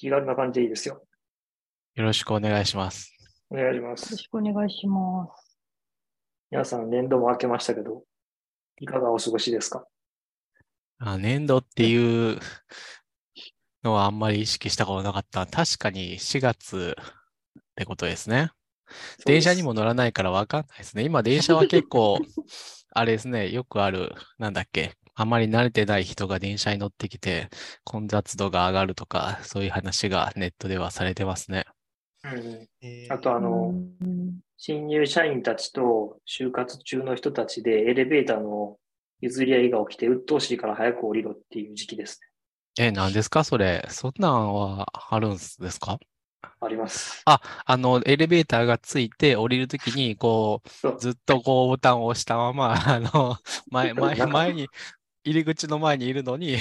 気軽な感じでいいですよ。よろしくお願いします。お願いしまよろす。しくお願いします。皆さん、年度も明けましたけど、いかがお過ごしですか？あ年度っていうのはあんまり意識したことなかった。確かに4月ってことですね。電車にも乗らないからわかんないですね。今電車は結構、あれですね、よくある、なんだっけ、あまり慣れてない人が電車に乗ってきて混雑度が上がるとか、そういう話がネットではされてますね。そうんえーあと、あの、うん新入社員たちと就活中の人たちでエレベーターの譲り合いが起きて、鬱陶しいから早く降りろっていう時期ですね。え、何ですか？それ。そんなんはあるんですか？あります。あ、あの、エレベーターがついて降りるときに、こそうう、ずっとこうボタンを押したまま、あの、前、前、前に、入り口の前にいるのに、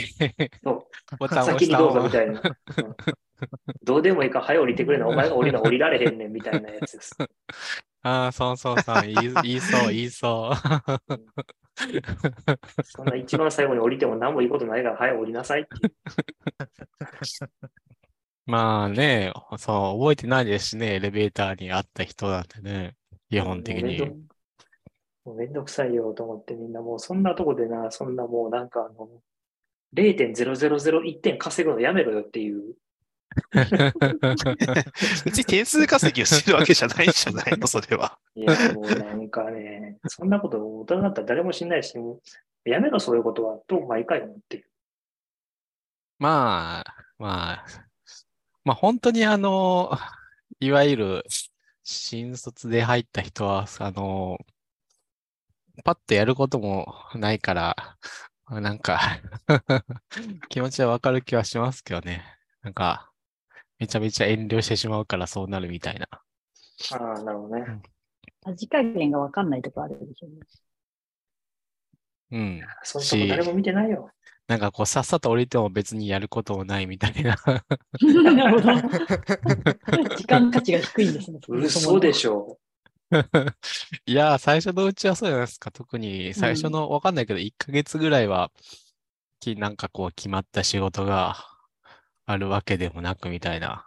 ボタンを押先にどうしたまま。ぞみたいな。うんどうでもいいから早降りてくれな、お前が降りな降りられへんねんみたいなやつです。ああ、そうそうそう、言い、言いそう、言いそう。そんな一番最後に降りても何もいいことないから早く降りなさいっていう。まあね、そう、覚えてないですしね、エレベーターにあった人なんてね、基本的に。もうめんどくさいよと思ってみんなもうそんなとこでな、そんなもうなんかあの、0.0001点稼ぐのやめろよっていう。別に点数稼ぎをしてるわけじゃないんじゃないの、それは。いや、もうなんかね、そんなこと大人だったら誰もしないし、やめろそういうことは、と毎回思ってる。まあ、まあ、まあ本当にあの、いわゆる新卒で入った人は、あの、パッとやることもないから、なんか 気持ちはわかる気はしますけどね。なんか、めちゃめちゃ遠慮してしまうからそうなるみたいな。ああ、なるほどね。味加減がわかんないとこあるでしょうね。うん。そんなとこ誰も見てないよ。なんかこう、さっさと降りても別にやることもないみたいな。なるほど。時間価値が低いんですね。嘘でょ。しょ いやー、最初のうちはそうじゃないですか。特に最初の、わかんないけど、1ヶ月ぐらいは、きなんかこう、決まった仕事があるわけでもなくみたいな。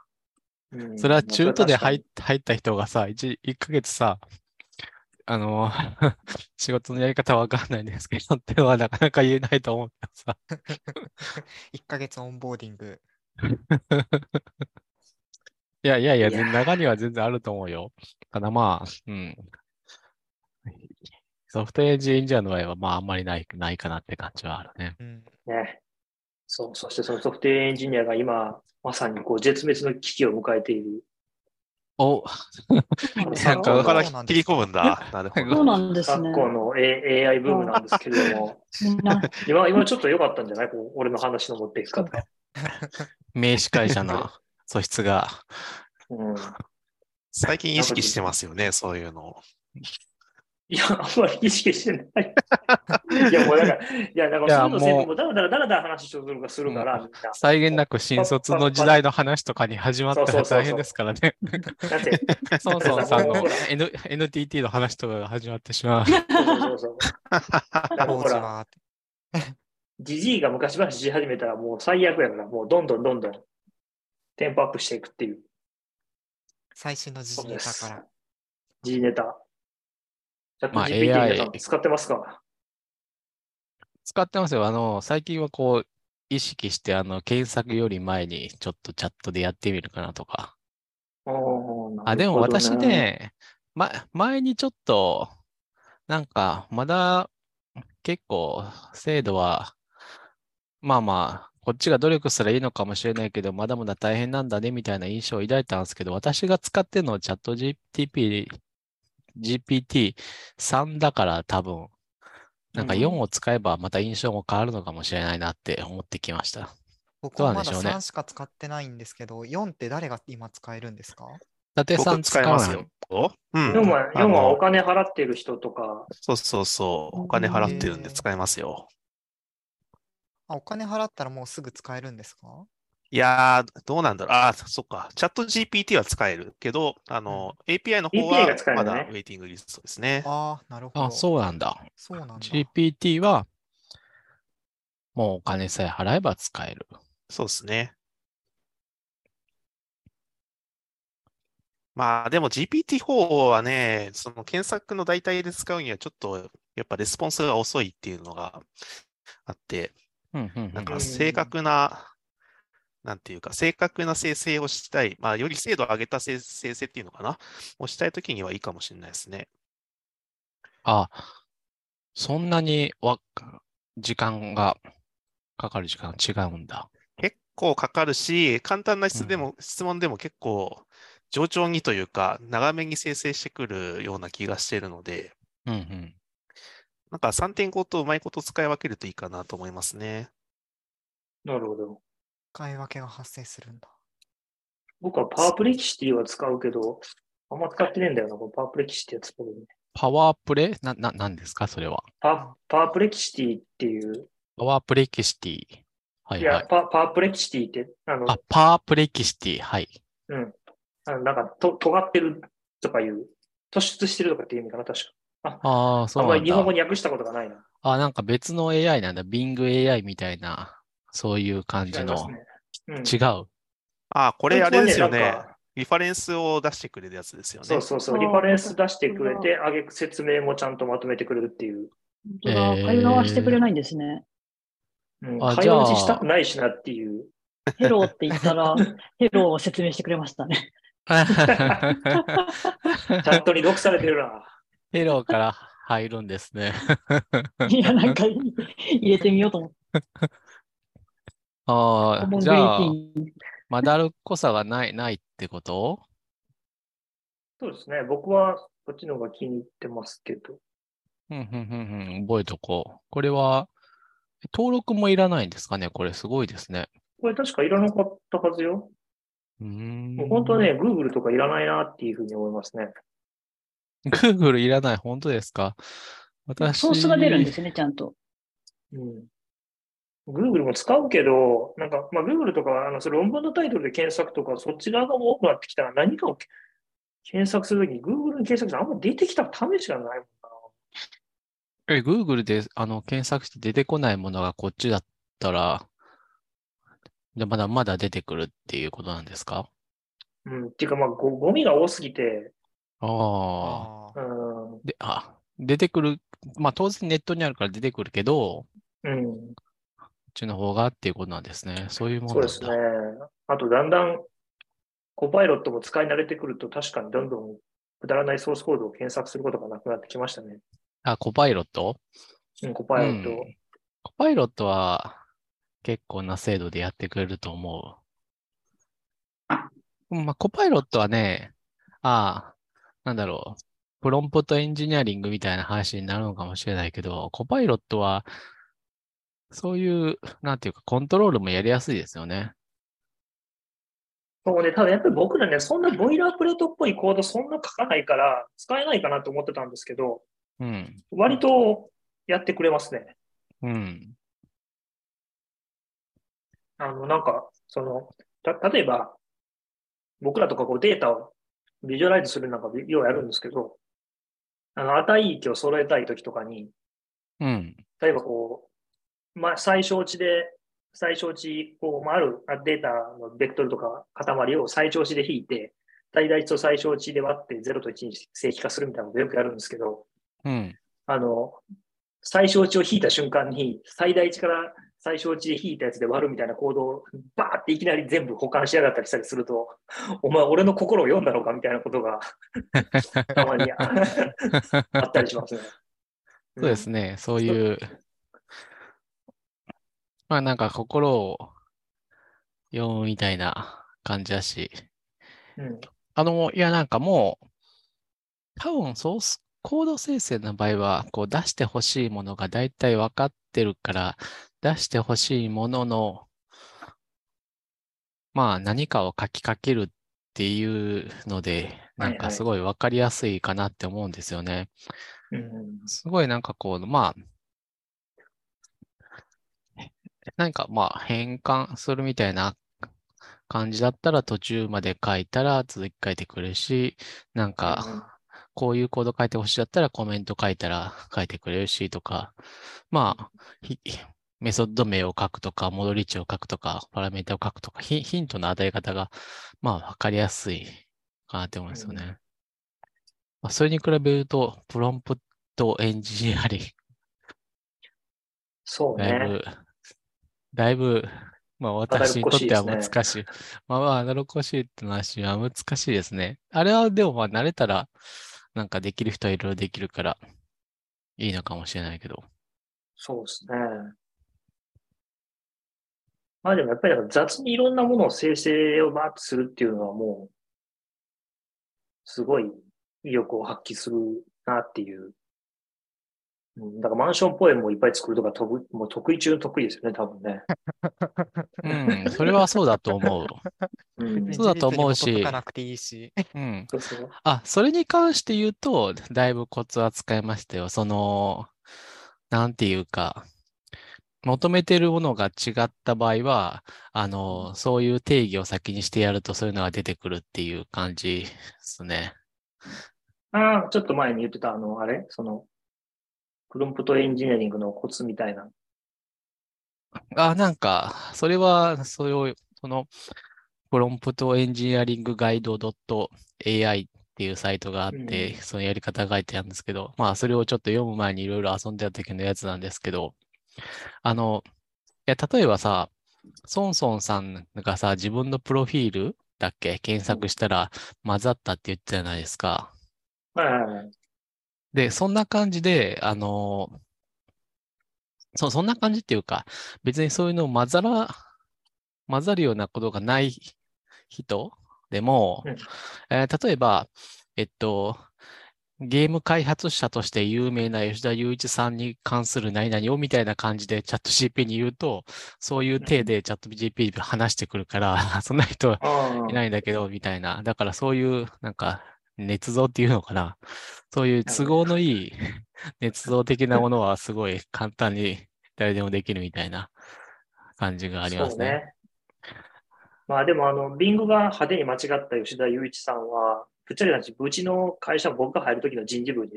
うんそれは中途で入っま入った人がさ、1、一ヶ月さ、あの、仕事のやり方わかんないんですけど、ってはなかなか言えないと思うけどさ。1ヶ月オンボーディング。いやいやいや、いやー中には全然あると思うよ。ただまあ、うん。ソフトウェアエンジニアの場合は、まあ、あんまりない、ないかなって感じはあるね。うん。ね。そう、そしてそのソフトエンジニアが今、まさにこう絶滅の危機を迎えている。お、なんかここから切り込むんだ。なるほそうど。なんですね。昨今の A- AI ブームなんですけれども、今、今ちょっと良かったんじゃない？こう俺の話の持っていき方。名司会者の素質が。うん。最近意識してますよね、そういうの。いや、あんまり意識してない。いや、もうなんか、いや、なんか、いやそういうのもだらだらだらだら話をするかするから、みんな。際限なく新卒の時代の話とかに始まったらそうそうそうそう大変ですからね。だって、そもそもさんの NTT の話とかが始まってしまう。そうそうそう。なんか当ほら、時は、ジジイが昔話し始めたらもう最悪やから、もうどんどんどんどんテンポアップしていくっていう。最新の時事ネタから。G ネタ。チャットまあ GPT 皆 AI さん使ってますか？使ってますよ。あの、最近はこう、意識して、あの、検索より前にちょっとチャットでやってみるかなとか。おーあ、でも私ね、ま、前にちょっと、なんか、まだ結構精度は、まあまあ、こっちが努力すらいいのかもしれないけど、まだまだ大変なんだね、みたいな印象を抱いたんですけど、私が使ってるのはチャット GTP、GPT3 だから多分、なんかうん4を使えばまた印象も変わるのかもしれないなって思ってきました。僕はまだどうなんでしょうね3しか使ってないんですけど、4って誰が今使えるんですか？伊達さん僕使えますよ。お？うん。4は、あ4はのお金払ってる人とか、そうそうそう。お金払ってるんで使えますよ。あ、お金払ったらもうすぐ使えるんですか？いやー、どうなんだろう。ああ、そっか。チャット GPT は使えるけど、あの、API の方 API はが使えるのねまだウェイティングリストですね。ああ、なるほど。あ、そうなんだ。そうなんだ。GPT は、もうお金さえ払えば使える。そうですね。まあでも GPT-4 はね、その検索の代替で使うにはちょっとやっぱレスポンスが遅いっていうのがあって、なんか正確な、なんていうか、正確な生成をしたい、まあより精度を上げた生生成っていうのかな？をしたいときにはいいかもしれないですね。あ、そんなにわ、時間がかかる時間が違うんだ。結構かかるし、簡単な質でも、質問でも結構冗長にというか、長めに生成してくるような気がしているので、うんうん。なんか3.5とうまいこと使い分けるといいかなと思いますね。なるほど。使い分けが発生するんだ。僕はパワープレキシティは使うけど、あんま使ってねえんだよな、このパワープレキシティやつ僕ね。パワープレ？な、な、なんですか？それは。パパワープレキシティっていう、パワープレキシティ。はいいはや、い。パパワープレキシティって、あの、あ、パワープレキシティ。はい。うん。あのなんか、と、尖ってるとかいう、突出してるとかっていう意味かな、確か。ああ、そうんなんだ。日本語に訳したことがないな。あ、なんか別の AI なんだ。Bing AI みたいな、そういう感じの。違いますね。うん。違う。ああ、これあれですよねリファレンスを出してくれるやつですよね。そうそうそう、リファレンス出してくれて、あげく説明もちゃんとまとめてくれるっていう。本当だ。えー会話はしてくれないんですね。うん、あ会話じゃあしたくないしなっていう。ヘローって言ったら、ヘローを説明してくれましたね。チャットに読されてるな。ヘローから入るんですね。いや、なんか入れてみようと思って。ああ、じゃあまだるっこさがない、ないってこと？そうですね。僕はこっちの方が気に入ってますけど。うん、うん、うん、うん、覚えとこう。これは、登録もいらないんですかね？これすごいですね。これ確かいらなかったはずよ。うーん。もう本当はね、Google とかいらないなっていうふうに思いますね。Google いらない、本当ですか？私、ソースが出るんですね、ちゃんと。うん。Google も使うけど、なんか、まあ Google とかは、あの、それ論文のタイトルで検索とか、そっち側が多くなってきたら何かをけ検索するときに Google に検索してあんま出てきた試しがないもんえ、Google であの検索して出てこないものがこっちだったら、じゃあまだまだ出てくるっていうことなんですか？な。うん。っていうか、まあ、ごゴミが多すぎて、ああ。で、あ、出てくる。まあ当然ネットにあるから出てくるけど、うん。こっちの方がっていうことなんですね。そういうもそうです。ね。あと、だんだん、コパイロットも使い慣れてくると、確かにどんどんくだらないソースコードを検索することがなくなってきましたね。あ、コパイロット？うん、コパイロット。うんコパイロットは結構な精度でやってくれると思う。まあ、コパイロットはね、ああ、なんだろう。プロンプトエンジニアリングみたいな話になるのかもしれないけど、コパイロットは、そういう、なんていうか、コントロールもやりやすいですよね。そうね、ただやっぱり僕らね、そんなボイラープレートっぽいコードそんな書かないから、使えないかなと思ってたんですけど、うん。割とやってくれますね。うん。あの、なんか、その、た、例えば、僕らとかこうデータをビジュアライズするなんかようやるんですけど、あの、値域を揃えたいときとかに、うん。例えばこう、まあ、最小値で、最小値、こう、まあ、あるデータのベクトルとか塊を最小値で引いて、最大値と最小値で割って0と1に正規化するみたいなことよくやるんですけど、うん。あの、最小値を引いた瞬間に、最大値から最小値で引いたやつで割るみたいなコードをバーっていきなり全部保管しやがったりしたりすると、お前俺の心を読んだのかみたいなことが たまにああったりしますね。そうですね。そういう、まあなんか心を読むみたいな感じだし、うん。あの、いやなんかもう、多分ソースコード生成の場合は、こう出してほしいものが大体分かってるから、出してほしいものの、まあ何かを書きかけるっていうので、なんかすごい分かりやすいかなって思うんですよね。うん。すごいなんかこう、まあ、何かまあ変換するみたいな感じだったら途中まで書いたら続き書いてくるし、なんかこういうコード書いてほしいだったらコメント書いたら書いてくれるしとか、まあ、ひメソッド名を書くとか、戻り値を書くとか、パラメータを書くとか、ヒヒントの与え方が、まあ、わかりやすいかなって思うんですよね。うんまあ、それに比べると、プロンプトエンジニアリングそうだいぶ、ね。だいぶ、まあ私にとってはコシいしい。まあまあ、アナロコシーって話は難しいですね。あれはでもまあ慣れたら、なんかできる人はいろいろできるから、いいのかもしれないけど。そうですね。まあでもやっぱり雑にいろんなものを生成をバーッとするっていうのはもう、すごい意欲を発揮するなっていう。うん、だからマンションポエムをいっぱい作るとか得意、もう得意中の得意ですよね、多分ね。うん、それはそうだと思う。うん。そうだと思うし事実に基づかなくていいし。うん。そうそう。あ、それに関して言うと、だいぶコツは使いましたよ。その、なんていうか、求めてるものが違った場合は、あの、そういう定義を先にしてやるとそういうのが出てくるっていう感じですね。ああ、ちょっと前に言ってた、あの、あれ？その、プロンプトエンジニアリングのコツみたいな。あ、なんか、それは、それを、その、プロンプトエンジニアリングガイド .ai っていうサイトがあって、うんそのやり方が書いてあるんですけど、まあ、それをちょっと読む前にいろいろ遊んでた時のやつなんですけど、あの、いや、例えばさ、ソンソンさんがさ、自分のプロフィールだっけ？検索したら混ざったって言ってたじゃないですか。はいはいはい。で、そんな感じで、あの、そ、そんな感じっていうか、別にそういうの混ざら、混ざるようなことがない人でも、うんえー例えば、えっと、ゲーム開発者として有名な吉田雄一さんに関する何々をみたいな感じでチャット GP に言うと、そういう体でチャット GP 話してくるから、そんな人いないんだけど、みたいな。だからそういう、なんか、捏造っていうのかな。そういう都合のいい捏造的なものはすごい簡単に誰でもできるみたいな感じがありますね。ね。まあでもあの、ビングが派手に間違った吉田雄一さんは、ぶっちゃけな話、うちの会社、僕が入る時の人事部に、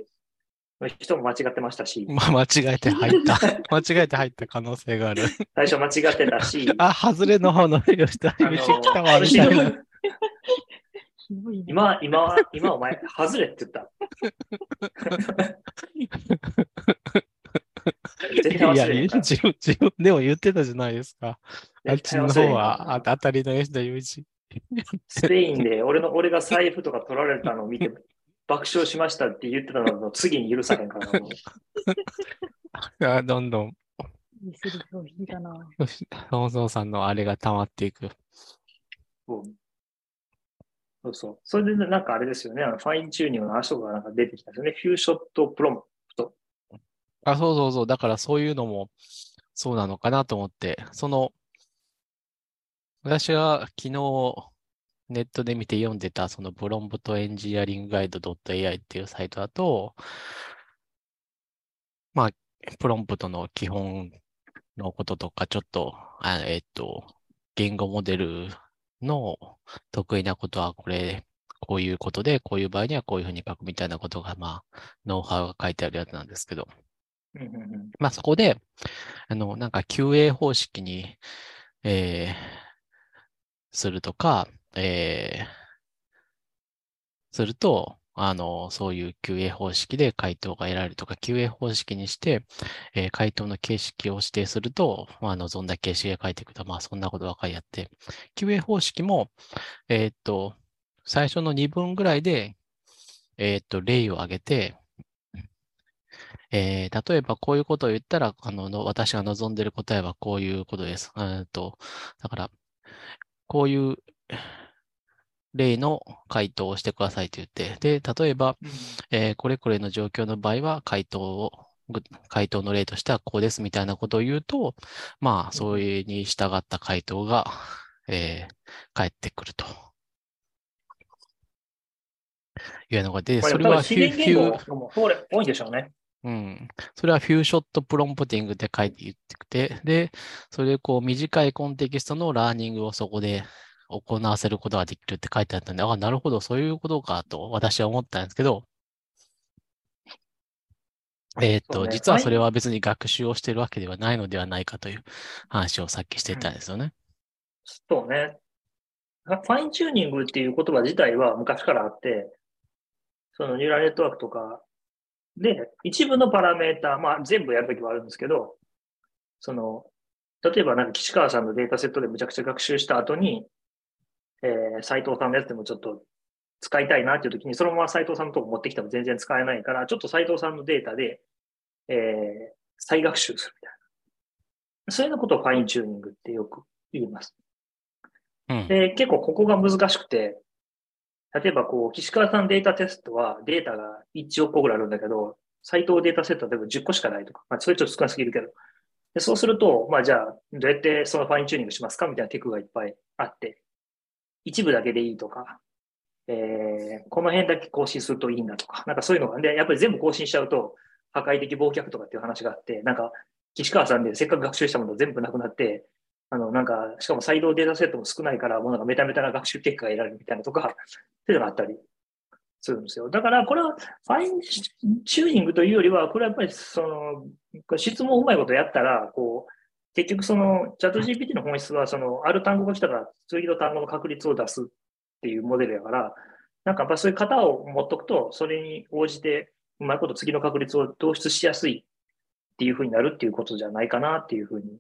の人も間違ってましたし、まあ、間違えて入った。間違えて入った可能性がある。最初間違ってたし、あ、外れの方の吉田雄一来たわ、みたいな。ね。今、今は、今お前、外れって言った。絶対いや、自分、自分でも言ってたじゃないですか。あっちの方は、あ当たりの吉田雄一。スペインで俺の、俺が財布とか取られたのを見て、爆笑しましたって言ってたのの次に許さへんからな。あどんどん、ミスる消費だな。吉田ソンソンさんのあれが溜まっていく。うんそうそう。それでなんかあれですよね、あのファインチューニングの足とかがなんか出てきたんですよね。フューショットプロンプト。あ、そうそうそう。だからそういうのもそうなのかなと思って、その、私は昨日ネットで見て読んでたそのプロンプトエンジニアリングガイド .ai っていうサイトだと、まあ、プロンプトの基本のこととか、ちょっと、あえっと、言語モデルの得意なことはこれ、こういうことで、こういう場合にはこういうふうに書くみたいなことが、まあ、ノウハウが書いてあるやつなんですけど、まあそこで、あの、なんか QA 方式に、えーするとか、えーすると、あの、そういう QA 方式で回答が得られるとか、QA 方式にして、えー回答の形式を指定すると、まあ、望んだ形式が返ってくると、まあ、そんなことばかりやって、QA 方式も、えーっと、最初の2分ぐらいで、えーっと、例を挙げて、えー例えばこういうことを言ったら、あの、私が望んでいる答えはこういうことです。えーと、だから、こういう例の回答をしてくださいと言って、で、例えば、えーこれこれの状況の場合は、回答を、ぐ回答の例としてはこうですみたいなことを言うと、まあ、それに従った回答が、えー返ってくると。いうのがで、それは多分非言語のも多いんでしょうね。うん。それはフューショットプロンプティングって書いて言ってきて、で、それでこう短いコンテキストのラーニングをそこで行わせることができるって書いてあったんで、あ、なるほど、そういうことかと私は思ったんですけど、えーっと、そうね実はそれは別に学習をしているわけではないのではないかという話をさっきしてたんですよね。そうね。ファインチューニングっていう言葉自体は昔からあって、そのニューラルネットワークとかで、一部のパラメータ、まあ全部やるときはあるんですけど、その、例えばなんか岸川さんのデータセットでむちゃくちゃ学習した後に、えー、斉藤さんのやつでもちょっと使いたいなっていうときに、そのまま斉藤さんのとこ持ってきても全然使えないから、ちょっと斉藤さんのデータで、えー、再学習するみたいな。そういうようなことをファインチューニングってよく言います。うん。で、結構ここが難しくて、例えばこう、岸川さんデータテストはデータが1億個ぐらいあるんだけど、斎藤データセットは例えば10個しかないとか、まあ、それちょっと少なすぎるけど、でそうすると、まあじゃあ、どうやってそのファインチューニングしますかみたいなテクがいっぱいあって、一部だけでいいとか、えー、この辺だけ更新するといいんだとか、なんかそういうのが、で、やっぱり全部更新しちゃうと、破壊的忘却とかっていう話があって、なんか、岸川さんでせっかく学習したもの全部なくなって、あの、なんか、しかもサイドデータセットも少ないから、もうなんかメタメタな学習結果が得られるみたいなとか、そういうのがあったりするんですよ。だから、これはファインチューニングというよりは、これはやっぱりその、質問をうまいことやったら、こう、結局その、チャット GPT の本質は、その、ある単語が来たら、次の単語の確率を出すっていうモデルやから、なんかやっぱそういう型を持っとくと、それに応じて、うまいこと次の確率を導出しやすいっていうふうになるっていうことじゃないかなっていうふうに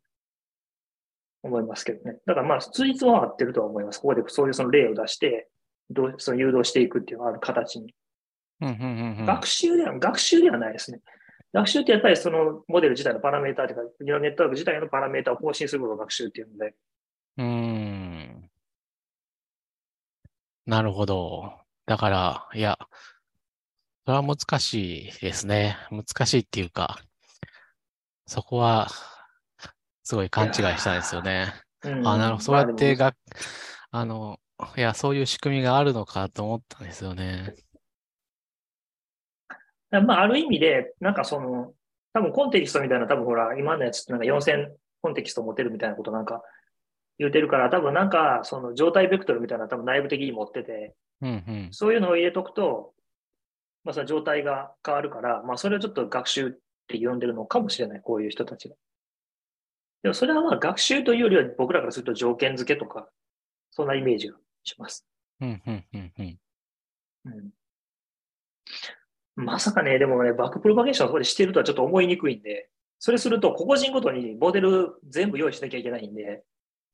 思いますけどね。だからまあ、通実は合ってるとは思います。ここでそういうその例を出して、どうその誘導していくっていうのがある形に。学習では、学習ではないですね。学習ってやっぱりそのモデル自体のパラメーターというか、ニューラルネットワーク自体のパラメーターを更新することを学習っていうので、うーん。なるほど。だから、いや、それは難しいですね。難しいっていうか、そこは、すごい勘違いしたんですよね。うんあ、なるほど。そうやってが、あの、いや、そういう仕組みがあるのかと思ったんですよね。まあ、ある意味で、なんかその、多分コンテキストみたいな、多分ほら、今のやつってなんか4000コンテキスト持てるみたいなことなんか言うてるから、多分なんかその状態ベクトルみたいな多分内部的に持ってて、うんうん。そういうのを入れとくと、まあその状態が変わるから、まあそれをちょっと学習って呼んでるのかもしれない、こういう人たちが。でもそれはまあ学習というよりは僕らからすると条件付けとか、そんなイメージがします。うんうんうんうん。うんまさかね、でもね、バックプロパゲーションをそこでしてるとはちょっと思いにくいんで、それすると個々人ごとにモデル全部用意しなきゃいけないんで、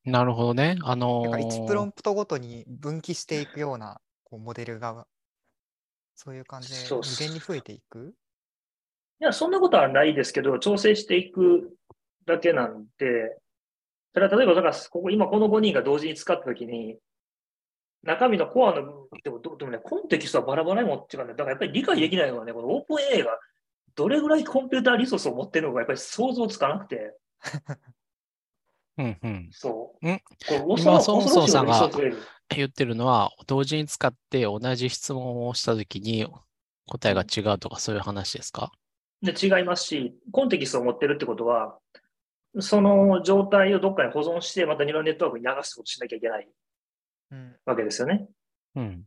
なるほどね。あのなんか1プローンプトごとに分岐していくようなこうモデルが、そういう感じで無限に増えていく？いや、そんなことはないですけど、調整していくだけなんで、ただ例えば、だからここ、今この5人が同時に使ったときに、中身のコアの、でも、どでもね、コンテキストはバラバラに持っていうかね、だからやっぱり理解できないのはね、このオープン AI がどれぐらいコンピューターリソースを持ってるのか、やっぱり想像つかなくて、うんうん。そう。んこれ今孫宗さんが言ってるのは、同時に使って同じ質問をしたときに答えが違うとかそういう話ですか？で違いますし、コンテキストを持ってるってことは、その状態をどっかに保存して、またニューラルネットワークに流すことしなきゃいけないうん。わけですよね。うん。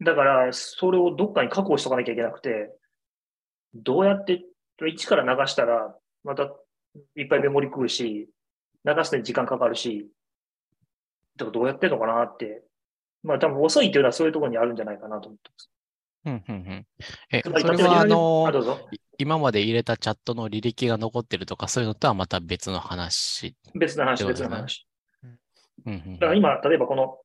だから、それをどっかに確保しとかなきゃいけなくて、どうやって、一から流したら、またいっぱいメモリ食うし、流すのに時間かかるし、だからどうやってんのかなって。まあ多分遅いっていうのはそういうところにあるんじゃないかなと思ってます。うんうんうん。え、それはあのどうぞ。い今まで入れたチャットの履歴が残ってるとかそういうのとはまた別の話。別の話、そうですね別の話。うんうんだから今、例えばこの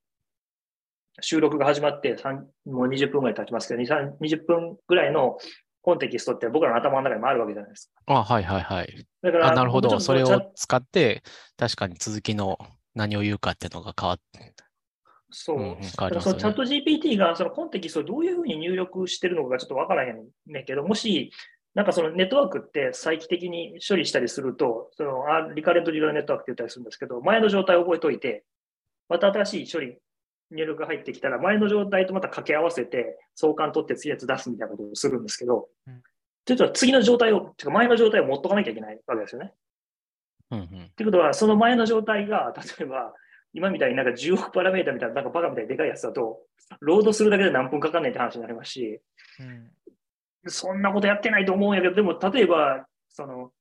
収録が始まって3もう20分ぐらい経ちますけど、2 20分ぐらいのコンテキストって僕らの頭の中にもあるわけじゃないですか。あ、はいはいはい。だから、あ、なるほど。それを使って、確かに続きの何を言うかっていうのが変わって、そう。うんね。そのチャット GPT がそのコンテキストをどういうふうに入力してるのかがちょっとわからへんねんけど、もし、なんかそのネットワークって再帰的に処理したりすると、そのあリカレントリューラルネットワークって言ったりするんですけど、前の状態を覚えておいて、また新しい処理、入力が入ってきたら、前の状態とまた掛け合わせて、相関取って次のやつ出すみたいなことをするんですけどうん、ちょっと次の状態を、てか前の状態を持っとかなきゃいけないわけですよね。うんうん。ってことは、その前の状態が、例えば、今みたいになんか10億パラメータみたいな、なんかバカみたいにでかいやつだと、ロードするだけで何分かかんないって話になりますし、うん。そんなことやってないと思うんやけど、でも例えば、その、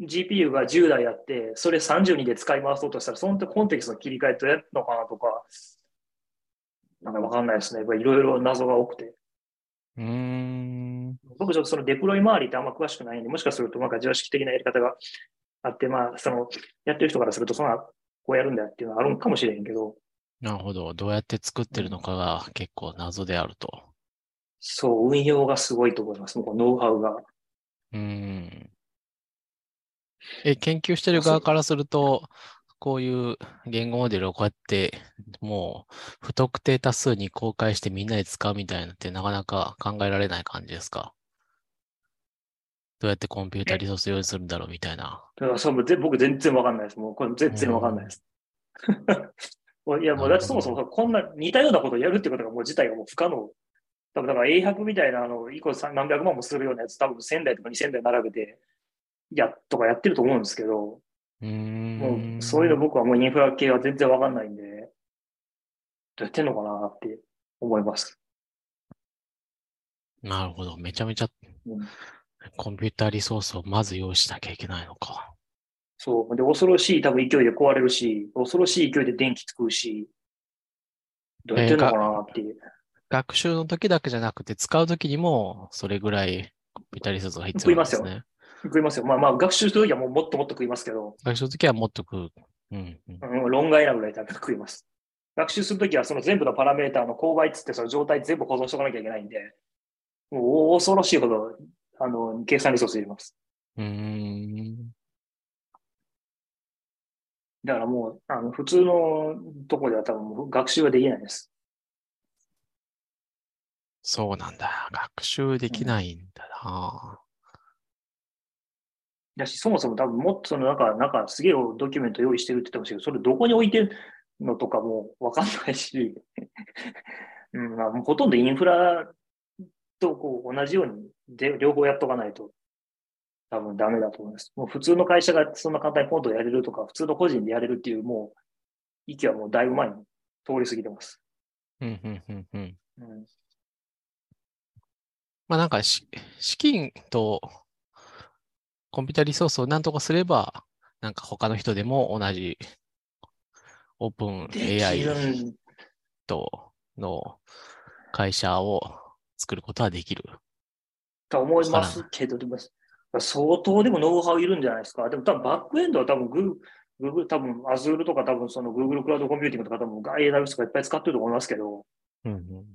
GPU が10台あって、それ32で使い回そうとしたら、その時コンテキストの切り替えどうやるのかなとか、なんかわかんないですね。いろいろ謎が多くて。うーん。僕ちょっとそのデプロイ周りってあんま詳しくないんで、もしかするとなんか常識的なやり方があって、まあ、その、やってる人からすると、そんな、こうやるんだよっていうのはあるんかもしれへんけど、なるほど。どうやって作ってるのかが結構謎であると。そう、運用がすごいと思います。このノウハウが。うーん。え、研究してる側からすると、こういう言語モデルをこうやって、もう不特定多数に公開してみんなで使うみたいなのってなかなか考えられない感じですか？どうやってコンピュータリソース用意するんだろうみたいな。だからそうぜ僕全然わかんないです。もうこれ全然わかんないです。もう いや、もうだってそもそもこんな似たようなことをやるってことがもう自体がもう不可能。多分だから A100 みたいなあの、1個さ何百万もするようなやつ多分1000台とか2000台並べて、や、とかやってると思うんですけど、うーん。もうそういうの僕はもうインフラ系は全然わかんないんで、どうやってんのかなって思います。なるほど。めちゃめちゃうんコンピュータリソースをまず用意しなきゃいけないのか。そう。で、恐ろしい多分勢いで壊れるし、恐ろしい勢いで電気作るし、どうやってんのかなっていう。学習の時だけじゃなくて、使う時にもそれぐらいコンピュータリソースが必食いますよ要なんですね。食いますよ。まあまあ、学習するときはもうもっともっと食いますけど、学習の時はもっと食う。うん、うん。うん、論外なぐらい食います。学習するときはその全部のパラメーターの勾配っつってその状態全部保存しとかなきゃいけないんで、もう恐ろしいほど、あの、計算リソースいります。うーん。だからもう、あの、普通のところでは多分学習はできないです。そうなんだ。学習できないんだな。だし、そもそも多分もっとそのなんか、なんかすげえドキュメント用意してるって言ってましたけど、それどこに置いてるのとかもわかんないし、うん、まあ、ほとんどインフラとこう同じようにで両方やっとかないと多分ダメだと思います。もう普通の会社がそんな簡単にポンとやれるとか、普通の個人でやれるっていうもう、域はもうだいぶ前に通り過ぎてます。うん、うん、うん、うん。うん、まあなんかし、資金とコンピュータリソースをなんとかすれば、なんか他の人でも同じオープン AI との会社を作ることはできる。と思いますけど、でも相当でもノウハウいるんじゃないですか。でも多分バックエンドは多分グー Google、多分 Azure とか多分その Google クラウドコンピューティングとか多分 AWS とかいっぱい使ってると思いますけど、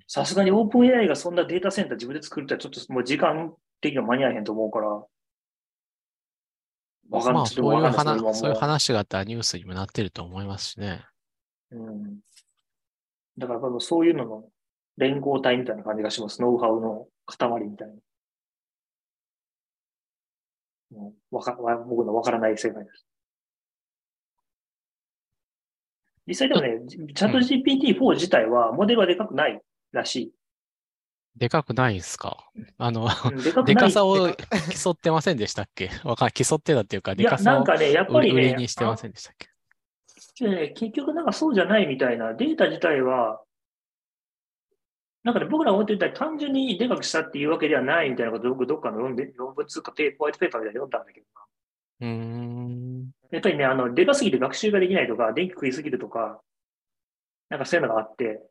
さすがにオープン AI がそんなデータセンター自分で作るってちょっともう時間的には間に合えへんと思うから、わかんない。ちょっとまあそういう話、そういう話があったらニュースにもなってると思いますしね。うん。だから多分そういうのの連合体みたいな感じがします。ノウハウの塊みたいな。もうわかわ僕のわからない世界です。実際でもね、チャット GPT-4 自体はモデルはでかくないらしい。でかくないですか？あの、うんでかくでないか。さを競ってませんでしたっけ？わかん競ってたっていうか、でかさをなんかね、やっぱ売りにしてませんでしたっけ？あね結局なんかそうじゃないみたいな、データ自体は、なんかね、僕らが思ってた単純にでかくしたっていうわけではないみたいなことを僕どっかの論文論文つうかペホワイトペーパーみたいなの読んだんだけどな。うーん。やっぱりね、あの、でかすぎて学習ができないとか、電気食いすぎるとか、なんかそういうのがあって、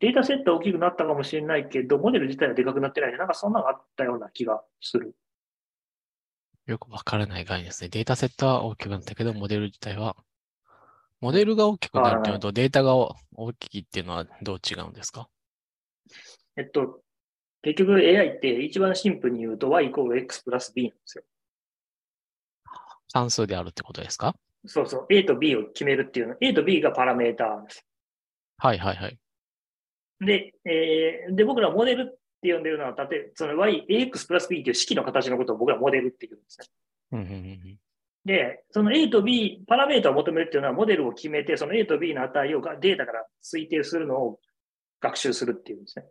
データセットは大きくなったかもしれないけど、モデル自体はでかくなってない。なんかそんなのがあったような気がする。よくわからない概念ですね。データセットは大きくなったけど、モデル自体は、モデルが大きくなるっていうのと、データが大きいっていうのはどう違うんですか？えっと、結局 AI って一番シンプルに言うと y イコール x プラス b なんですよ。算数であるってことですか？そうそう。A と B を決めるっていうの。A と B がパラメーターです。はいはいはい。で、えーで、僕らはモデルって呼んでるのは、例えば、その y、ax プラス b っていう式の形のことを僕らはモデルって言うんですね。で、その A と B、パラメータを求めるっていうのは、モデルを決めて、その A と B の値をがデータから推定するのを学習するっていうんですね。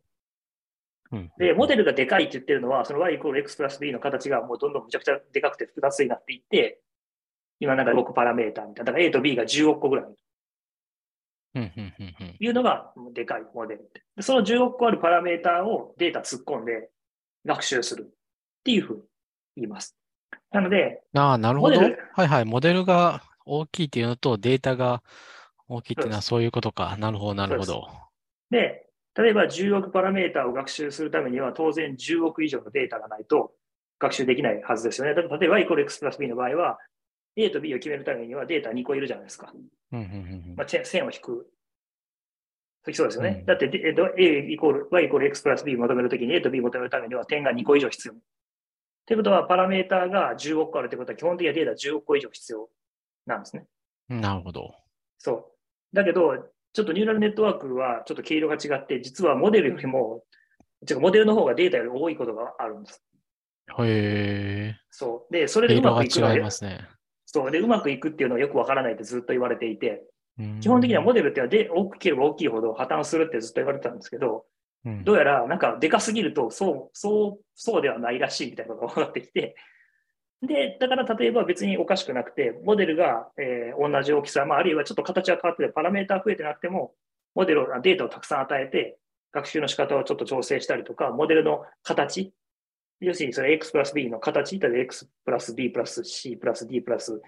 うんで、モデルがでかいって言ってるのは、その y イコール x プラス b の形がもうどんどんむちゃくちゃでかくて複雑になっていって、今なんか6パラメータみたいな。だから A と B が10億個ぐらいいうのがでかいモデル。でその10億個あるパラメータをデータ突っ込んで学習するっていうふうに言います。なので、ああ、なるほど。はいはい。モデルが大きいっていうのと、データが大きいっていうのはそういうことか。なるほど、なるほど。で、例えば10億パラメータを学習するためには、当然10億以上のデータがないと学習できないはずですよね。例えばイコール x プラス b の場合は、A と B を決めるためにはデータ2個いるじゃないですか。まあ、線線を引く。そうですよね。うんだって、でえっと A イコール、Y イコール X プラス B を求めるときに A と B を求めるためには点が2個以上必要。ということは、パラメーターが10億個あるということは、基本的にはデータ10億個以上必要なんですね。うん。なるほど。そう。だけど、ちょっとニューラルネットワークはちょっと毛色が違って、実はモデルよりも、違うモデルの方がデータより多いことがあるんです。へそう。で、それえ。でうまくいくのは違いますね。そう。で、うまくいくっていうのはよくわからないってずっと言われていて、うん基本的にはモデルってのはで大きければ大きいほど破綻するってずっと言われてたんですけど、うんどうやらなんかでかすぎるとそう、そう、そうではないらしいみたいなことが分かってきて、で、だから例えば別におかしくなくて、モデルが、えー同じ大きさ、まあ、あるいはちょっと形は変わってて、パラメータ増えてなくても、モデルを、データをたくさん与えて、学習の仕方をちょっと調整したりとか、モデルの形、要するにそれ x プラス b の形、例えば x プラス b プラス c プラス d プラス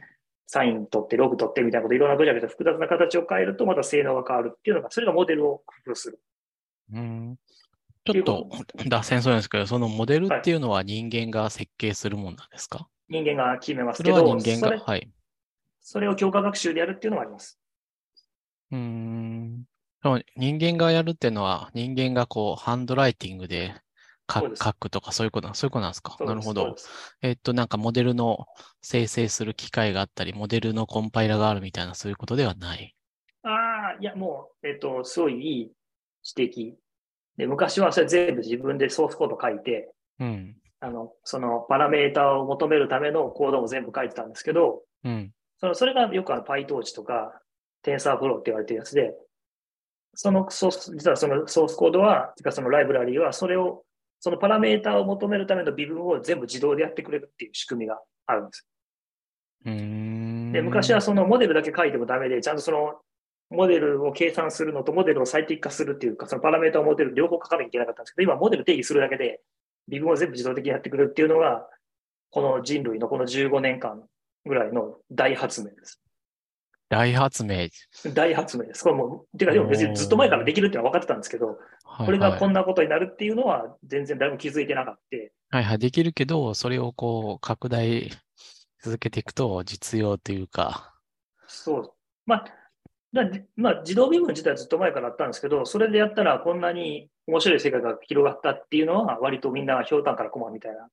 サイン取って、ログ取ってみたいなこと、いろんなぐちゃぐちゃ複雑な形を変えると、また性能が変わるっていうのが、それがモデルを工夫する。うんちょっと脱線そうなんですけど、そのモデルっていうのは人間が設計するもんなんですか、人間が決めますけど、人間が、はい。それを強化学習でやるっていうのもあります。うーん。人間がやるっていうのは、人間がこう、ハンドライティングで書くとか、そういうこと、そういうことなんですか？なるほど。えっと、なんかモデルの生成する機械があったり、モデルのコンパイラがあるみたいな、そういうことではない？ああ、いや、もう、えっ、と、すごいいい指摘。で、昔はそれ全部自分でソースコード書いて、うん。あの、そのパラメータを求めるためのコードも全部書いてたんですけど、うん。そのそれがよくあの PyTorch とか TensorFlow って言われてるやつで、そのソース、実はそのソースコードは、そのライブラリーは、それを、そのパラメータを求めるための微分を全部自動でやってくれるっていう仕組みがあるんです。で、昔はそのモデルだけ書いてもダメで、ちゃんとそのモデルを計算するのとモデルを最適化するっていうか、そのパラメータをモデル両方書かなきゃいけなかったんですけど、今モデル定義するだけで、微分を全部自動的にやってくれるっていうのが、この人類のこの15年間ぐらいの大発明です。大発明。大発明です。これもう、てかでも別にずっと前からできるっていうのは分かってたんですけど、はいこれがこはいんなことになるっていうのは全然誰も気づいてなかった。はいはい、できるけど、それをこう、拡大続けていくと、実用というか、そう。まあ、だまあ、自動微分自体はずっと前からあったんですけど、それでやったらこんなに面白い世界が広がったっていうのは、割とみんなひょうたんからコマみたいな。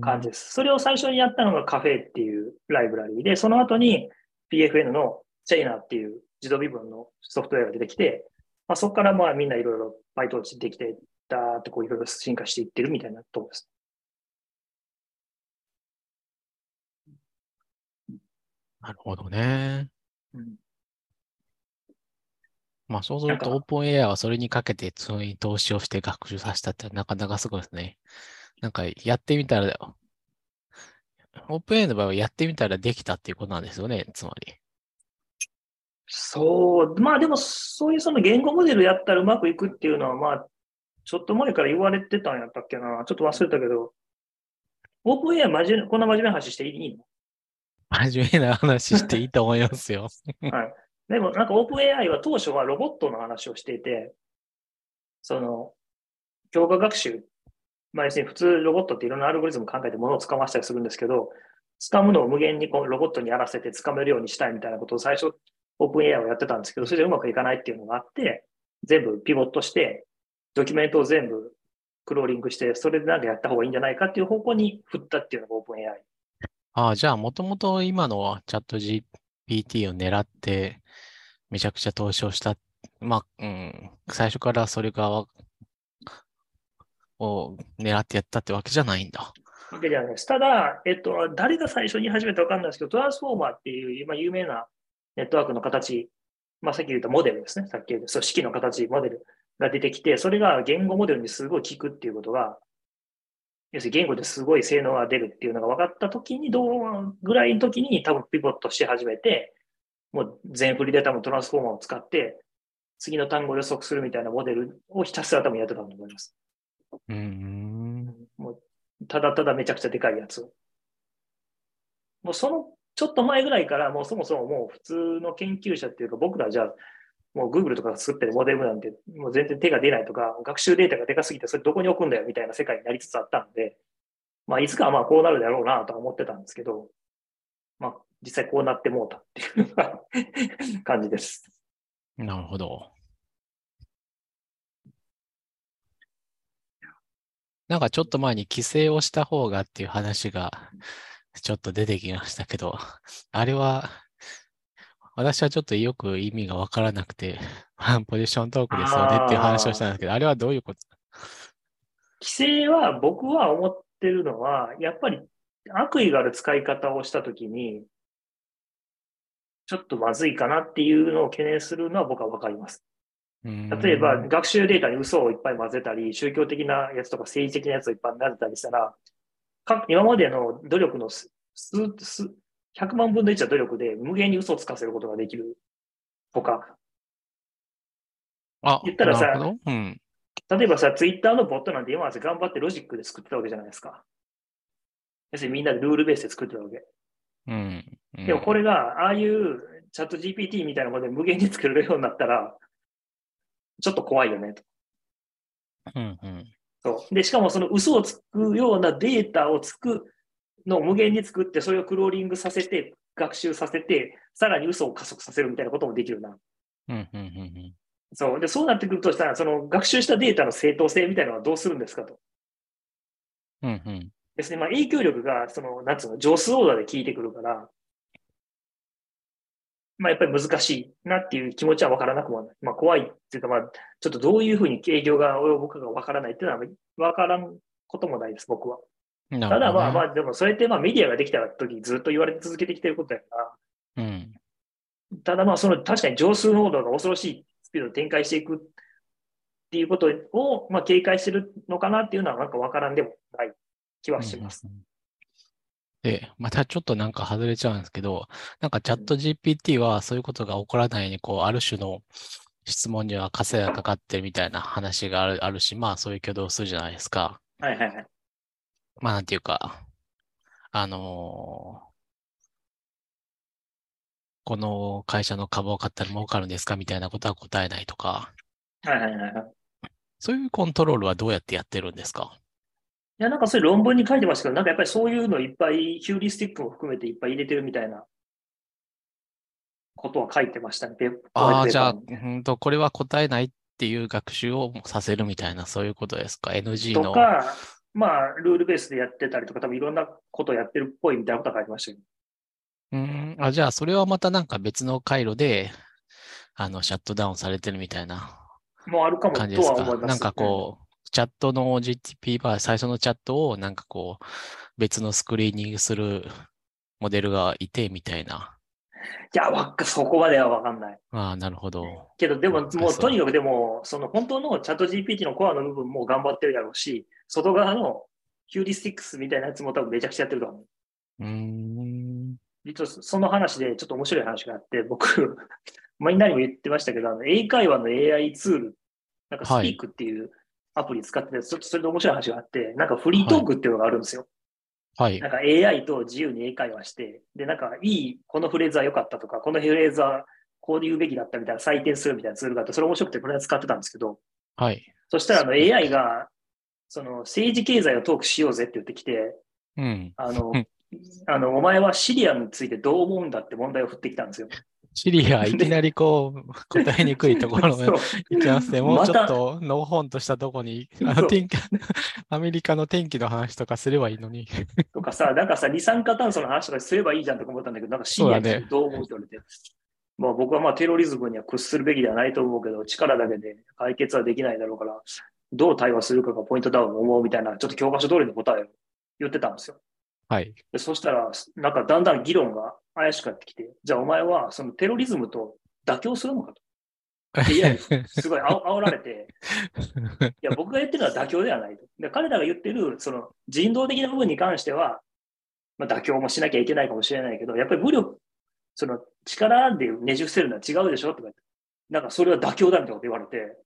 感じです。それを最初にやったのがカフェっていうライブラリーで、その後に PFN のチェイナーっていう自動微分のソフトウェアが出てきて、まあ、そこからまあみんないろいろバイトできて、だーってこういろいろ進化していってるみたいなところです。なるほどね。うんまあ、そうすると、オープン AI はそれにかけて、それに投資をして学習させたってなかなかすごいですね。なんか、やってみたら、オープン AI の場合はやってみたらできたっていうことなんですよね、つまり。そう、まあでもそういうその言語モデルやったらうまくいくっていうのは、まあ、ちょっと前から言われてたんやったっけな。ちょっと忘れたけど、オープン AI 真面目こんな真面目な話していいの？真面目な話していいと思いますよ。はい。でも、なんか OpenAI は当初はロボットの話をしていて、その、強化学習、まあ、要するに普通ロボットっていろんなアルゴリズム考えてものを掴ませたりするんですけど、掴むのを無限にこうロボットにやらせて掴めるようにしたいみたいなことを最初 OpenAI はやってたんですけど、それでうまくいかないっていうのがあって、全部ピボットして、ドキュメントを全部クローリングして、それでなんかやった方がいいんじゃないかっていう方向に振ったっていうのが OpenAI。ああ、じゃあ、もともと今のはチャット GPT を狙って、めちゃくちゃ投資をした。まあ、うん、最初からそれが、を狙ってやったってわけじゃないんだ。わけじゃないです。ただ、えっと、誰が最初に言い始めたかわかんないですけど、トランスフォーマーっていう、ま、有名なネットワークの形、まあ、さっき言ったモデルですね。さっき言ったそう式の形、モデルが出てきて、それが言語モデルにすごい効くっていうことが、要するに言語ですごい性能が出るっていうのが分かったときに、どうぐらいの時に多分ピボットし始めて、もう全振りで多分トランスフォーマーを使って、次の単語を予測するみたいなモデルをひたすら多分やってたと思います。うーん。もうただただめちゃくちゃでかいやつを。もうそのちょっと前ぐらいから、もうそもそももう普通の研究者っていうか、僕らじゃあ、もう Google とかが作ってるモデルなんて、もう全然手が出ないとか、学習データがでかすぎて、それどこに置くんだよみたいな世界になりつつあったんで、まあ、いつかはまあこうなるだろうなとは思ってたんですけど、まあ、実際こうなってもうたっていう 感じです。なるほど。なんかちょっと前に規制をした方がっていう話がちょっと出てきましたけど、あれは、私はちょっとよく意味がわからなくて、ポジショントークですよねっていう話をしたんですけど、あれはどういうこと？規制は僕は思ってるのは、やっぱり悪意がある使い方をしたときに、ちょっとまずいかなっていうのを懸念するのは僕はわかります。例えば、学習データに嘘をいっぱい混ぜたり、宗教的なやつとか政治的なやつをいっぱい混ぜたりしたら、か今までの努力の数、数、100万分の1は努力で無限に嘘をつかせることができるとか。あ、言ったらさうん。例えばさ、ツイッターのボットなんて今まで頑張ってロジックで作ってたわけじゃないですか。要するにみんなでルールベースで作ってたわけ。うん。うんでもこれが、ああいうチャット GPT みたいなもので無限に作れるようになったら、ちょっと怖いよねと。うんうん。そう。で、しかもその嘘をつくようなデータをつくのを無限に作って、それをクローリングさせて、学習させて、さらに嘘を加速させるみたいなこともできるな。うんうんうんうん。そう。で、そうなってくるとしたら、その学習したデータの正当性みたいなのはどうするんですかと。うんうん。ですね。まあ、影響力が、その、なんつうの、上数オーダーで効いてくるから、まあ、やっぱり難しいなっていう気持ちはわからなくもない。まあ、怖いっていうか、まあ、ちょっとどういうふうに影響が及ぶかがわからないっていうのは、わからんこともないです、僕は。なただまあまあ。あ、でもそれってまあメディアができた時ずっと言われ続けてきてることやから、うん。ただまあその確かに上数濃度が恐ろしいスピードで展開していくっていうことをまあ警戒してるのかなっていうのはなんかわからんでもない気はします。うんで、またちょっとなんか外れちゃうんですけど、なんかチャット GPT はそういうことが起こらないように、こう、ある種の質問には枷がかかってるみたいな話があるあるし、まあそういう挙動をするじゃないですか。はいはいはい。まあなんていうか、あのーこの会社の株を買ったら儲かるんですかみたいなことは答えないとか、はいはいはいはい。そういうコントロールはどうやってやってるんですか？いや、なんかそれ論文に書いてましたけど、なんかやっぱりそういうのいっぱい、ヒューリスティックも含めていっぱい入れてるみたいなことは書いてましたね。ああ、じゃあ、うんと、これは答えないっていう学習をさせるみたいな、そういうことですか ?NG の。とか、まあ、ルールベースでやってたりとか、多分いろんなことをやってるっぽいみたいなことが書いてましたけど。うん、あ、じゃあ、それはまたなんか別の回路で、あの、シャットダウンされてるみたいなもうあるかもと感じですかは思います。なんかこう、チャットの GTP バー、最初のチャットをなんかこう、別のスクリーニングするモデルがいてみたいな。いや、わっか、そこまではわかんない。ああ、なるほど。けど、でも、もうとにかくでも、その本当のチャット GPT のコアの部分も頑張ってるやろうし、外側のヒューリスティックスみたいなやつも多分めちゃくちゃやってると思う。うーん。実はその話でちょっと面白い話があって、僕、みんなにも言ってましたけど、あの英会話の AI ツール、なんかスはいピークっていうアプリ使ってて、ちょっとそれで面白い話があって、なんかフリートークっていうのがあるんですよ。はいなん。か AI と自由に英会話して、で、なんかいい、このフレーズは良かったとか、このフレーズはこう言うべきだったみたいな採点するみたいなツールがあって、それ面白くてこれは使ってたんですけど、はい。そしたらあの AI が、その政治経済をトークしようぜって言ってきて、うん。あのうん、あの、お前はシリアについてどう思うんだって問題を振ってきたんですよ。シリア、いきなりこう、答えにくいところに 行きますね。もうちょっと、のほんとしたとこに、あの天気、アメリカの天気の話とかすればいいのに。とかさ、なんかさ、二酸化炭素の話とかすればいいじゃんとか思ったんだけど、なんかシリアにどう思うって言われて、まあ僕はまあテロリズムには屈するべきではないと思うけど、力だけで解決はできないだろうから、どう対話するかがポイントだと思うみたいな、ちょっと教科書通りの答えを言ってたんですよ。はい。でそしたら、なんかだんだん議論が怪しくなってきて、じゃあお前はそのテロリズムと妥協するのかと。いやすごいあお煽られて、いや、僕が言ってるのは妥協ではないと。で彼らが言ってる、その人道的な部分に関しては、まあ、妥協もしなきゃいけないかもしれないけど、やっぱり武力、その力でねじ伏せるのは違うでしょとか言って、なんかそれは妥協だみたいなこと言われて、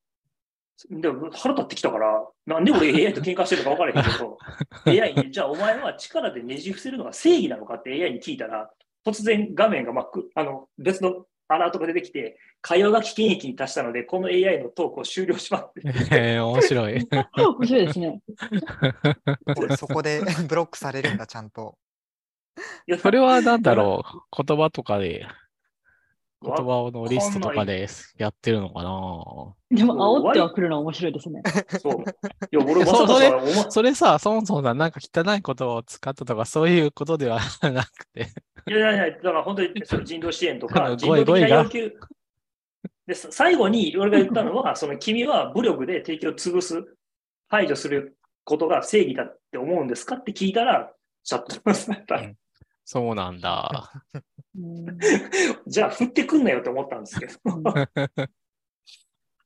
でも腹立ってきたから、なんで俺 AI と喧嘩してるのか分からへんけど、AI に、じゃあお前は力でねじ伏せるのが正義なのかって AI に聞いたら、突然画面が真っ黒、あの、別のアラートが出てきて、会話が危険域に達したので、この AI のトークを終了しますって。えー、面白い。面白いですね。でそこで ブロックされるんだ、ちゃんと。いや それは何だろう言葉とかで、言わ葉のリストとかでやってるのかな？でも、煽ってはくるのは面白いですね。そう。いや、俺まさそうそれそれさ、そもそもさ、なんか汚い言葉を使ったとか、そういうことではなくて。いやいやいや、だから本当に その人道支援とあか、の人道的な要求。で、さ最後に俺が言ったのは、その君は武力で敵を潰す、排除することが正義だって思うんですかって聞いたら、シャットダウンされたうんそうなんだ。う んじゃあ、振ってくんなよって思ったんですけど。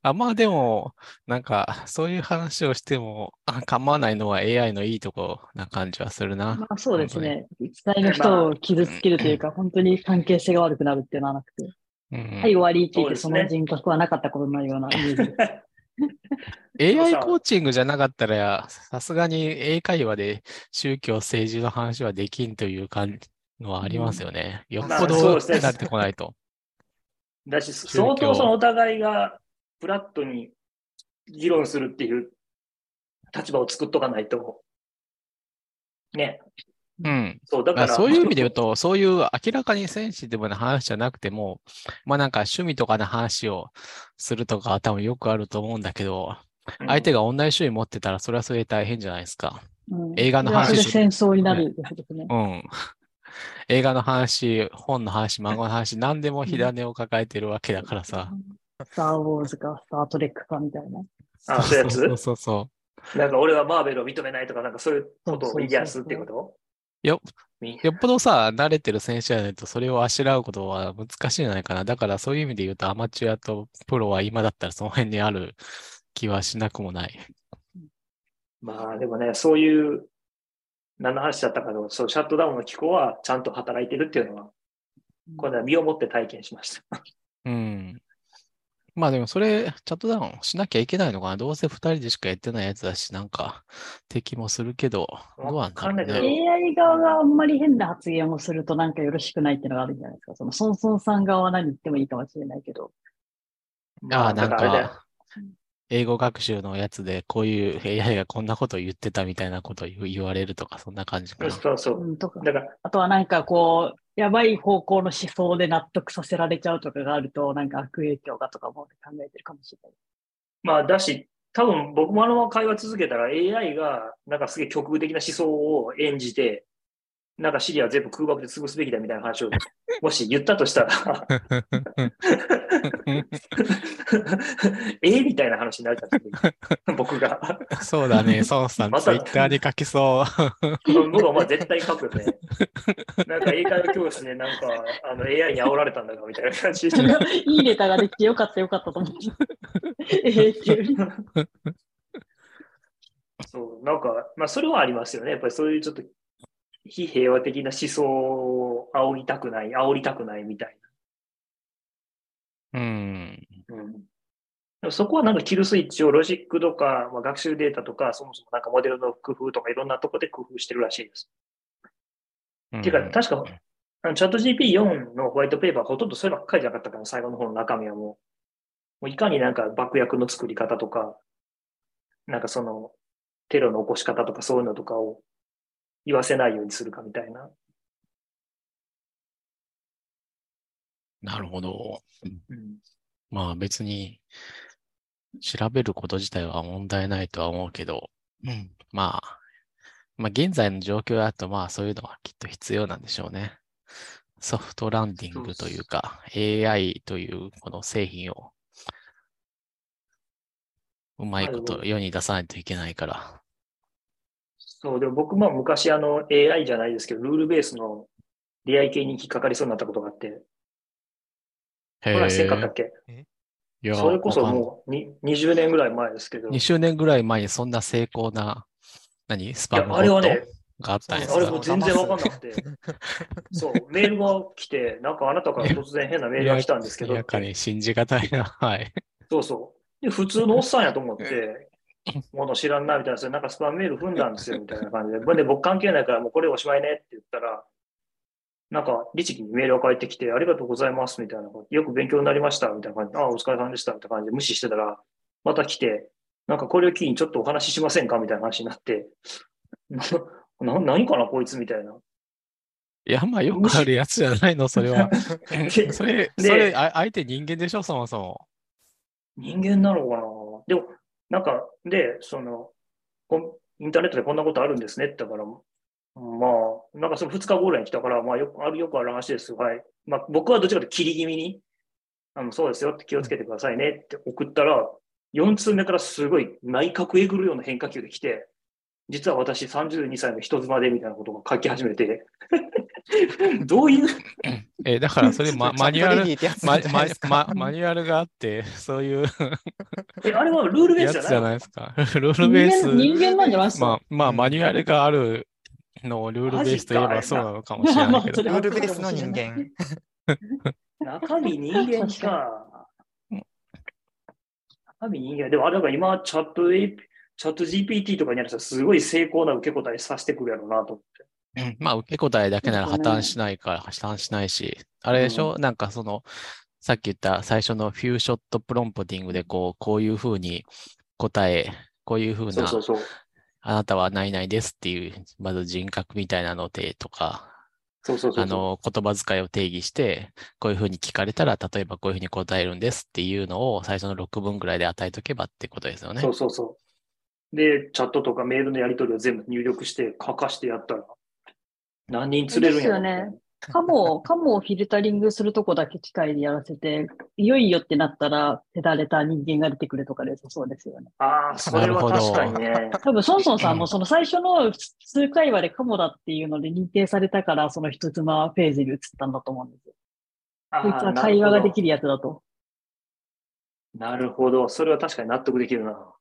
あ まあでも、なんか、そういう話をしてもあ構わないのは AI のいいとこな感じはするな。まあそうですね。実際の人を傷つけるというか、本当に関係性が悪くなるっていうのはなくて、うんはい、終わりって言って、その人格はなかったことになるようなイメージです。AI コーチングじゃなかったら、さすがに英会話で宗教、政治の話はできんという感じのはありますよね。よっまあぽどそうですね慣れてこないと。だし、相当そのお互いがフラットに議論するっていう立場を作っとかないと。ね。うん。そう、だから。まあそういう意味で言うと、そういう明らかにセンシティブな話じゃなくても、まあなんか趣味とかの話をするとかは多分よくあると思うんだけど、うん、相手が同じ趣味持ってたらそれはそれで大変じゃないですか。うん映画の話戦争になるやつですね。うん。映画の話、本の話、漫画の話、何でも火種を抱えてるわけだからさ。スター・ウォーズか、スター・トレックかみたいな。あそういうやつ？そうそうそう。なんか俺はマーベルを認めないとか、なんかそういうことを言い出すってこと？よみよっぽどさ、慣れてる選手じゃないとそれをあしらうことは難しいんじゃないかな。だからそういう意味で言うとアマチュアとプロは今だったらその辺にある気はしなくもない。まあでもね、そういう、何の話だったかの、そう、シャットダウンの機構はちゃんと働いてるっていうのは、これは身をもって体験しました。うん。まあでもそれ、チャットダウンしなきゃいけないのかな。どうせ二人でしかやってないやつだし、なんか敵もするけど、どうなんだろうわかんないけどね。AI 側があんまり変な発言をするとなんかよろしくないっていうのがあるんじゃないですか。そのソンソンさん側は何言ってもいいかもしれないけど。ああ、なんか、英語学習のやつで、こういう AI がこんなこと言ってたみたいなことを言われるとか、そんな感じかな。そうそうう。ん、とか。だから、あとはなんかこう、やばい方向の思想で納得させられちゃうとかがあると、なんか悪影響がとかも考えてるかもしれない。まあだし、多分僕もあのまま会話続けたら AI がなんかすげえ極右的な思想を演じて、なんかシリア全部空爆で潰すべきだみたいな話を もし言ったとしたら、えみたいな話になるじゃん、僕が。そうだね、孫さん、またツイッターに書きそう。僕はまあ絶対書くよね。なんか英会話教室でなんかあの AI に煽られたんだがみたいな感じで。いいネタができてよかったよかったと思って。ええっていう。そう、なんか、まあそれはありますよね。やっぱりそういうちょっと非平和的な思想を煽りたくない、煽りたくないみたいうん。な。うん、でもそこはなんかキルスイッチをロジックとか、まあ、学習データとか、そもそもなんかモデルの工夫とかいろんなところで工夫してるらしいです。ていうか、確か、あのチャット GP4 のホワイトペーパーほとんどそればっかりじゃなかったから、最後の方の中身はもう。もういかになんか爆薬の作り方とか、なんかそのテロの起こし方とかそういうのとかを言わせないようにするかみたいな。なるほど。うん、まあ別に調べること自体は問題ないとは思うけど、うん、まあ、まあ現在の状況だとまあそういうのはきっと必要なんでしょうね。ソフトランディングというか AI というこの製品をうまいこと世に出さないといけないから。そう、でも僕も昔あの AI じゃないですけど、ルールベースの出会い系に引っかかりそうになったことがあって、へこれはせんかったっけ？いやそれこそもうに20年ぐらい前ですけど、2周年ぐらい前にそんな成功な、何？スいやパムあれはねト？があったんですかあれもう全然わかんなくて、そう、メールが来て、なんかあなたから突然変なメールが来たんですけど、やかに信じがたいな。はい。そうそう。で、普通のおっさんやと思って、もの知らんなみたいな、それなんかスパムメール踏んだんですよみたいな感じで、で僕関係ないからもうこれおしまいねって言ったら、なんか、律儀にメールが返ってきて、ありがとうございます、みたいな。よく勉強になりました、みたいな感じで、ああ、お疲れ様でした、みたいな感じで無視してたら、また来て、なんかこれを機にちょっとお話ししませんかみたいな話になって、な、な何かな、こいつ、みたいな。いや、まあよくあるやつじゃないの、それは。でそれ、でそれ、あ相手人間でしょ、そもそも。人間なのかなでも、なんか、で、その、インターネットでこんなことあるんですねって言ったから、まあ、なんかその2日後ぐらいに来たから、まあよくある、よくある話です。はい。まあ僕はどっちかと切り気味に、あの、そうですよって気をつけてくださいねって送ったら、4通目からすごい内角えぐるような変化球で来て、実は私32歳の人妻でみたいなことが書き始めて、どういう、え、だからそれマ マニュアル、マママニュアルがあって、そういうえ、あれはルールベースじゃない？ですか？ルールベース。人間なんじゃないですか？まあ、まあ、マニュアルがあるのをルールベースといえばそうなのかもしれないけど。ルールベースの人間。中身人間か。中身人間。でもあれだから今、チャット A、チャット GPT とかにやるとすごい成功な受け答えさせてくるやろうなと思って。うんまあ、受け答えだけなら破綻しないから、破綻しないし、あれでしょ、なんかその、さっき言った最初のフューショットプロンプティングで、こう、こういうふうに答え、こういうふうな。あなたは何々ですっていう、まず人格みたいなのでとか、そうそうそうあの、言葉遣いを定義して、こういうふうに聞かれたら、例えばこういうふうに答えるんですっていうのを最初の6文ぐらいで与えとけばってことですよね。そうそうそう。で、チャットとかメールのやり取りを全部入力して書かしてやったら、何人釣れるんやろですよねカモを、カモをフィルタリングするとこだけ機械でやらせて、いよいよってなったら、手だれた人間が出てくるとかでそうですよね。ああ、それは確かにね。多分、ソンソンさんもその最初の数会話でカモだっていうので認定されたから、その一つ間ページに移ったんだと思うんですよ。あこいつはー会話ができるるやつだと。なるほど。それは確かに納得できるな。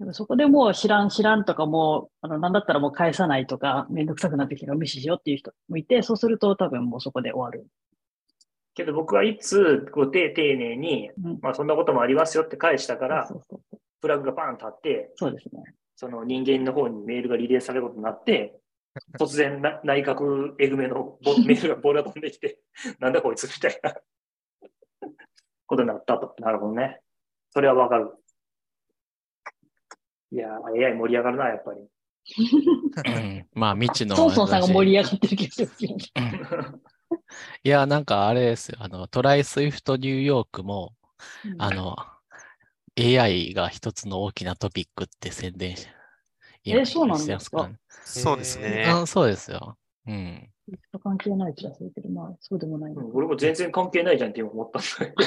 でもそこでもう知らん知らんとかもう、あの、なんだったらもう返さないとか、めんどくさくなってきたら無視しようっていう人もいて、そうすると多分もうそこで終わる。けど僕はいつ、こう、丁丁寧に、うんまあそんなこともありますよって返したから、そうそうそうフラグがバーン立って、そうですね。その人間の方にメールがリレーされることになって、突然な内閣えぐめのボメールがボールが飛んできて、なんだこいつみたいなことになったと。なるほどね。それはわかる。いやー、AI 盛り上がるな、やっぱり。うんまあ、未知の。ソンソンさんが盛り上がってる気がすよね。いや、なんかあれですよ。あの、トライスイフトニューヨークも、あの、AI が一つの大きなトピックって宣伝し、えそうなんですか？ねそうですね。あそうですよ。うん。関係ない気がするけど、まあ、そうでもない。うん俺も全然関係ないじゃんって今思ったんだけ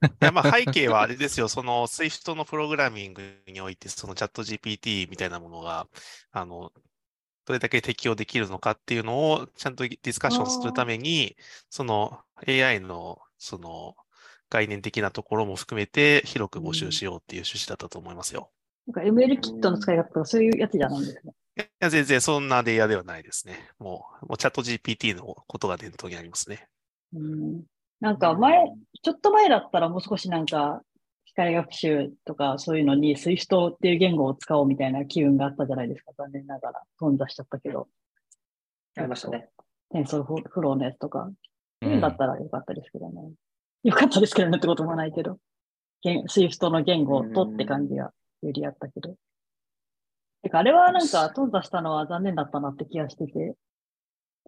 ど。いやまあ背景はあれですよ、その Swift のプログラミングにおいて、そのチャット GPT みたいなものが、あの、どれだけ適用できるのかっていうのをちゃんとディスカッションするために、その AI のその概念的なところも含めて広く募集しようっていう趣旨だったと思いますよ。なんか ML キットの使い方とかそういうやつじゃないんですね。いや、全然そんなレイヤーではないですね。もう、もうチャット GPT のことが伝統にありますね。うん。なんか前、ちょっと前だったらもう少しなんか、機械学習とかそういうのに Swift っていう言語を使おうみたいな機運があったじゃないですか。残念ながら。頓挫しちゃったけど。ありましたね。テンソルフローのやつとか。うんだったらよかったですけどね。よかったですけどねってこともないけど。言 Swift の言語とって感じがよりあったけど。てか、あれはなんか、頓挫したのは残念だったなって気がしてて。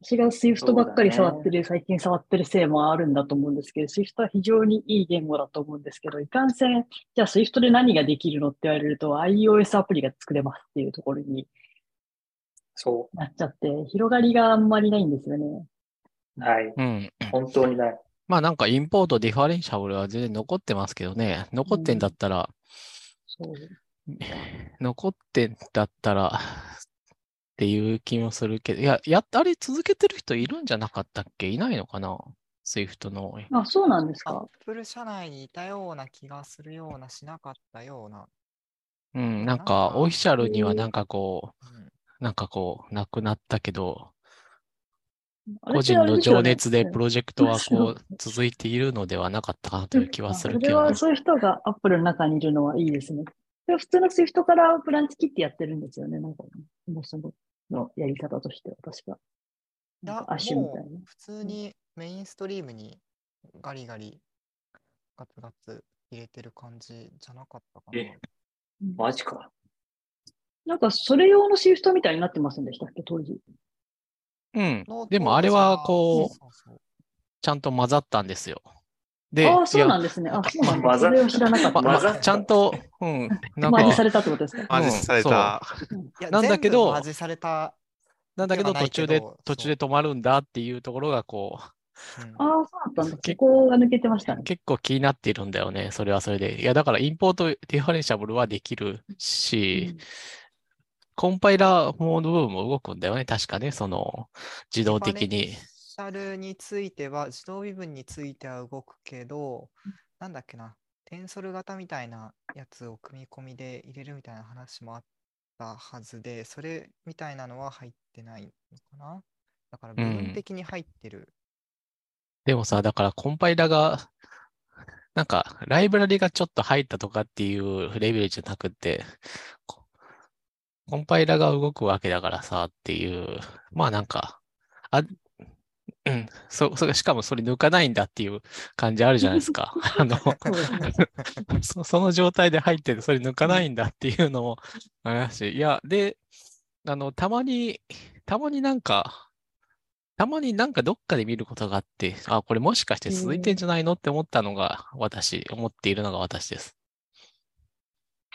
私が Swift ばっかり触ってる、最近触ってるせいもあるんだと思うんですけど、Swift は非常にいい言語だと思うんですけど、いかんせん、じゃあ Swift で何ができるのって言われると、iOS アプリが作れますっていうところにそなっちゃって、広がりがあんまりないんですよね。う。はい。うん。本当にない。まあなんか import differentiable は全然残ってますけどね。残ってんだったら、そう。残ってんだったらっていう気もするけど、いや、やったり続けてる人いるんじゃなかったっけ？いないのかな ?Swift の。あ、そうなんですアッか。プル社内にいたような気がするような、しなかったような。うん、なんかかオフィシャルにはなんかこうんう、なんかこう、なくなったけど、あれ個人の情熱であれプロジェクトはこう 続いているのではなかったかなという気はするそれは、けどね。そういう人がアップルの中にいるのはいいですね。で普通の Swift からブランチ切ってやってるんですよね、なんか、もうその。のやり方としては確か。いやなんかアッシュみたいな。普通にメインストリームにガリガリガツガツ入れてる感じじゃなかったかな。えマジか。なんかそれ用の Swift みたいになってませんでしたっけ、当時。うん。のでもあれはこう、そうそうちゃんと混ざったんですよ。で、ああ、そうなんですね。あ、そうなんだ。それを知らなかった。まちゃんと、うん、なんか、マージされたってことですか？マージされた。いやなんだけどマージされた、なんだけど途中で途中で止まるんだっていうところがこうんああ、そうだったんだ。結そこが抜けてましたう、ね。結構気になっているんだよね。それはそれで。いや、だから import differentiable はできるし、コンパイラーモード部分も動くんだよね。確かね、その、自動的に。シャルについては、自動微分については動くけど、なんだっけな、テンソル型みたいなやつを組み込みで入れるみたいな話もあったはずで、それみたいなのは入ってないのかな。だから部分的に入ってる。でもさ、だからコンパイラが、なんか、ライブラリがちょっと入ったとかっていうレベルじゃなくて、ココンパイラが動くわけだからさっていう、まあなんか、あ、うん、そ、それ、しかもそれ抜かないんだっていう感じあるじゃないですか。あの、そ。そその状態で入ってて、それ抜かないんだっていうのもありますし、いや、で、あの、たまに、たまになんか、たまになんかどっかで見ることがあって、あ、これもしかして続いてんじゃないのって思ったのが私、思っているのが私です。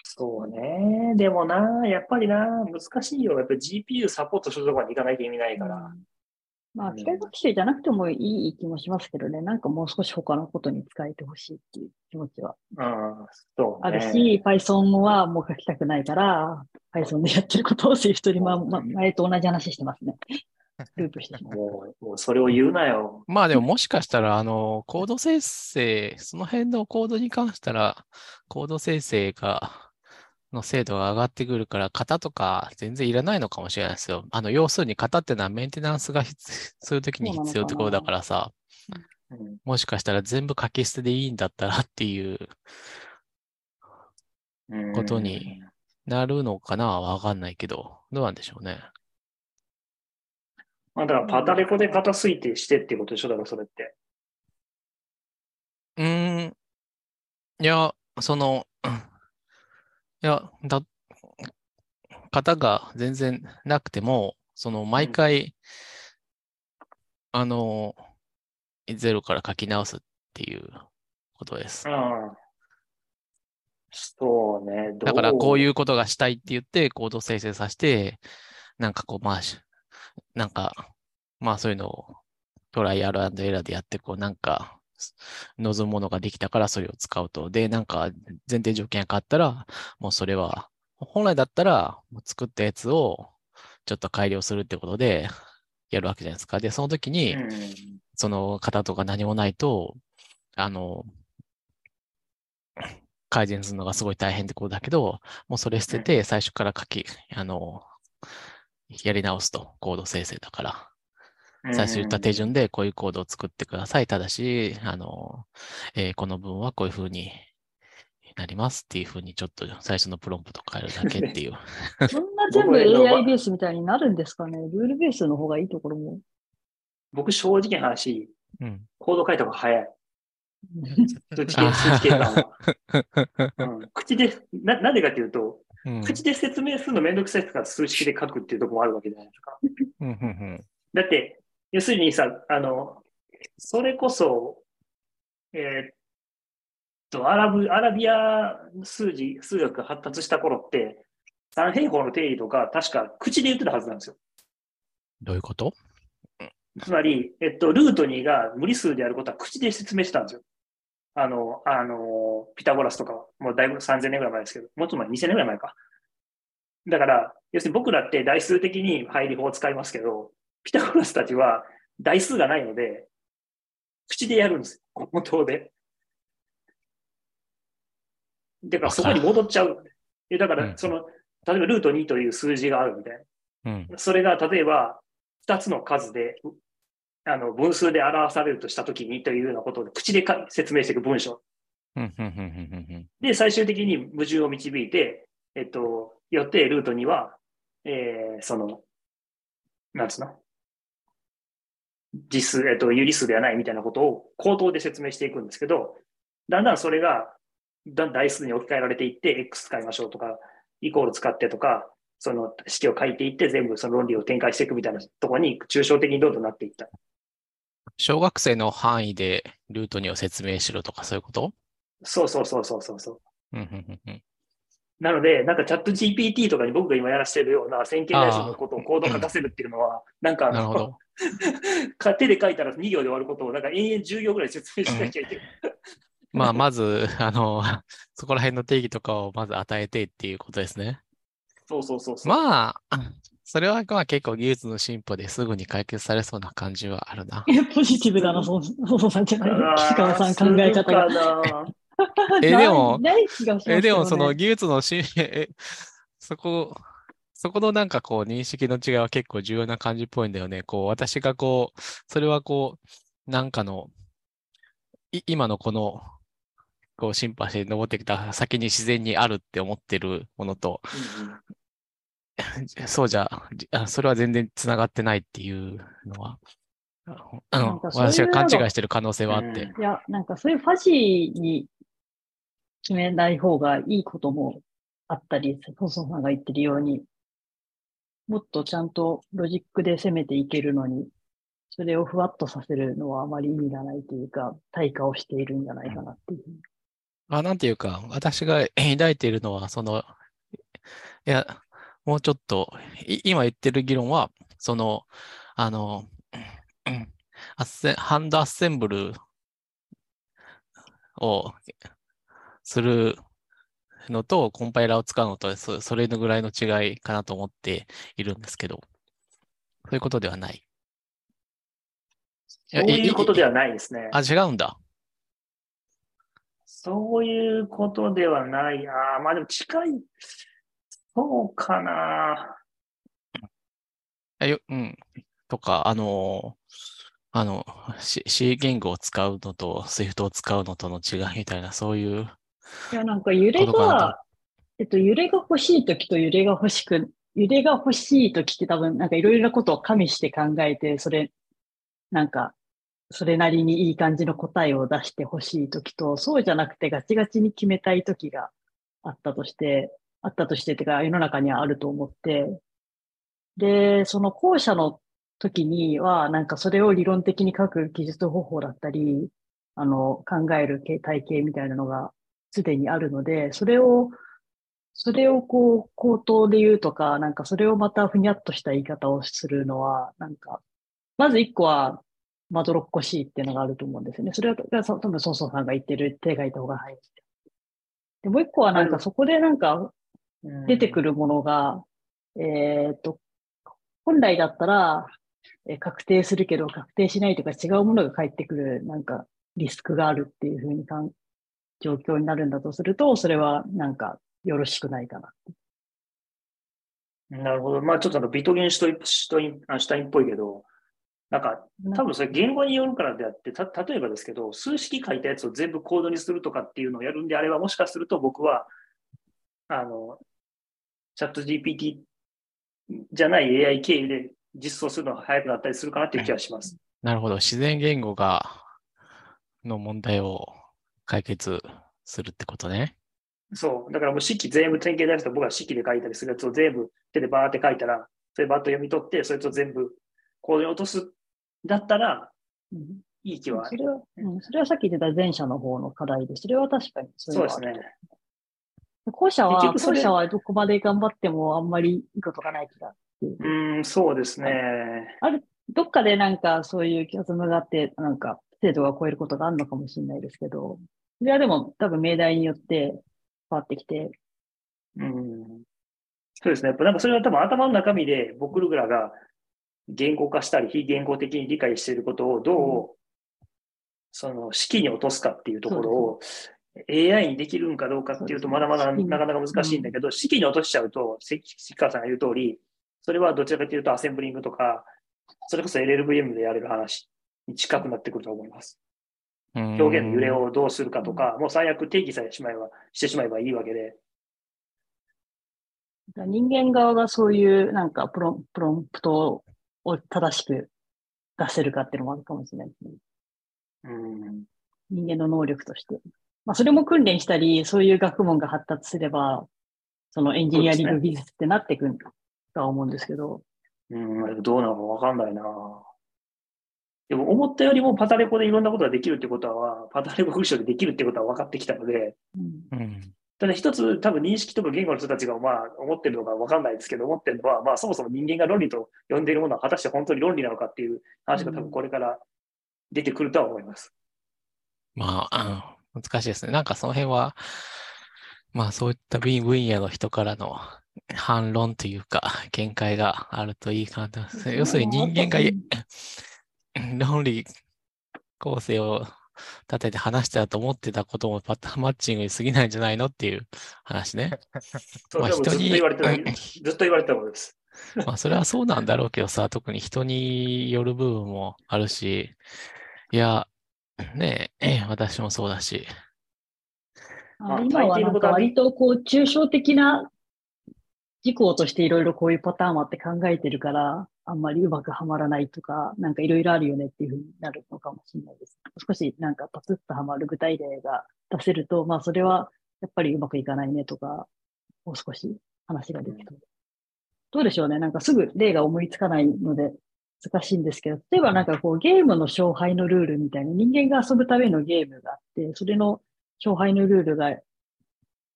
そうね。でもな、やっぱりな、難しいよ。やっぱり GPU サポートするところに行かないと意味ないから。まあ、機械学習じゃなくてもいい気もしますけどね。なんかもう少し他のことに使えてほしいっていう気持ちは。あるし、Python はもう書きたくないから、Python でやってることを Swift に、まあ、まあ、前と同じ話してますね。ループしてしまう。もう、もうそれを言うなよ。まあでももしかしたら、あの、コード生成、その辺のコードに関したら、コード生成が、の精度が上がってくるから、型とか全然いらないのかもしれないですよ。あの、要するに型ってのはメンテナンスが必 するときに必要ってことだからさ、うんもしかしたら全部書き捨てでいいんだったらっていううんことになるのかなわかんないけど、どうなんでしょうね。まあ、だからパタレコで型推定してっていうことでしょだからそれって。うーん。いや、その、いや、だ、型が全然なくても、その、毎回、あの、ゼロから書き直すっていうことです。うん。そうね。。だから、こういううことがしたいって言って、コード生成させて、なんかこう、まあし、なんか、まあそういうのをトライアルエラーでやって、こう、なんか、望むものができたからそれを使うと。で、なんか、前提条件が変わったら、もうそれは、本来だったら、作ったやつをちょっと改良するってことで、やるわけじゃないですか。で、その時に、うん。その型とか何もないと、あの、改善するのがすごい大変ってことだけど、もうそれ捨てて最初から書き、あの、やり直すと、コード生成だから。最初言った手順でこういうコードを作ってください。ただし、あの、えーこの文はこういう風になりますっていう風にちょっと最初のプロンプト変えるだけっていう。そんな全部 AI ベースみたいになるんですかね？ルールベースの方がいいところも。僕、正直な話、うん。コード書いた方が早い。数値計、数値計算は。うん、口でな、なんでかっていうと、うん。口で説明するのめんどくさいから数式で書くっていうところもあるわけじゃないですか。うんうんうんだって、要するにさ、あの、それこそ、えーっと、アラブ、アラビア数字、数学が発達した頃って、三平方の定理とか、確か口で言ってたはずなんですよ。どういうこと？つまり、えっと、ルート2が無理数であることは口で説明してたんですよ。あの、あの、ピタゴラスとかは、もうだいぶ3000年ぐらい前ですけど、もっと前、2000年ぐらい前か。だから、要するに僕らって代数的に配理法を使いますけど、ピタゴラスたちは代数がないので、口でやるんですよ。本当で。だからそこに戻っちゃう。えだかうんら、その、例えばルート2という数字があるみたいな。うん。それが例えば2つの数で、うあの分数で表されるとしたときにというようなことを口でか説明していく文章。で、最終的に矛盾を導いて、えっと、よってルートには、えーその、なんつうの？実数、えっと、有理数ではないみたいなことを口頭で説明していくんですけど、だんだんそれが、だんだん代数に置き換えられていって、X 使いましょうとか、イコール使ってとか、その式を書いていって、全部その論理を展開していくみたいなところに、抽象的にどんどんなっていった。小学生の範囲でルート2を説明しろとかそういうこと？そうそうそうそうそうそう。うんうんうんうんなので、なんかチャット GPT とかに僕が今やらせてるような線形代数のことをコード書かせるっていうのは、なんかあの 手で書いたら2行で終わることを、なんか延々10行ぐらい説明しなきゃいけない。まあ、まず、あの、そこら辺の定義とかをまず与えてっていうことですね。そうそうそうそう。まあ、それはまあ結構技術の進歩ですぐに解決されそうな感じはあるな。ポジティブだな、そう、そうさんじゃない。岸川さん考え方が。えでもえ、でもその技術の進、え、そこ、そこのなんかこう認識の違いは結構重要な感じっぽいんだよね。こう、私がこう、それはこう、なんかの、い今のこの、こう、シンパシーに登ってきた先に自然にあるって思ってるものと、そうじゃ、それは全然つながってないっていうのは、あの、私が勘違いしてる可能性はあって。うんいや、なんかそういうファジーに決めない方がいいこともあったり、細野さんが言ってるように、もっとちゃんとロジックで攻めていけるのに、それをふわっとさせるのはあまり意味がないというか、対価をしているんじゃないかなっていう。あ、なんていうか、私が抱いているのは、その、いや、もうちょっと、今言ってる議論は、その、あの、アッセハンドアッセンブルをするのと、コンパイラーを使うのと、そそれのぐらいの違いかなと思っているんですけど、そういうことではない。そういうことでは。はないですね。あ、違うんだ。そういうことではない。ああ、まあでも近い。そうかな。うん。とか、あの、あの、C, C 言語を使うのと Swift を使うのとの違いみたいな、そういう、いや、なんか揺れが、えっと、揺れが欲しいときと揺れが欲しく、揺れが欲しいときって多分、なんかいろいろなことを加味して考えて、それ、なんか、それなりにいい感じの答えを出して欲しいときと、そうじゃなくてガチガチに決めたいときがあったとして、あったとして、てか世の中にはあると思って、で、その後者の時には、なんかそれを理論的に書く記述方法だったり、あの、考える体系みたいなのがすでにあるので、それを、それをこう、口頭で言うとか、なんかそれをまたふにゃっとした言い方をするのは、なんか、まず一個は、まどろっこしいっていうのがあると思うんですよね。それは、そ多分、ソンソンさんが言ってる手がいた方が早いでもう一個はなんかそこでなんか出てくる。るものが、えっと、本来だったら、えー確定するけど確定しないとか違うものが返ってくる、なんかリスクがあるっていうふうにかん状況になるんだとすると、それはなんかよろしくないかな。なるほど。まあちょっとあのビトゲンシュトイシュトインあシュタインっぽいけど、なんか多分それ言語によるからであって、た例えばですけど、数式書いたやつを全部コードにするとかっていうのをやるんであれば、もしかすると僕は、あの、チャット GPT じゃない AI 経由で実装するのが早くなったりするかなっていう気がします。なるほど、自然言語が、の問題を解決するってことね。そう。だからもう式全部典型であると僕は式で書いたりするやつを全部手でバーって書いたら、それバーッと読み取って、それと全部コードに落とすだったらうんいい気はそ。れは、うん、それはさっき言ってた前者の方の課題で、それは確かにそうそうですね。後者は、後者はどこまで頑張ってもあんまりいいことがない気がする。うーん、そうですね。どっかでなんかそういう気がつむがあって、なんか精度が超えることがあるのかもしれないですけど、それはでも多分命題によって変わってきて、うん。そうですね。やっぱなんかそれは多分頭の中身で僕らが言語化したり非言語的に理解していることをどう、その式に落とすかっていうところを AI にできるんかどうかっていうとまだまだなかなか難しいんだけど、式に落としちゃうと、関川さんが言う通り、それはどちらかというとアセンブリングとか、それこそ LLVM でやれる話に近くなってくると思います。表表現の揺れをどうするかとか、もう最悪定義さえしまえば、してしまえばいいわけで、人間側がそういうなんかプロンプロンプトを正しく出せるかっていうのもあるかもしれないですね。うん。人間の能力として。まあ、それも訓練したり、そういう学問が発達すれば、そのエンジニアリング技術ってなっていくんだとは思うんですけど、うん、どうなのかわかんないな。でも思ったよりもパタレコでいろんなことができるってことは、パタレコフルショでできるってことは分かってきたので、うんうん。ただ一つ多分認識とか言語の人たちがまあ思ってるのか分かんないですけど、思ってるのは、まあそもそも人間が論理と呼んでいるものは果たして本当に論理なのかっていう話が多分これから出てくるとは思います。まあ、うん難しいですね。なんかその辺は、まあそういった分分野の人からの反論というか、見解があるといいかなと思います。要するに人間がうん 論理構成を立てて話してたと思ってたこともパターンマッチングに過ぎないんじゃないのっていう話ね。そう、まあでもずっと人に言われてた、ずっと言われてたことです。まあそれはそうなんだろうけどさ、特に人による部分もあるし、いや、ねえ、私もそうだし、まあ今はなんか割とこう抽象的な事項としていろいろこういうパターンもあって考えてるから、あんまりうまくはまらないとか、なんかいろいろあるよねっていうふうになるのかもしれないです。少しなんかパツッとはまる具体例が出せると、まあそれはやっぱりうまくいかないねとか、もう少し話ができそう。どうでしょうね。なんかすぐ例が思いつかないので難しいんですけど、例えばなんかこうゲームの勝敗のルールみたいな人間が遊ぶためのゲームがあって、それの勝敗のルールが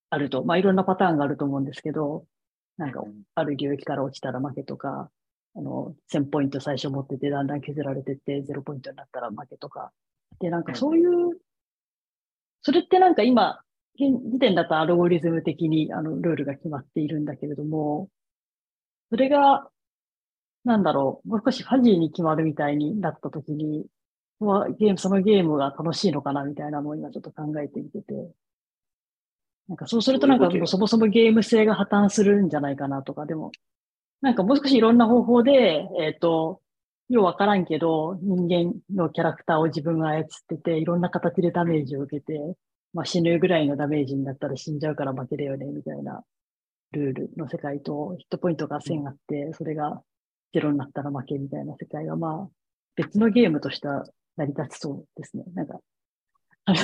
あると、まあいろんなパターンがあると思うんですけど、なんかある領域から落ちたら負けとか、あの、1000ポイント最初持っててだんだん削られてって0ポイントになったら負けとか。で、なんかそういう、それってなんか今、現時点だとアルゴリズム的にあのルールが決まっているんだけれども、それが、なんだろう、もう少しファジーに決まるみたいになったときに、はゲーム、そのゲームが楽しいのかなみたいなのを今ちょっと考えてみてて。なんかそうするとなんかそもそもゲーム性が破綻するんじゃないかなとか、でも、なんかもう少しいろんな方法で、えっ、と、ようわからんけど、人間のキャラクターを自分が操ってて、いろんな形でダメージを受けて、まあ死ぬぐらいのダメージになったら死んじゃうから負けだよね、みたいなルールの世界と、ヒットポイントが1000あって、それが0になったら負けみたいな世界は、まあ、別のゲームとしては成り立ちそうですね。なんか、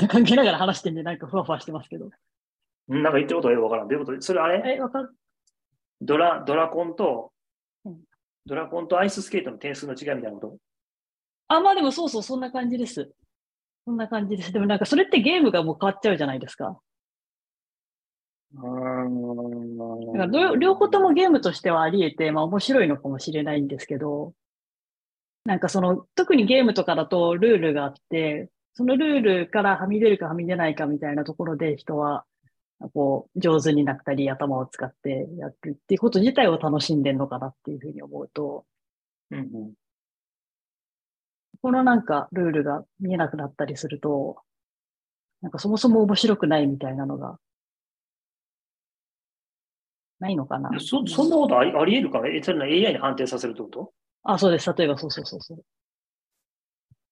関係ながら話してんで、なんかふわふわしてますけど。うんなんか言ってることはよくわからん。どういうこと？それあれ？え、わかるドラ、ドラコンとうん、ドラコンとアイススケートの点数の違いみたいなこと？あ、まあでもそうそう、そんな感じです。そんな感じです。でもなんかそれってゲームがもう変わっちゃうじゃないですか。うーんだか両方ともゲームとしてはあり得て、まあ面白いのかもしれないんですけど、なんかその、特にゲームとかだとルールがあって、そのルールからはみ出るかはみ出ないかみたいなところで人は、こう、上手になったり頭を使ってやるっていうこと自体を楽しんでんのかなっていうふうに思うと、うんうんこのなんかルールが見えなくなったりすると、なんかそもそも面白くないみたいなのが、ないのかな。そそんなことありあり得るか？え、それな AI に判定させるってこあ、そうです。例えばそうそうそうそう。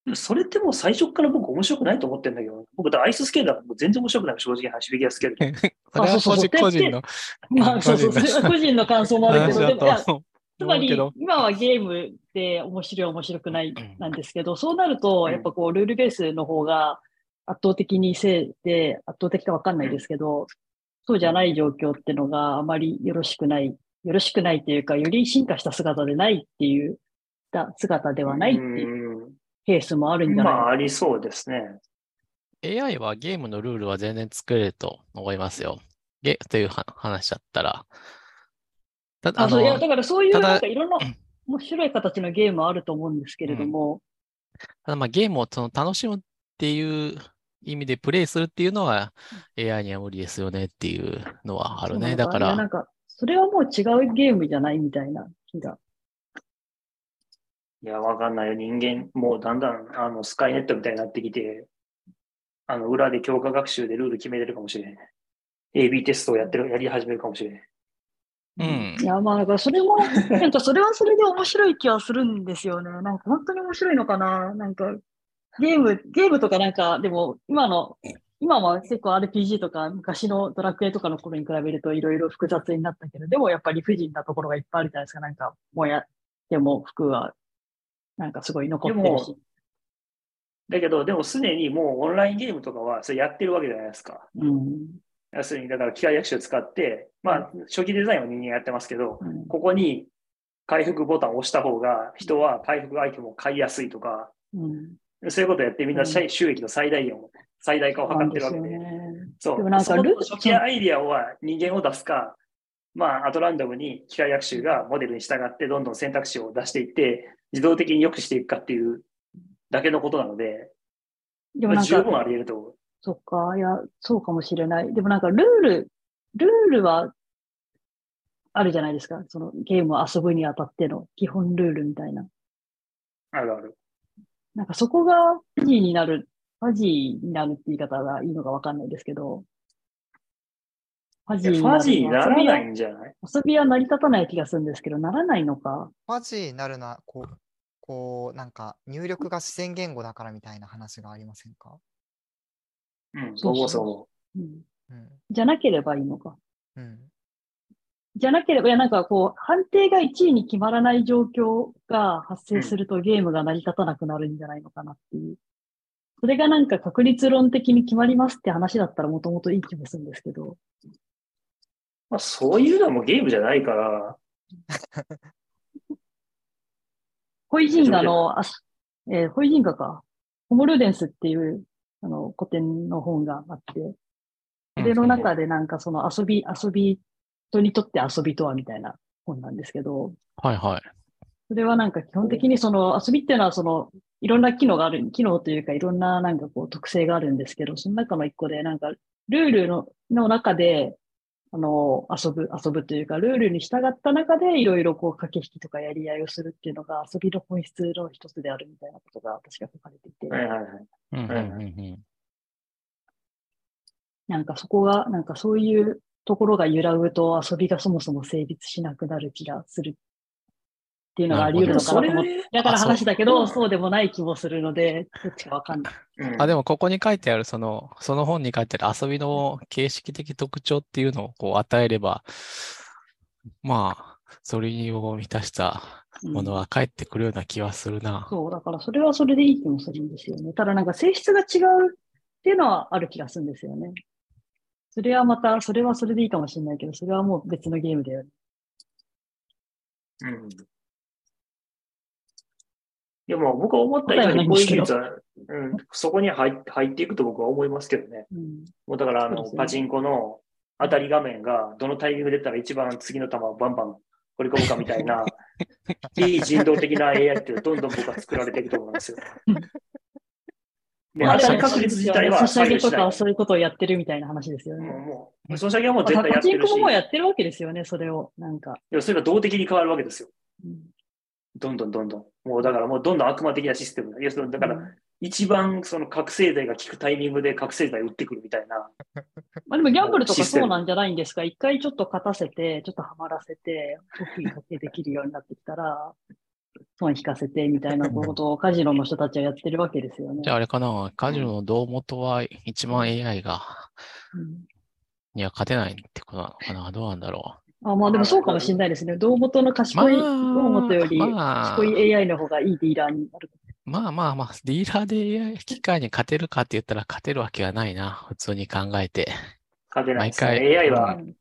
とそれってもう最初から僕面白くないと思ってるんだけど、僕、アイススケートはもう全然面白くない正直な話、フィギュアスケート。それはそうそうそう 個人の。まあ、そうそう、個人のそれは個人の感想もあるけど、でも、つまり今はゲームで面白い面白くないなんですけど、そうなると、うん。やっぱこう、ルールベースの方が圧倒的にせいで、圧倒的かわかんないですけど、そうじゃない状況ってのがあまりよろしくない、よろしくないっていうか、より進化した姿でないっていう、た姿ではないっていう。うケースもあるんじゃない？んまあ、ありそうですね。AI はゲームのルールは全然作れると思いますよ。ゲというは話だったら。ただ、あそういや、のだからそういうなんかいろんな面白い形のゲームはあると思うんですけれども、ただまあゲームをその楽しむっていう意味でプレイするっていうのは AI には無理ですよねっていうのはあるね。だから、なんか、それはもう違うゲームじゃないみたいな気が。いや、わかんないよ。人間、もうだんだん、あの、スカイネットみたいになってきて、あの、裏で強化学習でルール決めてるかもしれん。AB テストをやってる、やり始めるかもしれん。うんいや、まあ、だからそれも、なんかそれはそれで面白い気はするんですよね。なんか本当に面白いのかな？なんか、ゲーム、ゲームとかなんか、でも、今の、今は結構 RPG とか昔のドラクエとかの頃に比べるといろいろ複雑になったけど、でもやっぱり理不尽なところがいっぱいあるじゃないですか。なんか、もうやっても服はなんかすごい残ってるし。だけど、でもすでにもうオンラインゲームとかはそれやってるわけじゃないですか。うん。要するに、だから機械学習を使って、まあ、初期デザインは人間やってますけど、うんここに回復ボタンを押した方が人は回復アイテムを買いやすいとか、うん。そういうことをやってみんなうん収益の最大限を、最大化を図ってるわけで。そう。でもなんか初期アイディアは人間を出すか、まあ、アトランダムに機械学習がモデルに従ってどんどん選択肢を出していって、自動的に良くしていくかっていうだけのことなので、まあ、でもなん十分あか、り得ると思う。そっか、いや、そうかもしれない。でもなんかルール、ルールはあるじゃないですか。そのゲームを遊ぶにあたっての基本ルールみたいな。あるある。なんかそこがファジーになる、ファジーになるって言い方がいいのかわかんないですけど、ファジーになジーにならないんじゃない？遊びは成り立たない気がするんですけど、ならないのか？ファジーになるな、こう、こう、なんか入力が自然言語だからみたいな話がありませんか？うん、そうそううん。じゃなければいいのか？うん。じゃなければ、いや、なんか？こう、判定が1位に決まらない状況が発生するとゲームが成り立たなくなるんじゃないのかなっていう。それがなんか確率論的に決まりますって話だったらもともといい気もするんですけど。う。まあ、そういうのはもうゲームじゃないから、ホイジンガの、あえーホイジンガか。ホモルデンスっていう、あの、古典の本があって、それの中でなんかその遊び、遊び、人にとって遊びとはみたいな本なんですけど、はいはい。それはなんか基本的にその遊びっていうのはそのいろんな機能がある、機能というかいろんななんかこう特性があるんですけど、その中の一個でなんかルールのの中であの遊ぶ、遊ぶというかルールに従った中でいろいろこう駆け引きとかやり合いをするっていうのが遊びの本質の一つであるみたいなことが確か書かれていて、はいはいはい。なんかそこがなんかそういうところが揺らぐと遊びがそもそも成立しなくなる気がするっていうのがあり得るのかなと思って。だから話だけど、あそうそうでもない気もするので、どっちかわかんない。うんあ、でもここに書いてある、その、その本に書いてある遊びの形式的特徴っていうのをこう与えれば、まあ、それを満たしたうんものは返ってくるような気はするな。そう、だからそれはそれでいい気もするんですよね。ただなんか性質が違うっていうのはある気がするんですよね。それはまた、それはそれでいいかもしれないけど、それはもう別のゲームだよね。うん。でも僕は思った以上にこういう技術は、うん、そこに入って入っていくと僕は思いますけどね。うん。もうだからあの、ねパチンコの当たり画面がどのタイミングで出たら一番次の球をバンバン掘り込むかみたいな、非人道的な AI ってどんどん僕は作られていくと思うんですよ。で、まあ当たり確率自体はソシャゲとかそういうことをやってるみたいな話ですよね。もうもう、ソシャゲはもうまあ絶対やパチンコってるし、ももうやってるわけですよね、それを。なんか。でもそれが動的に変わるわけですよ。うんどんどんどんどん。もうだからもうどんどん悪魔的なシステムが。いやそのだからうん一番その覚醒剤が効くタイミングで覚醒剤打ってくるみたいな。まあでもギャンブルとかそうなんじゃないんですか？一回ちょっと勝たせて、ちょっとハマらせて、得意確定できるようになってきたら、損引かせてみたいなことをカジノの人たちはやってるわけですよね。じゃああれかな、カジノの胴元は一番 AI が、うんには勝てないってことなのかな？どうなんだろあまあでもそうかもしれないですね。胴元の賢い、まあよりまあ賢い AI の方がいいディーラーになる。う。まあまあまあ、ディーラーで AI 機械に勝てるかって言ったら勝てるわけはないな。普通に考えて。勝てないですね。毎回 AI は、うん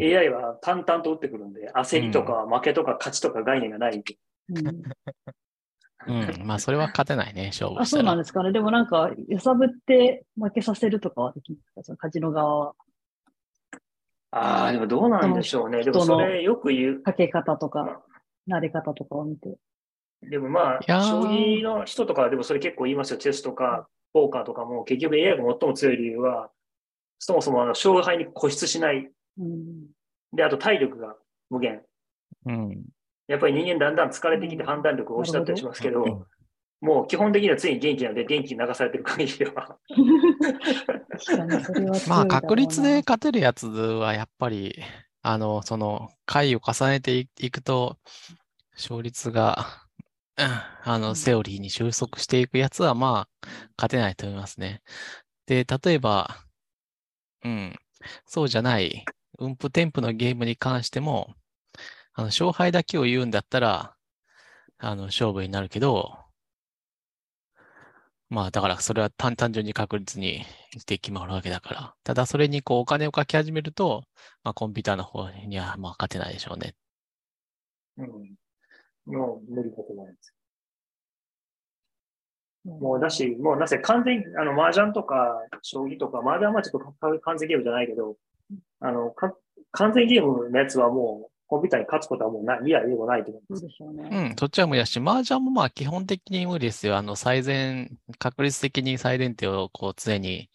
AI は淡々と打ってくるんで、焦りとか負けとか勝ちとか概念がない。うんうん。まあそれは勝てないね、勝負あ、したら。そうなんですかね。でもなんか、揺さぶって負けさせるとかはできるんですか？そのカジノ側は。ああ、でもどうなんでしょうね。でもそれよく言う。かけ方とか、慣れ方とかを見て。でもまあ、将棋の人とかでもそれ結構言いますよ。チェスとか、ポーカーとかも、結局 AI が最も強い理由は、そもそもあの勝敗に固執しない。うん。で、あと体力が無限。うん。やっぱり人間だんだん疲れてきてうん判断力を失ったりしますけど、うんもう基本的には常に元気なので、電気に流されてる限りは。確かにそれはまあ確率で勝てるやつはやっぱり、あの、その回を重ねていいくと、勝率が、うんあの、うんセオリーに収束していくやつは、まあ、勝てないと思いますね。で、例えば、うん、そうじゃない、運布添付のゲームに関しても、あの、勝敗だけを言うんだったら、あの、勝負になるけど、まあ、だからそれは単単純に確率にして決まるわけだから。ただそれにこうお金をかけ始めると、まあコンピューターの方にはまあ勝てないでしょうね。うん。もう無理だと思います。もうだし、もうなぜ完全に、あの、麻雀とか、将棋とか、麻雀はちょっと完全ゲームじゃないけど、あの、か完全ゲームのやつはもう、コンピューターに勝つことはもうない、未来でもないと思うんです。そうでしょうね。うん、そっちは無理だし、麻雀もまあ基本的に無理ですよ。あの、最善、確率的に最善手をこう常に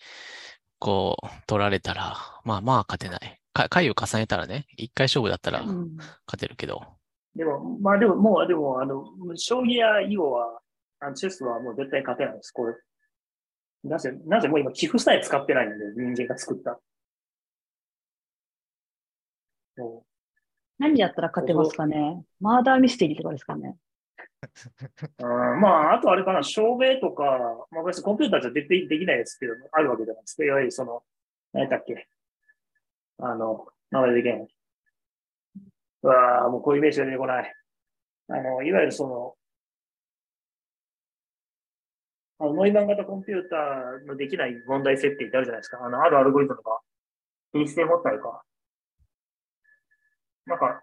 こう取られたら、まあまあ勝てない。か回を重ねたらね、一回勝負だったらうん。勝てるけど。でも、まあでも、もう、でも、あの、将棋や囲碁は、あのチェスはもう絶対勝てないです。これ。なぜ、なぜもう今寄付さえ使ってないんで、人間が作った。も何やったら勝てますかね？マーダーミステリーとかですかね？ううんまあ、あとあれかな、証明とか、まあ別にコンピューターじゃ絶対できないやつっていうのもあるわけじゃないですか。いわゆるその、何だっけ？あの、名前できない。うわあ、もうこういうイメージが出てこない。あの、いわゆるその、あのノイマン型コンピューターのできない問題設定ってあるじゃないですか。あの、あるアルゴリズムが、定性持ったりか。なんか、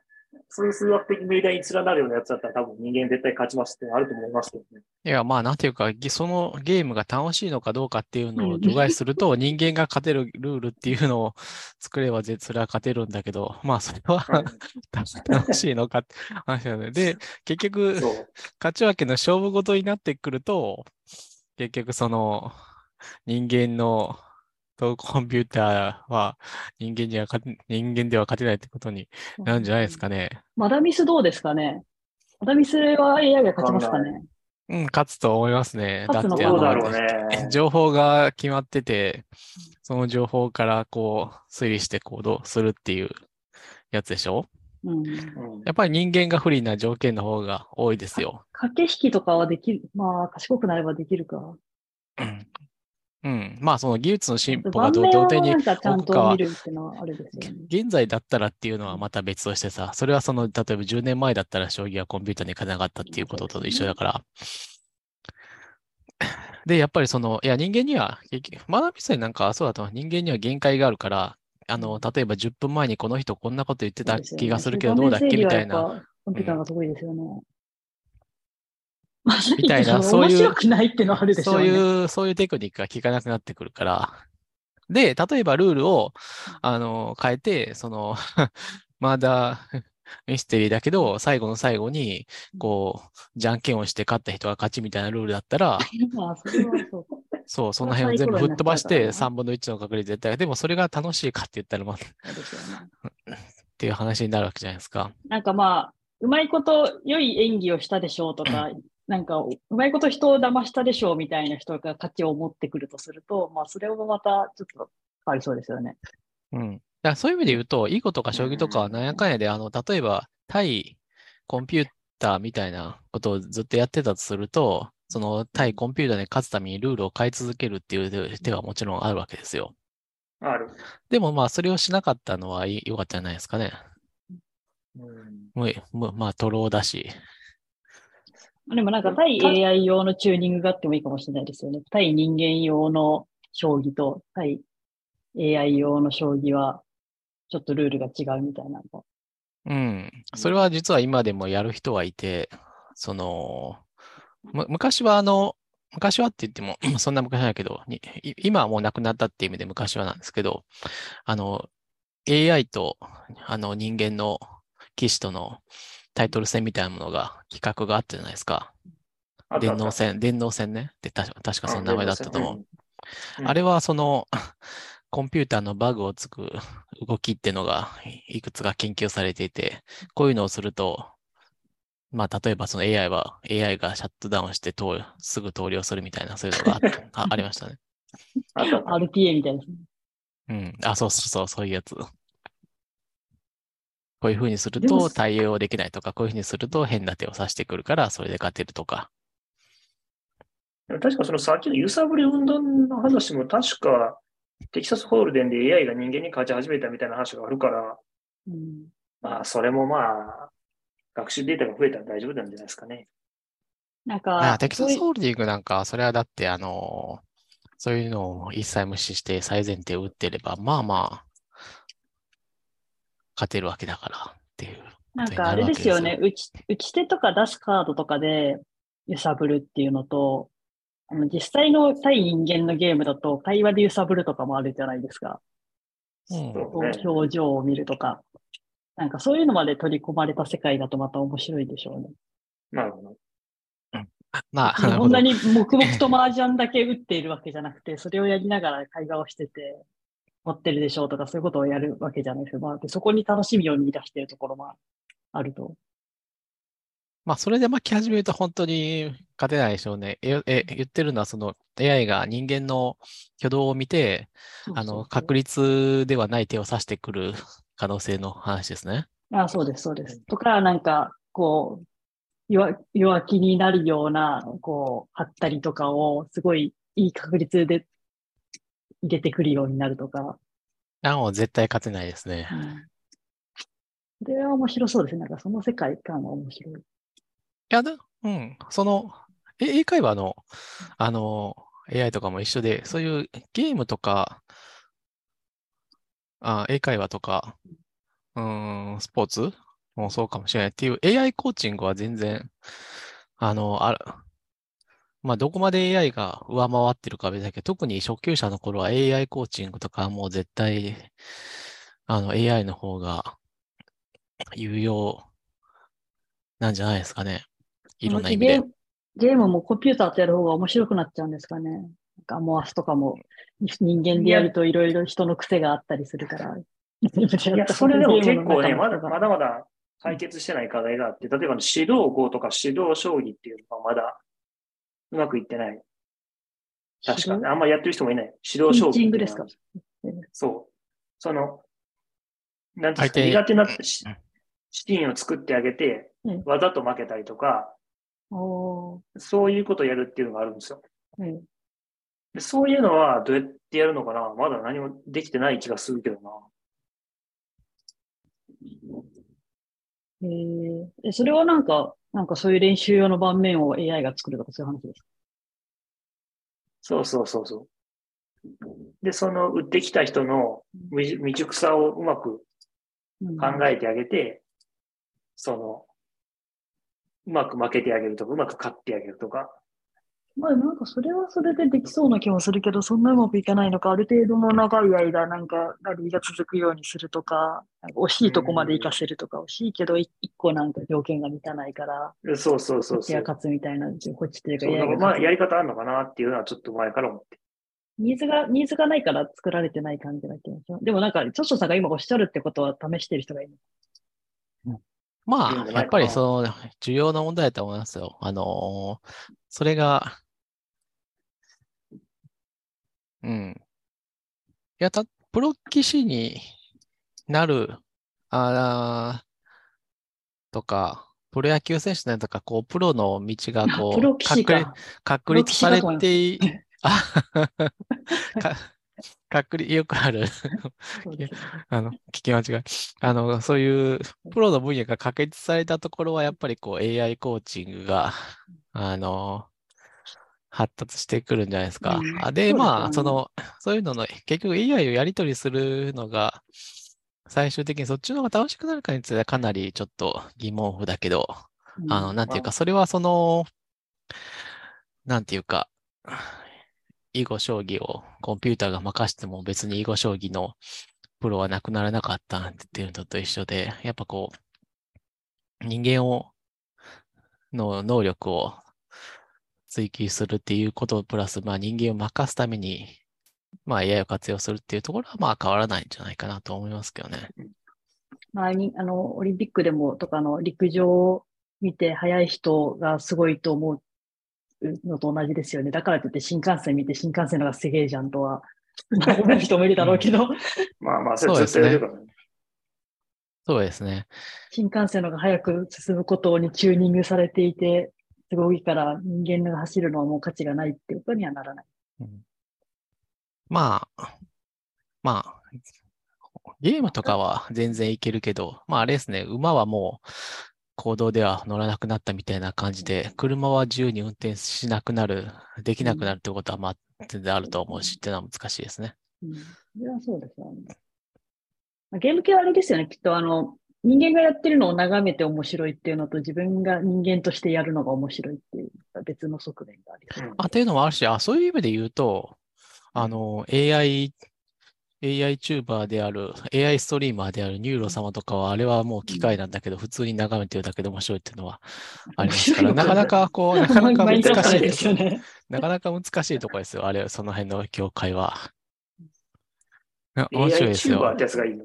そういう数学的命題に連なるようなやつだったら多分人間絶対勝ちますってあると思いますけどね。いや、まあ、なんていうか、ぎそのゲームが楽しいのかどうかっていうのうんを除外すると、人間が勝てるルールっていうのを作れば、ぜそれは勝てるんだけど、まあ、それは楽しいのかって話なので、で、結局。勝ち分けの勝負事になってくると、結局その人間のとコンピューターは人間には勝て、人間では勝てないってことになるんじゃないですかね。マダミスどうですかね？マダミスは AI が勝ちますかね？うん、勝つと思いますね。だって、あろうね。の、情報が決まってて、その情報からこう推理して行動するっていうやつでしょ？うん。うんやっぱり人間が不利な条件の方が多いですよ。駆け引きとかはできる。まあ、賢くなればできるか。うん。うん。まあ、その技術の進歩が同点に置くか。現在だったらっていうのはまた別としてさ、それはその、例えば10年前だったら将棋はコンピューターに勝てなかったっていうことと一緒だから。で、やっぱりその、いや人間には、学びさえなんかそうだと人間には限界があるから、あの、例えば10分前にこの人こんなこと言ってた気がするけどどうだっけみたいな。。コンピューターが得意ですよね。みたいなそういう面白くないってのはあるでしょそうね。いう、そういうテクニックが効かなくなってくるから。で、例えばルールを、あの、変えて、その、まだ ミステリーだけど、最後の最後に、こう、じゃんけんをして勝った人が勝ちみたいなルールだったら、まあ、そうか。そう、その辺を全部吹っ飛ばしてサイコロになっちゃうから3分の1の確率絶対。でもそれが楽しいかって言ったら、まあ、っ。ていう話になるわけじゃないですか。なんかまあ、うまいこと良い演技をしたでしょうとか、なんかうまいこと人を騙したでしょうみたいな人が価値を持ってくるとすると、まあそれもまたちょっと変わりそうですよね。うん。だそういう意味で言うと、囲碁とか将棋とかはなんやかんやで、あの、例えば、対コンピューターみたいなことをずっとやってたとすると、その対コンピューターに勝つためにルールを変え続けるっていう手はもちろんあるわけですよ。ある。でもまあ、それをしなかったのはい良かったんじゃないですかね。うんまあ、トローだし。でもなんか対 AI 用のチューニングがあってもいいかもしれないですよね。対人間用の将棋と対 AI 用の将棋はちょっとルールが違うみたいなのが。うん。それは実は今でもやる人はいて、その、む昔はあの、昔はって言っても、そんな昔じゃないけど、今はもうなくなったっていう意味で昔はなんですけど、あの、AI とあの人間の棋士とのタイトル戦みたいなものが企画があったじゃないですか。電脳戦、電脳戦ね。で、た確かその名前だったと思う。うんあれはその、コンピューターのバグをつく動きっていうのがいくつか研究されていて、こういうのをすると、まあ、例えばその AI は、AI がシャットダウンして通るすぐ投了するみたいな、そういうのがああありましたね。あったあった RTA みたいですね。うん。あ、そうそうそう、そういうやつ。こういう風にすると対応できないとか、こういう風にすると変な手を指してくるから、それで勝てるとか。確かそのさっきの揺さぶり運動の話も確かテキサスホールデンで AI が人間に勝ち始めたみたいな話があるから、うん、まあそれもまあ学習データが増えたら大丈夫なんじゃないですかね。なんあか、テキサスホールディングなんか、それはだって、あの、そういうのを一切無視して最前提を打ってれば、まあまあ、勝てるわけだからっていう。なんかあれですよね、打ち打ち手とか出すカードとかで揺さぶるっていうのと、あの実際の対人間のゲームだと会話で揺さぶるとかもあるじゃないですか。うん表情を見るとか。なんかそういうのまで取り込まれた世界だとまた面白いでしょうね。なるほど。まあ、こんなに黙々と麻雀だけ打っているわけじゃなくて、それをやりながら会話をしてて、持ってるでしょうとかそういうことをやるわけじゃないですか。まあ、でそこに楽しみを見出しているところもあると。まあ、それで巻き始めると本当に勝てないでしょうね。え、え言ってるのは、その AI が人間の挙動を見て、あの、確率ではない手を指してくる 可能性の話ですね。あそうです、そうです。とか、なんか、こう、弱弱気になるような、こう、貼ったりとかを、すごいいい確率で入れてくるようになるとか。あ、もう絶対勝てないですねう。ん。それは面白そうですね。なんかその世界観は面白い。いや、だうん、その、え英会話の、あの、AI とかも一緒で、そういうゲームとか、あ、英会話とか、うーん、スポーツもそうかもしれないっていう AI コーチングは全然、あの、ある、まあ、どこまで AI が上回ってるかは別だけど、特に初級者の頃は AI コーチングとかはもう絶対、あの、AI の方が有用なんじゃないですかね。いろんな意味でゲー。ムもコンピューターとやる方が面白くなっちゃうんですかね。なんかモアスとかも人間でやるといろいろ人の癖があったりするから。いいや、それでも結構ね、まだまだまだ解決してない課題があって、例えば指導語とか指導将棋っていうのはまだうまくいってない。確かに。あんまりやってる人もいない。指導将棋っていうのは。ピッチングですか？そう。その、なんていうんですか、苦手なシーンを作ってあげてうん、わざと負けたりとか、そういうことをやるっていうのがあるんですよ。うんでそういうのはどうやってやるのかな？まだ何もできてない気がするけどな。へーえそれはなんか、なんかそういう練習用の盤面を AI が作るとかそういう話ですか？そうそうそうそう。で、その売ってきた人の未未熟さをうまくうん考えてあげて、その、うまく負けてあげるとか、うまく勝ってあげるとか。まあなんかそれはそれでできそうな気もするけど、そんなうまくいかないのか、ある程度の長い間なんかラリーが続くようにするとか、なんか惜しいとこまで行かせるとか、惜しいけどい一個なんか条件が満たないから、そうそうそうそう。勝つみたいな、こっちっていうかまあ、やり方あるのかなっていうのはちょっと前から思って。ニーズが、ニーズがないから作られてない感じが気がします。でもなんか、チョッショさんが今おっしゃるってことは試してる人がいる。まあ、やっぱりその、重要な問題だと思いますよ。あのーそれが、うん。いや、た、プロ棋士になる、あーとか、プロ野球選手になるとか、こう、プロの道がこう、確。確立されてい、あ、か、確立、よくある、あの、聞き間違い。あの、そういうプロの分野が確立されたところは、やっぱりこう AI コーチングが、あの、発達してくるんじゃないですか。うん。あで、まあ、その、そういうのの、結局 AI をやり取りするのが、最終的にそっちの方が楽しくなるかについてはかなりちょっと疑問符だけど、うん。あの、なんていうか、それはその、なんていうか、囲碁将棋をコンピューターが任しても別に囲碁将棋のプロはなくならなかったなんてっていうのと一緒で、やっぱこう、人間を、の能力を追求するっていうことプラス、まあ人間を任すために、まあ AI を活用するっていうところはまあ変わらないんじゃないかなと思いますけどね。前に、あの、オリンピックでも、とかの陸上を見て速い人がすごいと思うのと同じですよね。だからといって新幹線見て新幹線のがすげえじゃんとは、人もいるだろうけど、まあまあ、それずっとやるからね。そうですね。新幹線のが早く進むことにチューニングされていて、すごいから人間が走るのはもう価値がないってことにはならない。うんまあ、まあ、ゲームとかは全然いけるけど、まああれですね、馬はもう行動では乗らなくなったみたいな感じで、車は自由に運転しなくなる、できなくなるってことは、まあ、全然あると思うし、っていうのは難しいですね。うん。それはそうですよね。まあゲーム系はあれですよね。きっとあの、人間がやってるのを眺めて面白いっていうのと、自分が人間としてやるのが面白いっていう別の側面がありそう。あ、っていうのもあるし、あ、そういう意味で言うと、あの、AI、AI チューバーである、AI ストリーマーであるニューロ様とかは、あれはもう機械なんだけど、普通に眺めてるだけで面白いっていうのはありますから、なかなかこう、なかなか難しいでよね。なかなか難しいところですよ。あれ、その辺の業界は。面 AI 白いですよチューバーって。やつがいいの？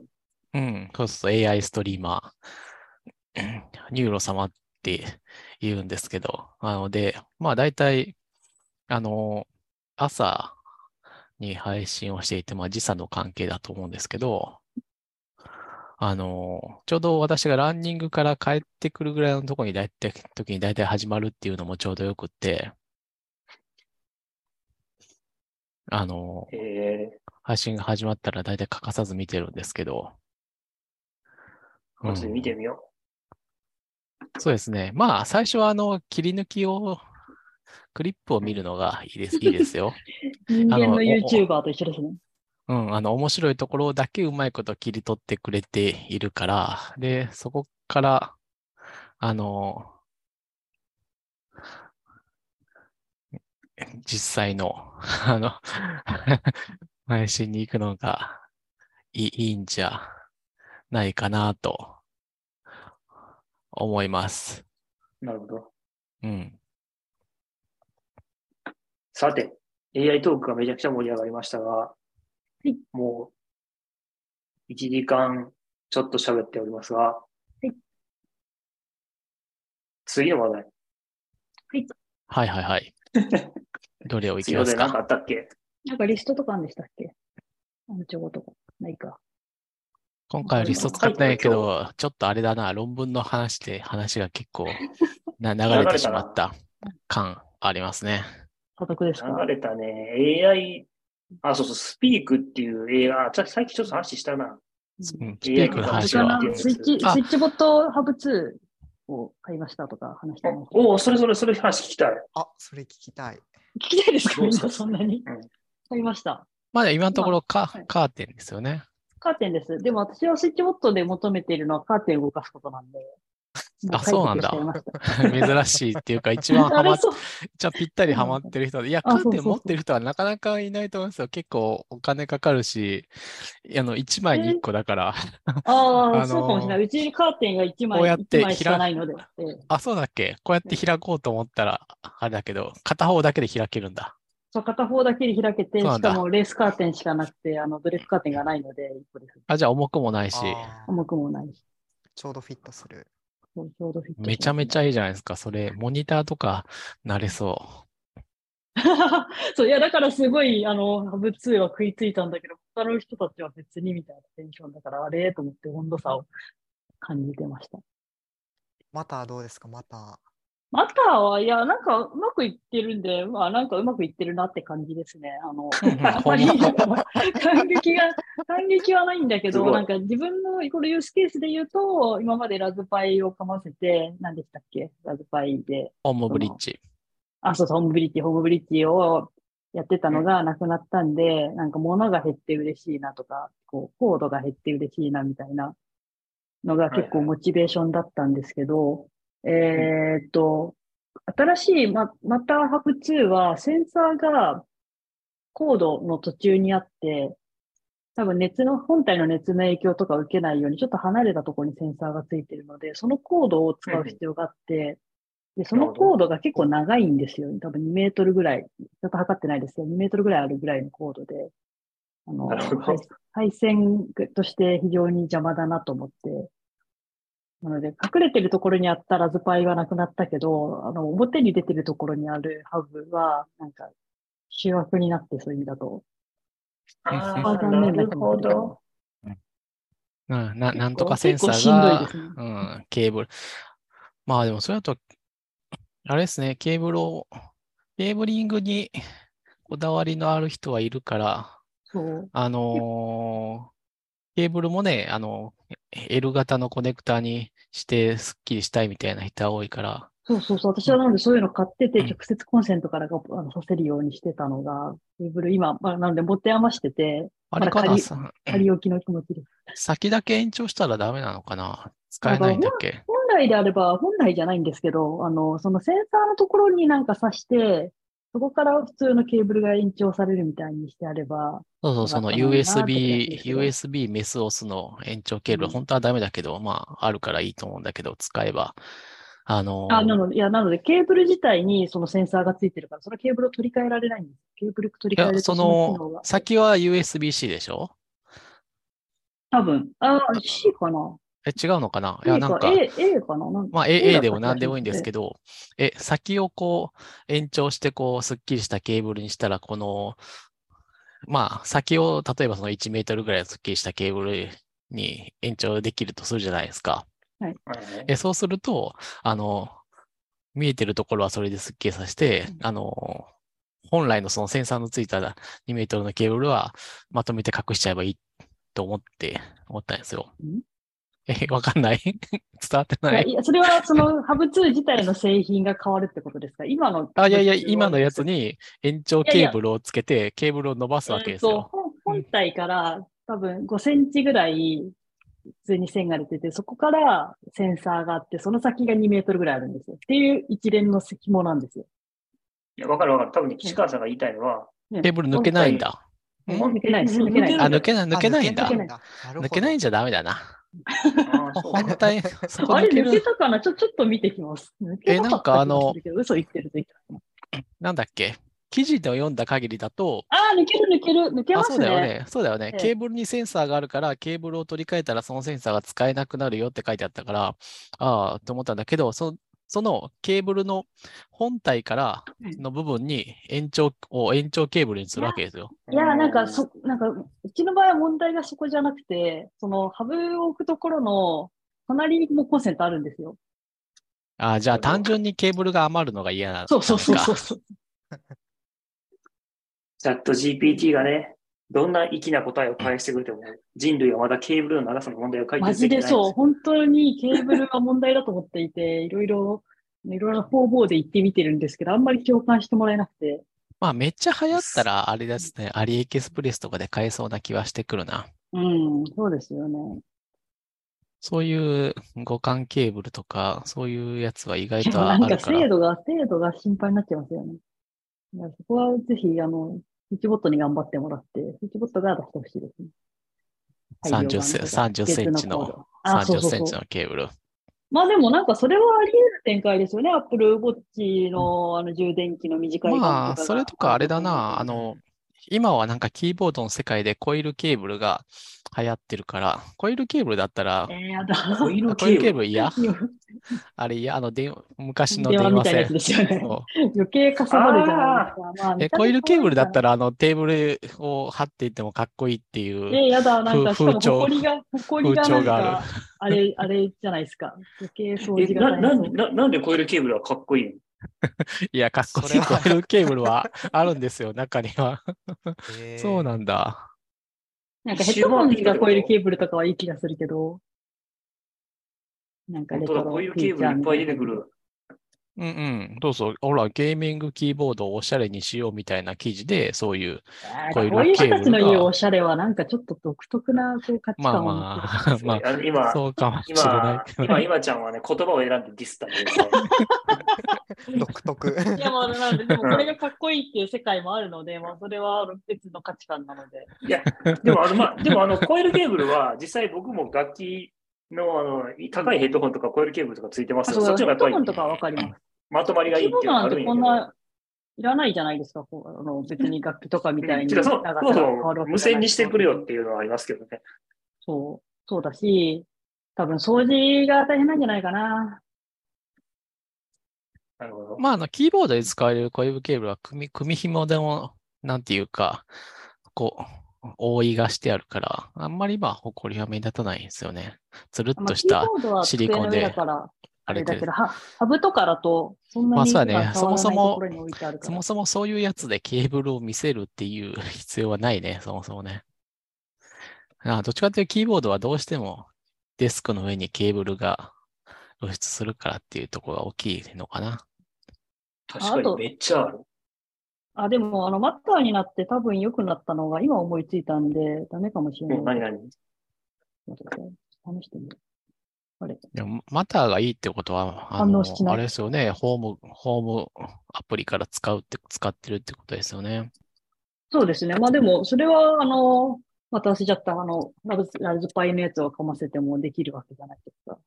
うん、そうそう、AI ストリーマー。ニューロ様って言うんですけど、なので、まあ大体、あの、朝に配信をしていて、まあ時差の関係だと思うんですけど、あの、ちょうど私がランニングから帰ってくるぐらいのところに大体、時に大体始まるっていうのもちょうどよくって、あの、え。配信が始まったら大体欠かさず見てるんですけど、ー、後で見てみよそうですね。まあ、最初はあの、切り抜きを、クリップを見るのがいいです、いいですよ。人間のあのお YouTuber と一緒ですね。うん、あの、面白いところだけうまいこと切り取ってくれているから、で、そこから、あの、実際の、あの、配信に行くのがいいいいんじゃないかなと思います。う。なるほど。うん。さて、AI トークがめちゃくちゃ盛り上がりましたが、いもう、1時間ちょっと喋っておりますが、い次の話題。はいはいはい。どれをいき次のます話題何かあかったっけ？なんかリストとかあるんでしたっけ？あの、情報とか。ないか。今回はリスト使ってないけど、ちょっとあれだな、論文の話で話が結構な 流れてしまった感ありますね。査読ですか？流れたね。AI、あ、そうそう、スピークっていう映画、ちょ最近ちょっと話したな。うん、スうんピークの話は僕、スイッチ、スあイッチボットハブ2を買いましたとか話してました。おお、それそれ、それ話聞きたい。あ、それ聞きたい。聞きたいですかそんなに？うん。買いました。まだ今のところカ,、はいカーテンですよね。カーテンです。でも私はスイッチボットで求めているのはカーテンを動かすことなんで。もあそうなんだ 珍しいっていうか、一番ハマっ れそう一番ぴったりハマってる人で、いや、カーテン持ってる人はなかなかいないと思うんですよ。結構お金かかるし、あの、1枚に1個だから。ああ、あのーそうかもしれない。うちにカーテンが1枚こうやって一枚しかないので。ええあ、そうだっけ？こうやって開こうと思ったら、あれだけど、片方だけで開けるんだ。そう、片方だけで開けて、しかもレースカーテンしかなくて、あの、ブレックカーテンがないので、です。あ、じゃあ重くもないし、重くもないし。ちょうどフィットする。そうちょうどフィットめちゃめちゃいいじゃないですか。それ、モニターとかなれそ そう、いや、だからすごい、あの、ハブ2は食いついたんだけど、他の人たちは別にみたいなテンションだから、あれ？と思って温度差を感じてました。またどうですか？また。マターは、いや、なんかうまくいってるんで、まあなんかうまくいってるなって感じですね。あの、あんまり感激が、感激はないんだけど、なんか自分のこれユースケースで言うと、今までラズパイをかませて、何でしたっけ？ラズパイで。ホームブリッジ。あ、そうそう、ホームブリッジ、ホームブリッジをやってたのがなくなったんで、なんか物が減って嬉しいなとか、こう、コードが減って嬉しいなみたいなのが結構モチベーションだったんですけど、えーっと、新しいま、またハブ2はセンサーがコードの途中にあって、多分熱の、本体の熱の影響とかを受けないようにちょっと離れたところにセンサーがついてるので、そのコードを使う必要があって、で、そのコードが結構長いんですよ。多分2メートルぐらい、ちょっと測ってないですけど、2メートルぐらいあるぐらいのコードで、あの、配線として非常に邪魔だなと思って、なので、隠れてるところにあったラズパイはなくなったけど、あの、表に出てるところにあるハブは、なんか、主役になってそういう意味だと。あうんあ、なるほど。うん、ななんとか結センサ構しんどいーがですね、うん、ケーブル。まあでもそれだと、あれですね、ケーブルを、ケーブリングにこだわりのある人はいるから、そう。あのーケーブルもね、あの、L 型のコネクタにしてスッキリしたいみたいな人は多いから、そうそうそう。私はなのでそういうの買ってて、うん直接コンセントからがあのさせるようにしてたのが、ケーブル今、まあ、なので持て余してて、あれかなさ仮置きの気持ちです。先だけ延長したらダメなのかな使えないんだっけ本来であれば、本来じゃないんですけど、あの、そのセンサーのところになんか挿して、そこから普通のケーブルが延長されるみたいにしてあれば、そうそう、その USB、USB メスオスの延長ケーブル、うん本当はダメだけど、まあ、あるからいいと思うんだけど、使えば。あの、あ、なので、いや、なので、ケーブル自体にそのセンサーがついてるから、そのケーブルを取り替えられないんです。ケーブル取り替えるとそその先は USB-C でしょ？多分、あ、C かなえ、違うのかな？いや、A か、なんか、A、A かな？なんまあ、A A, でも何でもいいんですけど。ど、え、先をこう、延長して、こう、すっきりしたケーブルにしたら、この、まあ、先を、例えばその1メートルぐらいのすっきりしたケーブルに延長できるとするじゃないですか。はいえ、そうすると、あの、見えてるところはそれですっきりさせて、あの、本来のそのセンサーのついた2メートルのケーブルはまとめて隠しちゃえばいいと思って、思ったんですよん。え、わかんない？伝わっていや、ない？いやそれはその ハブ2自体の製品が変わるってことですか？今の。あ、いやいや、今のやつに延長いやいやケーブルをつけて、ケーブルを伸ばすわけですえーとよ。本本体から多分5センチぐらい普通に線が出てて、そこからセンサーがあって、その先が2メートルぐらいあるんですよ。っていう一連の紐なんですよ。いや、わかるわかる。多分ね、岸川さんが言いたいのは、ねケーブル抜けないんだ。ん抜けないです抜けないあ、抜けない、抜けないんだあ抜。けないんだなるほど抜けないんじゃダメだな。本体、そこあれ抜け。たかな？ちょ、ちょっと見てきます。抜けえなんかあのな嘘言ってるなんだっけ？記事で読んだ限りだと、ああ、抜ける抜ける、抜けあ、ますね。そうだよね。そうだよね。ええケーブルにセンサーがあるから、ケーブルを取り替えたらそのセンサーが使えなくなるよって書いてあったから、ああ、と思ったんだけど、そそのケーブルの本体からの部分に延長を延長ケーブルにするわけですよ。いや、なんか、そ、なんか、うちの場合は問題がそこじゃなくて、その、ハブを置くところの、隣にもコンセントあるんですよ。ああ、じゃあ単純にケーブルが余るのが嫌なんそうそうそうそうそう。チャット GPT がね、どんな粋な答えを返してくれても、人類はまだケーブルの長さの問題を解マ決できてないジでそう。本当にケーブルが問題だと思っていて、いろいろ、いろいろな方々で言ってみてるんですけど、あんまり共感してもらえなくて。まあめっちゃ流行ったら、あれですね、アリエクスプレスとかで買えそうな気はしてくるな。うん、そうですよね。そういう互換ケーブルとか、そういうやつは意外でともなんかあるから。精度が、精度が心配になっちゃいますよね。いやそこはぜひ、あの、ッチボットに頑張ってもらって、スイッチボットが出してほしいですね。30セン30センチの別コードあ、そう30そうそうセンチ。のケーブル。まあでもなんかそれはあり得る展開ですよね。Apple Watch のあの充電器の短いまあ、それとかあれだな、あの、今はなんかキーボードの世界でコイルケーブルが流行ってるから、コイルケーブルだったら、えー。コイルあコイルケケーブル。嫌あれ嫌あの電、昔の電話線みたいなやつ。ですよね。余計かさばるじゃないですか。まあえ、コイルケーブルだったら。ら、あの、テーブルを貼っていってもかっこいいっていう。え、やだ、なんか、しかも、風潮が、ほこりがなん風潮がか、あれ、あれじゃないですか。余計掃え除がなな。ななんでコイルケーブルはかっこいいの？いや、かっこいいそれはコイルケーブルはあるんですよ、中には。へーそうなんだ。なんかヘッドホンがコイルケーブルとかはいい気がするけど、なんか本当だ、レトロコイルケーブルいっぱい出てくる。うんうん。どうぞ。ほら、ゲーミングキーボードをおしゃれにしようみたいな記事で、そういう、こういうコイルケーブルが人たちの言うおしゃれはなんかちょっと独特なこう価値まあ観を持ってる。まあ、まあの今あ、、そうかもしれな今い、けど今、今ちゃんはね、言葉を選んでディスった。独特。いや、まあ、なんで、でもこれがかっこいいっていう世界もあるので、まあ、それは別の価値観なので。いや、でも、あの、まあ、でも、あの、コイルケーブルは、実際僕も楽器の、あの、高いヘッドホンとかコイルケーブルとかついてますよ。あそっちの方がやっぱりヘッドホンとかはわかります。まとまりがいいっていうキーボードなんてのがあるんやけど。こんな、いらないじゃないですか。こうあの別に楽器とかみたいにそう長さがそう無線にしてくれよっていうのはありますけどね。そう、そうだし、多分掃除が大変なんじゃないかな。なるほど。まあ、あの、キーボードで使われるコイルケーブルは組み、組み紐でも、なんていうか、こう、覆いがしてあるから、あんまりまあ、埃は目立たないんですよね。つるっまあとしたシリコンでああれだけど、はハブとかだと、そんなにまあそうだねそもそもそもそもそういうやつでケーブルを見せるっていう必要はないね、そもそもね。あどっちかっていうとキーボードはどうしてもデスクの上にケーブルが露出するからっていうところが大きいのかな。確かにめっちゃある。あ、でも、あの、マッターになって多分良くなったのが今思いついたんで、ダメかもしれない。うん、何何？試してみる。あれでもマターがいいってことは、あ反の応しないあれですよね、ホーム、ホームアプリから使うって、使ってるってことですよね。そうですね。まあでも、それは、あの、また忘れちゃった、あの、ラズパイのやつをかませてもできるわけじゃないですか。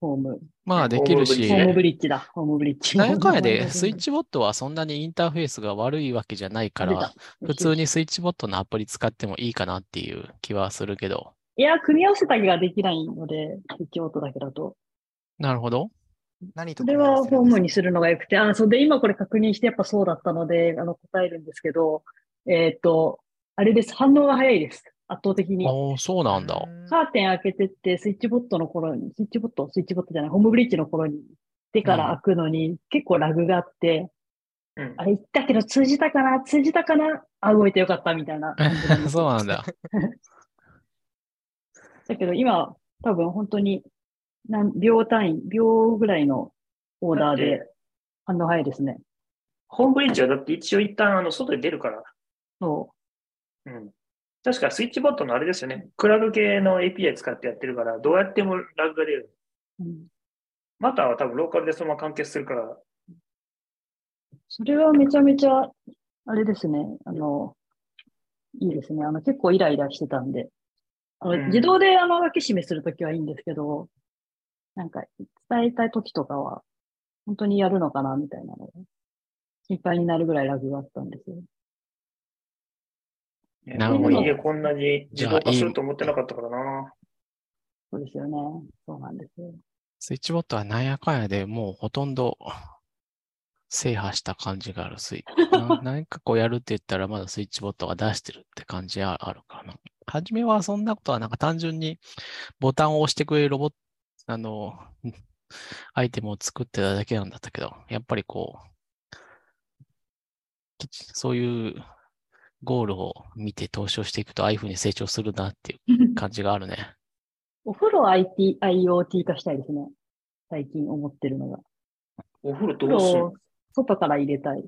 ホーム。まあできるしホームブリッジねホームブリッジだ。ホームブリッジ。なんやかんやで、スイッチボットはそんなにインターフェースが悪いわけじゃないから普通にスイッチボットのアプリ使ってもいいかなっていう気はするけど。いや、組み合わせだけができないので、スイッチボットだけだと。なるほど。何とそれはホームにするのが良くて、あ、そうで、今これ確認してやっぱそうだったので、あの、答えるんですけど、えっ、と、あれです。反応が早いです。圧倒的に。ああ、そうなんだ。うんカーテン開けてって、スイッチボットの頃に、スイッチボット、スイッチボットじゃない、ホームブリッジの頃に、出から開くのに、結構ラグがあって、うんあれ言ったけど通じたかな？通じたかな？あ、動いてよかったみたいな そうなんだ。だけど今、多分本当に何秒単位、秒ぐらいのオーダーで反応早いですね。ホームブリッジはだって一応一旦あの外に出るから。そうん。確かスイッチボットのあれですよね。クラブ系の API 使ってやってるから、どうやってもラグが出る。う。うんまたは多分ローカルでそのまま完結するから、それはめちゃめちゃ、あれですね。あの、いいですね。あの、結構イライラしてたんで。あの、うん自動であの、開け閉めするときはいいんですけど、なんか、伝えたいときとかは、本当にやるのかな、みたいなのが、心配になるぐらいラグがあったんですよ。なるほど家こんなに自動化すると思ってなかったからな。そうですよね。そうなんですよ。スイッチボットはなんやかんやでもうほとんど制覇した感じがあるスイ な何かこうやるって言ったらまだスイッチボットが出してるって感じはあるからな。初めはそんなことはなんか単純にボタンを押してくれるロボット、あの、アイテムを作ってただけなんだったけど、やっぱりこう、きそういうゴールを見て投資をしていくとああいうふうに成長するなっていう 感じがあるね。お風呂 IT、IoT 化したいですね。最近思ってるのが。お風呂どうする？呂を外から入れたい。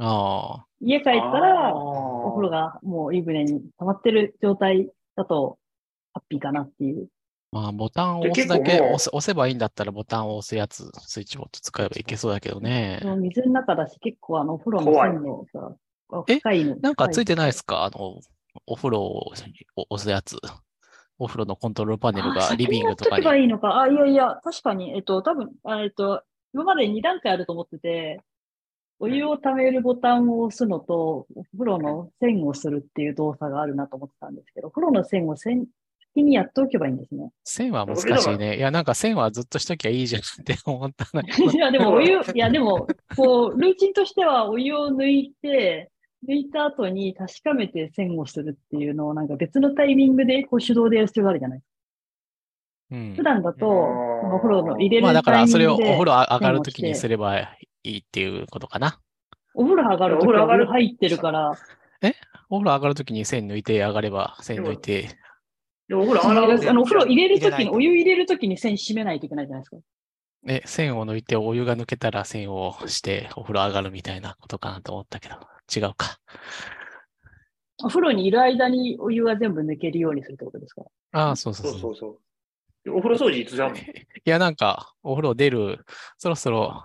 ああ、家帰ったら、おお風呂がもう湯船に溜まってる状態だと、ハッピーかなっていう。まあ、ボタンをで押すだけ押せ押せばいいんだったらボタンを押すやつ、スイッチボット使えばいけそうだけどね水の中だし、結構あの、お風呂の線路があえ。なんかついてないですか？かあの、お風呂を押すやつ。お風呂のコントロールパネルがリビングとかに。あ、いやいや、確かに、えっと、多分、あえっと、今まで2段階あると思ってて、お湯を溜めるボタンを押すのと、お風呂の線をするっていう動作があるなと思ってたんですけど、お風呂の線を線先にやっておけばいいんですね。線は難しいね。いや、なんか線はずっとしときゃいいじゃんって思ったんだけどいや、でもお湯、いや、でも、こう、ルーチンとしてはお湯を抜いて、抜いた後に確かめて線をするっていうのをなんか別のタイミングでこう手動でやる必要があるじゃない。うん。普。段だと、お風呂の入れるまあだからそれをお風呂上がるときにすればいいっていうことかな。お風呂上がるお風呂上がる。入ってるから、お風呂上がるときに線抜いて上がれば線抜いて。でお風呂洗うあのお風呂入れるときに、お湯入れるときに線締めないといけないじゃないですか。え、線を抜いてお湯が抜けたら線をしてお風呂上がるみたいなことかなと思ったけど、違うか。お風呂にいる間にお湯が全部抜けるようにするってことですか？ああ、そうそうそうう。そそうそう。でお風呂掃除いつじゃん？のいや、なんか、お風呂出る、そろそろ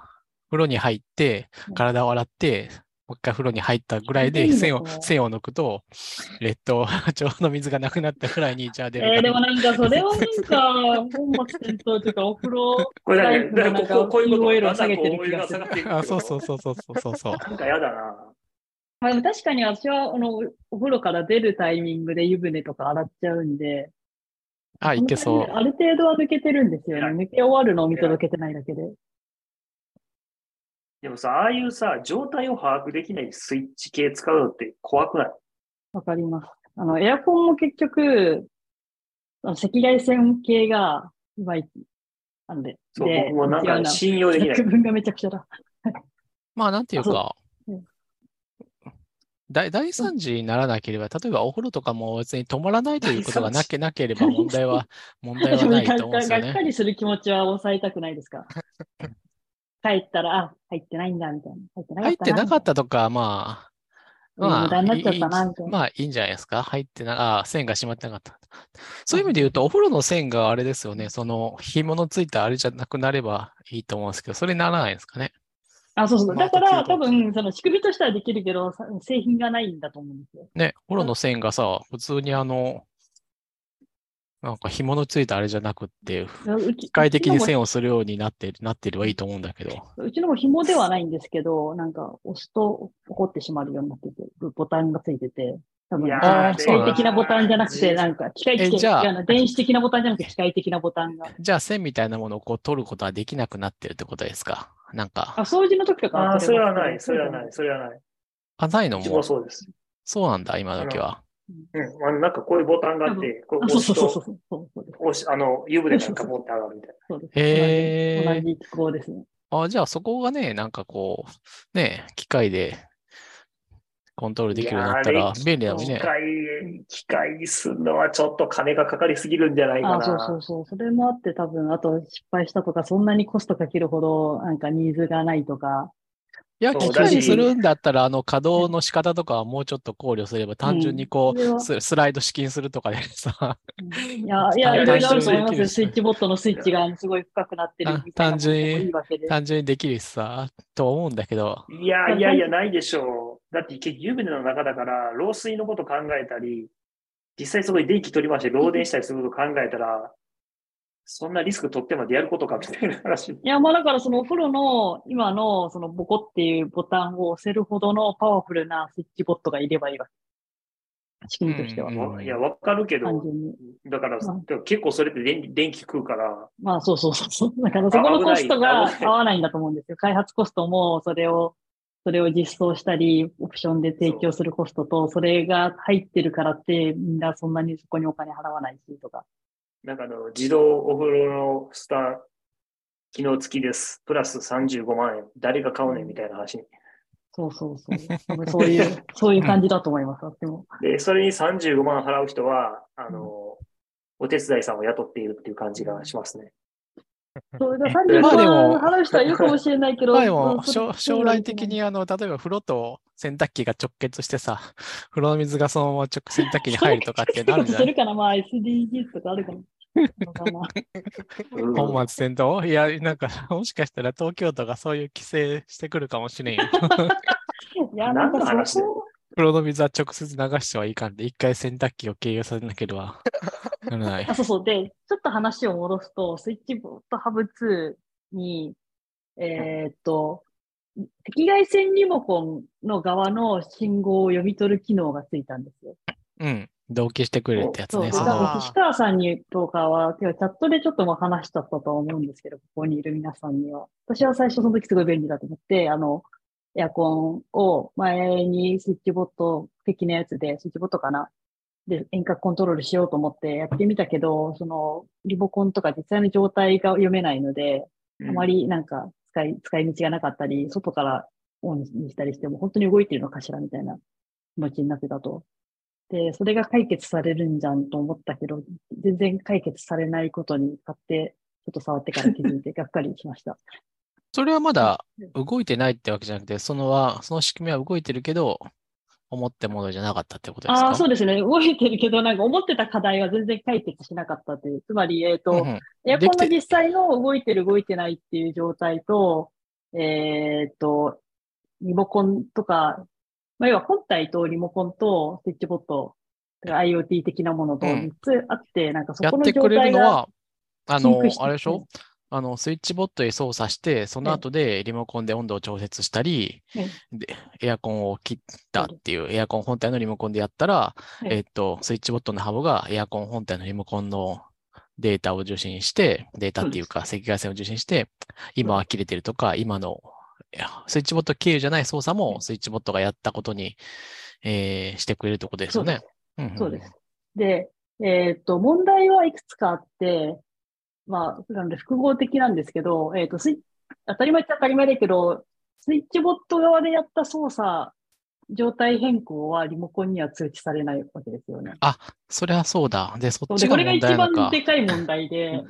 風呂に入ってうん、体を洗って、もう一回風呂に入ったぐらいで線をか、線を抜くと、劣等、ちょうど水がなくなったぐらいに、じゃあ出るえー、かでもなんかそれはなんか、本末転倒というか、お風呂、これだけ、ライフのだからこうこういうことを下げてる気がするあ、そうそうそうそうそうそう。なんかやだな。まあ、でも確かに私は、あの、お風呂から出るタイミングで湯船とか洗っちゃうんで、あ、いけそう。ある程度は抜けてるんですよね。抜け終わるのを見届けてないだけで。でもさ、ああいうさ、状態を把握できないスイッチ系使うのって怖くない？わかります。あの、エアコンも結局、あの赤外線系が、いまいち、なんで。そう、で僕もなんか信用できない。作文がめちゃくちゃだ。まあ、なんていうかうん、大大惨事にならなければ、例えばお風呂とかも別に止まらないということがなけなければ問題は、問題はないと思うんですよね。がっかりする気持ちは抑えたくないですか？帰ったら、あ、入ってないんだ、みたいな。入ってなか入ったってなかっみたとか、まあ、うん無駄になっちゃったなみたいなまあ、いいんじゃないですか？入ってな、あ、線が閉まってなかった。そういう意味で言うと、お風呂の線があれですよね。その、紐のついたあれじゃなくなればいいと思うんですけど、それにならないですかね？あ、そうそう。まあだから、多分、その仕組みとしてはできるけど、さ製品がないんだと思うんですよ。ね、お風呂の線がさ、普通にあの、なんか紐のついたあれじゃなくって、機械的に線をするようになって、なってればいいと思うんだけど。うちのも紐ではないんですけど、なんか押すと怒ってしまうようになってて、ボタンがついてて、多分、機械的なボタンじゃなくて、そうなんか機械的な電子的なボタンじゃなくて機械的なボタンが。じゃあ線みたいなものをこう取ることはできなくなってるってことですか？なんかあ、、掃除の時とかああ、それはない、そそれはない、それはない。あ、ないの？ももそうです。そうなんだ、今時は。うん。あの、なんかこういうボタンがあって、こうあ、そう押すと、そうそうそうそうそうです。押し、あの、湯船なんか持って上がるみたいな。へー同じ同じ機構ですね。あ、じゃあそこがね、なんかこう、ね、機械でコントロールできるようになったら便利だもんね。機械、機械にするのはちょっと金がかかりすぎるんじゃないかあ、な。そうそうそう。それもあって多分、あと失敗したとか、そんなにコストかけるほど、なんかニーズがないとか。いや、機械にするんだったら、あの稼働の仕方とかはもうちょっと考慮すれば、単純にこう、それはススライド試金するとかでさ、いや、いや、単いろいろあると思いますよ。スイッチボットのスイッチがすごい深くなってるみたいな単純に。単純にできるしさ、と思うんだけど、いやいやいや、ないでしょう。だって結局湯船の中だから、漏水のこと考えたり、実際そこに電気取り回して漏電したりすること考えたら、そんなリスク取ってまでやることかみたいな話。いや、まあだからそのお風呂の今のそのボコっていうボタンを押せるほどのパワフルなスイッチボットがいればいいわけ。仕組みとしては。うんいや、わかるけど。だから、うんでも結構それって電電気食うから、まあそうそうそう。だからそこのコストが合わないんだと思うんですよ。開発コストもそれを、それを実装したり、オプションで提供するコストと、それが入ってるからってみんなそんなにそこにお金払わないしとか。なんかあの、自動お風呂のスター、機能付きです。プラス35万円。誰が買うねんみたいな話。そうそうそう。そういう、そういう感じだと思います。でも。で、それに35万払う人は、あの、お手伝いさんを雇っているっていう感じがしますね。そうだ35まあでも万払う人はいるかもしれないけど、まあでも、将将来的。にあの、例えば風呂と洗濯機が直結してさ、風呂の水がそのまま直洗濯機に入るとかってなるんじゃない かなまあ SDGs とかあるかも。本末転倒？いや、なんか、もしかしたら東京都がそういう規制してくるかもしれんよ。いや、なんかそこ、風呂の水は直接流してはいかんで、一回洗濯機を経由させなければならないあ。そうそう。で、ちょっと話を戻すと、スイッチボットハブ2に、えーっと、赤外線リモコンの側の信号を読み取る機能がついたんですよ。うん。同期してくれるってやつそう。ね。でその多分、岸川さんにとかは、チャットでちょっとも話しちゃったとは思うんですけど、ここにいる皆さんには。私は最初その時すごい便利だと思って、あの、エアコンを前にスイッチボット的なやつで、スイッチボットかな？で、遠隔コントロールしようと思ってやってみたけど、その、リモコンとか実際の状態が読めないので、あまりなんか使い、使い道がなかったり、外からオンにしたりしても本当に動いてるのかしらみたいな気持ちになってたと。で、それが解決されるんじゃんと思ったけど、全然解決されないことに買って、ちょっと触ってから気づいてがっかりしました。それはまだ動いてないってわけじゃなくて、そのは、その仕組みは動いてるけど、思ってものじゃなかったってことですか？ああ、そうですね。動いてるけど、なんか思ってた課題は全然解決しなかったという。つまり、えっ、と、うんうん。エアコンできての実際の動いてる動いてないっていう状態と、えっ、と、リモコンとか、まあ、要は本体とリモコンとスイッチボット、IoT 的なものとうん。3つあって、なんかそこのやってくれ状態が、るのは、あのあれでしょ？あの、スイッチボットで操作して、その後でリモコンで温度を調節したり、はいで、エアコンを切ったっていう、エアコン本体のリモコンでやったら、い。えっと、スイッチボットのハブがエアコン本体のリモコンのデータを受信して、データっていうか赤外線を受信して、今は切れてるとか、今のいやスイッチボット経由じゃない操作もスイッチボットがやったことに、えーしてくれるってことですよね。うんうんそうです。で、えっ、と、問題はいくつかあって、まあ、なので複合的なんですけど、えっ、と、スイッ当たり前っちゃ当たり前だけど、スイッチボット側でやった操作状態変更はリモコンには通知されないわけですよね。それはそうだ。で、そっちが問これが一番で。かい問題で、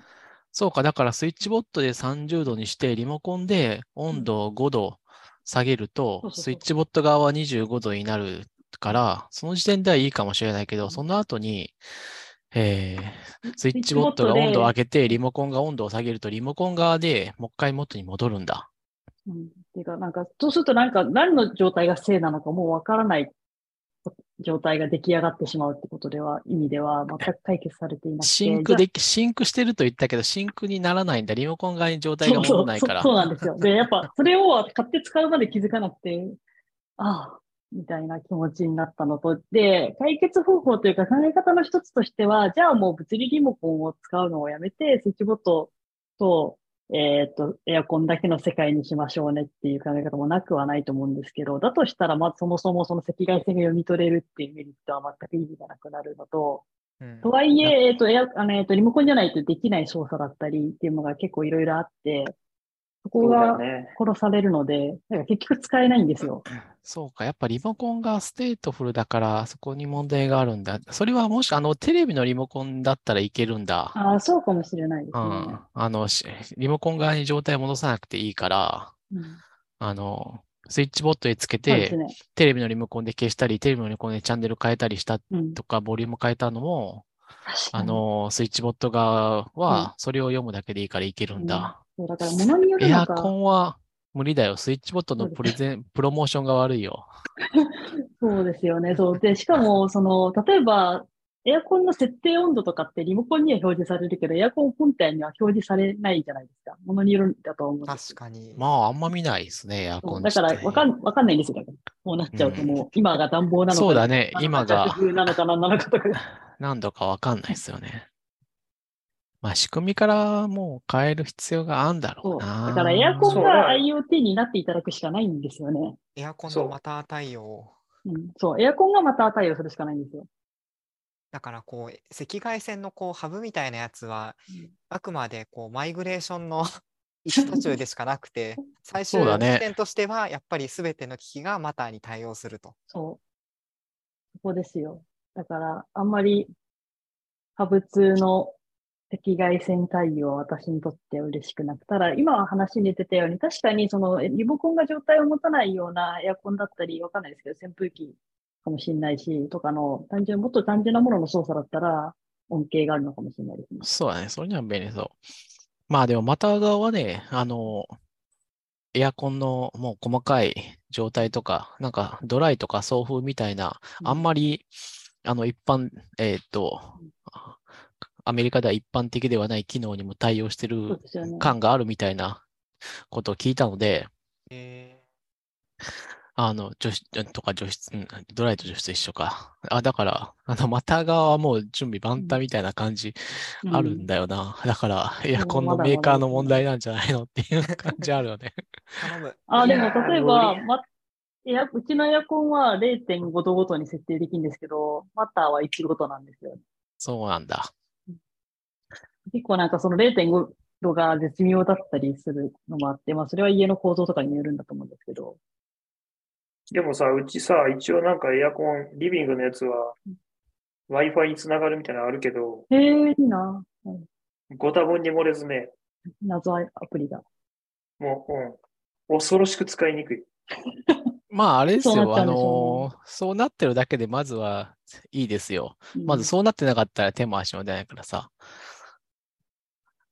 そうか、だからスイッチボットで30度にして、リモコンで温度を5度下げると、スイッチボット側は25度になるから、その時点ではいいかもしれないけど、その後に、えー SwitchBot が温度を上げて、リモコンが温度を下げると、リモコン側でもう一回元に戻るんだ。うん、っていうか、なんか、そうするとなんか、何の状態が正なのかもうわからない状態が出来上がってしまうってことでは、意味では全く解決されていなくて。シンクでき、シンクしてると言ったけど、 sync にならないんだ。リモコン側に状態がそうそう戻らないから。そうそうなんですよ。で、やっぱ、それを買って使うまで気づかなくて、ああ、みたいな気持ちになったのと、で、解決方法というか考え方の一つとしては、じゃあもう物理リモコンを使うのをやめて、スイッチボットと、えっ、と、エアコンだけの世界にしましょうねっていう考え方もなくはないと思うんですけど、だとしたら、まずそもそもその赤外線が読み取れるっていうメリットは全く意味がなくなるのと、うん。とはいえ、えっと、エアあの、えっと、リモコンじゃないとできない操作だったりっていうのが結構いろいろあって、そこがね。殺されるので、だから結局使えないんですよ。そうか、やっぱリモコンが stateful だから、そこに問題があるんだ。それはもし、あの、テレビのリモコンだったらいけるんだ。ああ、そうかもしれないですね。うん。あの、しリモコン側に状態を戻さなくていいから、うんあの、 SwitchBot へつけて、ね。テレビのリモコンで消したり、テレビのリモコンでチャンネル変えたりしたうん。とか、ボリューム変えたのも、あの、 SwitchBot 側うんは、それを読むだけでいいからいけるんだ。そうだから物によるエアコンは無理だよ。スイッチボットのプレゼン、プロモーションが悪いよ。そうですよね。そう。で、しかも、その、例えば、エアコンの設定温度とかってリモコンには表示されるけど、エアコン本体には表示されないじゃないですか。物によるんだと思うんです確かに。まあ、あんま見ないですね、エアコンだから、わかん、わかんないんですよ。だからこうなっちゃうともう、今が暖房なのか、そうだね今が弱風なのか何なのかとか。何度かわかんないですよね。まあ、仕組みからもう変える必要があるんだろそうう。な。だからエアコンがだ IoT になっていただくしかないんですよね。エアコンのマター対応。うん。そう。エアコンがまた対応するしかないんですよ。だからこう赤外線のこうハブみたいなやつはうんあくまでこうマイグレーションの 一途中でしかなくて 最終点としてはやっぱり全ての機器がマターに対応すると。そう。そこですよ。だから、あんまり、ハブ通の赤外線対応は私にとっては嬉しくなくただ、今は話に出てたように、確かにそのえリモコンが状態を持たないようなエアコンだったり、わかんないですけど、扇風機かもしれないし、とかの単純、もっと単純なものの操作だったら、恩恵があるのかもしれないですね。そうだね。それには便利そう。まあでも、また側はね、あの、エアコンのもう細かい状態とか、なんかドライとか送風みたいな、あんまり、あの、一般、えーっと、アメリカでは一般的ではない機能にも対応してる。感があるみたいなことを聞いたので、えあの、除湿とか除湿、うんドライと除湿一緒か。あ、だから、あの、また側はもう準備万端みたいな感じあるんだよな。だから、エアコンのメーカーの問題なんじゃないのっていう感じあるよね。あ、でも例えば、ま、エアうちのエアコンは0.5度ごとに設定できるんですけど、マターは1度ごとなんですよ。そうなんだ。結構なんかその0.5度が絶妙だったりするのもあって、まあそれは家の構造とかによるんだと思うんですけど、でもさ、うちさ、一応なんかエアコン、リビングのやつは Wi-Fi につながるみたいなのあるけど、へえ、いいな。うんご多分に漏れずね、謎アプリだ。もう、うん、恐ろしく使いにくい。まあ、あれですよ。あの、そうなってるだけで、まずはいいですよ。うんまずそうなってなかったら手も足も出ないからさ。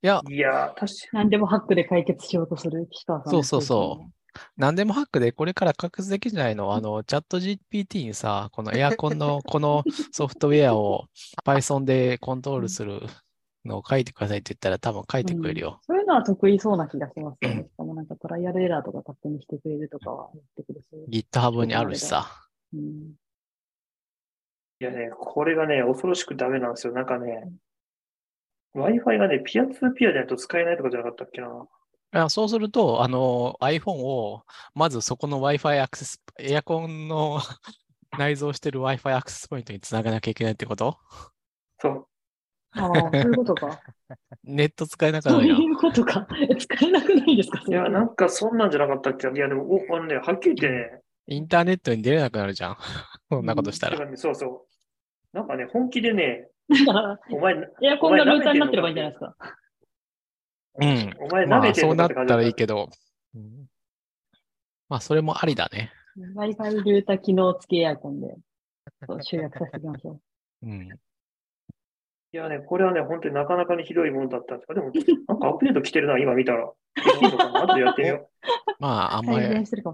いや、いやー、確か何でもハックで解決しようとする岸川さんそうそうそう。何でもハックでこれから確実できるんじゃないの あの、チャット GPT にさ、このエアコンのこのソフトウェアを Python でコントロールするのを書いてくださいって言ったら多分書いてくれるよ。そういうのは得意そうな気がしますね。しかもなんかトライアルエラーとか勝手にしてくれるとかは言ってくるし。GitHub にあるしさ。うん、いやね、これがね、恐ろしくダメなんですよ。なんかね、Wi-Fi がね、ピアツーピアでないと使えないとかじゃなかったっけな。いやそうすると、あの、iPhone を、まずそこの Wi-Fi アクセス、エアコンの 内蔵してる Wi-Fi アクセスポイントにつながなきゃいけないってこと？そう。ああ、そういうことか。ネット使えなくなそうるよ。いうことか。え使えなくないですか？いや、なんかそんなんじゃなかったっけ？いや、でも、おあのね、はっきり言ってね、インターネットに出れなくなるじゃん。そんなことした。らそうそう。なんかね、本気でね、お前、エアコンがルーターになってればいいんじゃないですか。うん。お前舐まあ、そうなったらいいど。けど。うんまあ、それもありだね。Wi-Fi ルーター機能付きエアコンで、そう集約させていきましょう。うん。いやね、これはね、本当になかなかにひどいものだったんですが、でも、なんかアップデート来てるな、今見たら。できんのかな後でやってみよまあ、あんまり。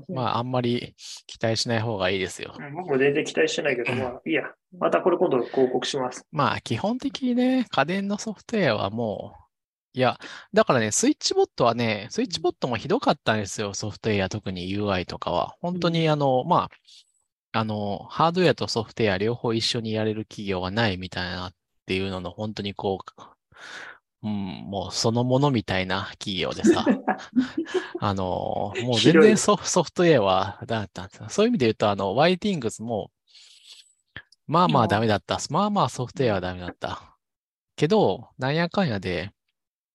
まあ、あんまり期待しない方がいいですよ。僕も全然期待してないけど、まあ、いいや。またこれ今度報告します。まあ、基本的にね、家電のソフトウェアはもう、いや、だからね、スイッチボットはね、スイッチボットもひどかったんですよ、ソフトウェア、特に UI とかは。本当に、あの、まあ、あの、ハードウェアとソフトウェア両方一緒にやれる企業はないみたいなっていうのの、本当にこう、うん、もうそのものみたいな企業でさ、あの、もう全然ソソフトウェアはダメだったんですよ。そういう意味で言うと、あの、YTings も、まあまあダメだった。まあまあソフトウェアはダメだった。けど、なんやかんやで、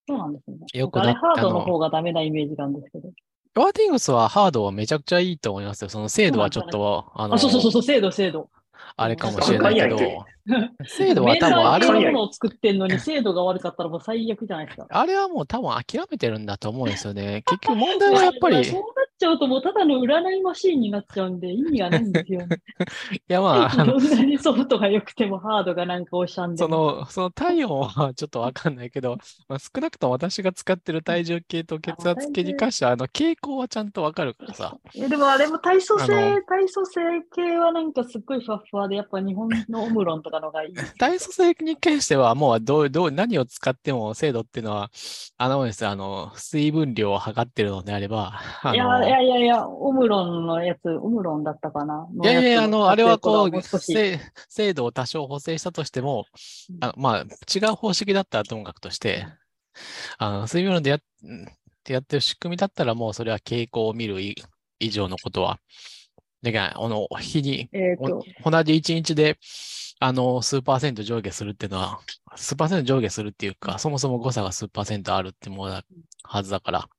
そうなんですね。よく僕あれなハードの方がダメなイメージなんですけど。YTings はハードはめちゃくちゃいいと思いますよ。その精度はちょっと、あのあ、そうそうそうそう、精度、精度。あれかもしれないけどあかんやん、精度は多分あれメーター系れのものを作ってんのに精度が悪かったらもう最悪じゃないですか。あれはもう多分諦めてるんだと思うんですよね。結局問題はやっぱり、ちゃうともうただの占いマシーンになっちゃうんで意味がないんですよ。やまあ、どんなにソフトが良くてもハードがなんかおしゃんでそも。の、その体温はちょっとわかんないけど、まあ、少なくとも私が使ってる体重計と血圧計に関しては、あの、傾向はちゃんとわかるからさ。えでもあれも体組あ成、体組成系はなんかすっごいふわふわで、やっぱ日本のオムロンとかのがいい。体組成に関しては、もうどう、どう、何を使っても精度っていうのは、あのですよあの、水分量を測ってるのであれば、あのいやいやいや、オムロンのやつ、オムロンだったかな？いやいや、あの、あれはこう。精精度を多少補正したとしても、あまあ、違う方式だったらともかくとして、あの、水分量でやっやってる仕組みだったら、もうそれは傾向を見る以以上のことは、だから、あの、日に、同じ1日で、あの、数パーセント上下するっていうのは、数パーセント上下するっていうか、そもそも誤差が数パーセントあるってものだはずだから、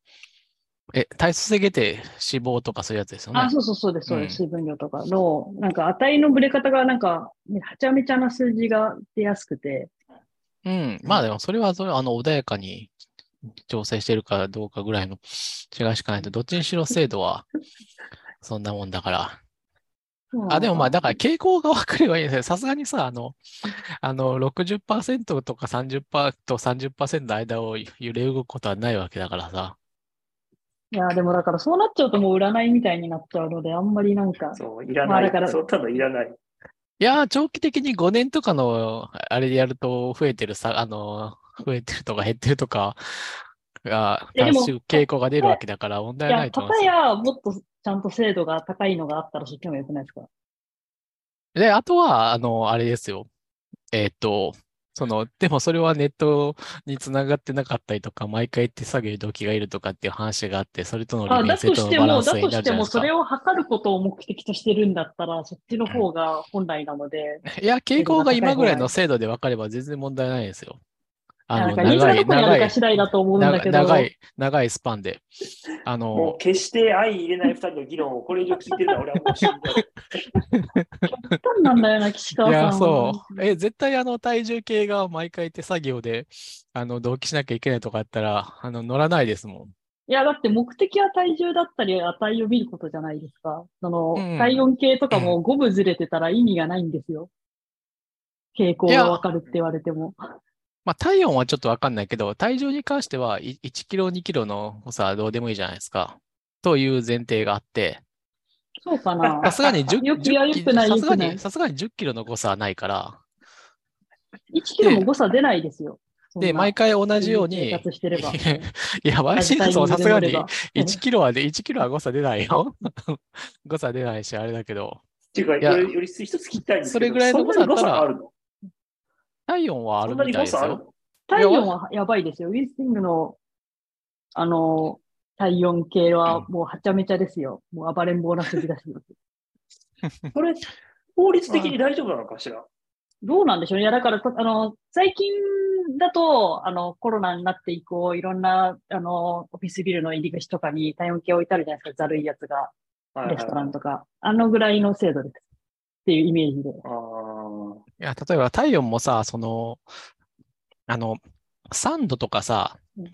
え、体組成下て脂肪とかそういうやつですよね？あ、。そうそうそうです、そうでうんす。水分量とかの、なんか値のぶれ方がなんか、ねはちゃめちゃな数字が出やすくて、うん。まあでも、それはそれ、あの、穏やかに調整してるかどうかぐらいの違いしかないと、どっちにしろ精度は、そんなもんだから。あ、でもまあ、だから傾向が分かればいいんですよ。さすがにさ、あの、あの、60%とか30%と30%の間を揺れ動くことはないわけだからさ。いや、でもだからそうなっちゃうともう占いみたいになっちゃうので、あんまりなんか、そう、いらない。まあだからそう、ただいらない。いやー、長期的に5年とかの、あれでやると増えてるさ、あの、増えてるとか減ってるとかが、傾向が出るわけだから問題はないと思うんですよ。たやもっとちゃんと精度が高いのがあったらそっちの方が良くないですか？で、あとは、あの、あれですよ。えーっと、その、でもそれはネットにつながってなかったりとか、毎回手作業に動機がいるとかっていう話があって、それとのあ、利だ便性とのバラとしても、ンスになるじだとしても、ゃないですか。それを測ることを目的としてるんだったら、そっちの方が本来なので、いや、傾向が今ぐらいの精精度で分かれば全然問題ないですよ。あの、長い、長い、か次第だと思うんだけど、長い、長いスパンで。あものう、決して相入れない二人の議論をこれ以上聞いてるのは俺はもうしんどい。極端なんだよな、岸いや、川さんは。そう。え、絶対あの体重計が毎回手作業で、あの、同期しなきゃいけないとかあったら、あの、乗らないですもん。いや、だって目的は体重だったり値を見ることじゃないですか。その、うん体温計とかも5分ずれてたら意味がないんですよ。傾向いやがわかるって言われても。まあ、体温はちょっとわかんないけど、体重に関しては、い1キロ、2キロの誤差はどうでもいいじゃないですか。という前提があって、そうかな。さすがに10、よくいや10よくないさすがよくないに、さすがに10キロの誤差はないから、1キロも誤差出ないですよ。で、毎回同じように、生活してれば。いや、ワイシーズもさすがにうん1キロはで、1キロは誤差出ないよ。誤差出ないし、あれだけど、っていうか、より一つ聞きたいんですけど、それぐらいの誤差だったら体温はあるみたいですよ。体温はやばいですよ。ウィスティングの、あの、体温計はもうはちゃめちゃですよ。もう暴れん坊な数字だし。それ、法律的に大丈夫なのかしら？どうなんでしょうね。いや、だから、あの、最近だと、あの、コロナになって以降、いろんな、あの、オフィスビルの入り口とかに体温計置いてあるじゃないですか、ざるいやつが。レストランとか、あのぐらいの制度です。っていうイメージで。あーいや、例えば体温もさ、その、あの、3度とかさうん、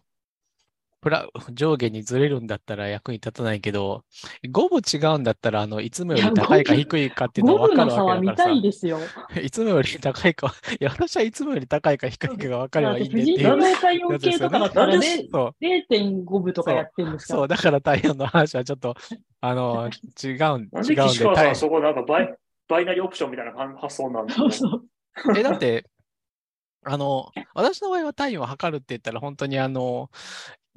プラ、上下にずれるんだったら役に立たないけど、5分違うんだったら、あの、いつもより高いか低いかっていうの5は分かる分の差は見わけだからさ、たいですよ。いつもより高いか、いや、私はいつもより高いか低いかが分かればいいんでって藤井いう。の体温計とかだったらなんでねそう、0.5分とかやってるんですかそう、だから体温の話はちょっと、あの、違うん、違なんうんでで、岸川さそこなんかバイバイナリーオプションみたいな発想なんですそうそう。え、だって、あの、私の場合は体温を測るって言ったら、本当にあの、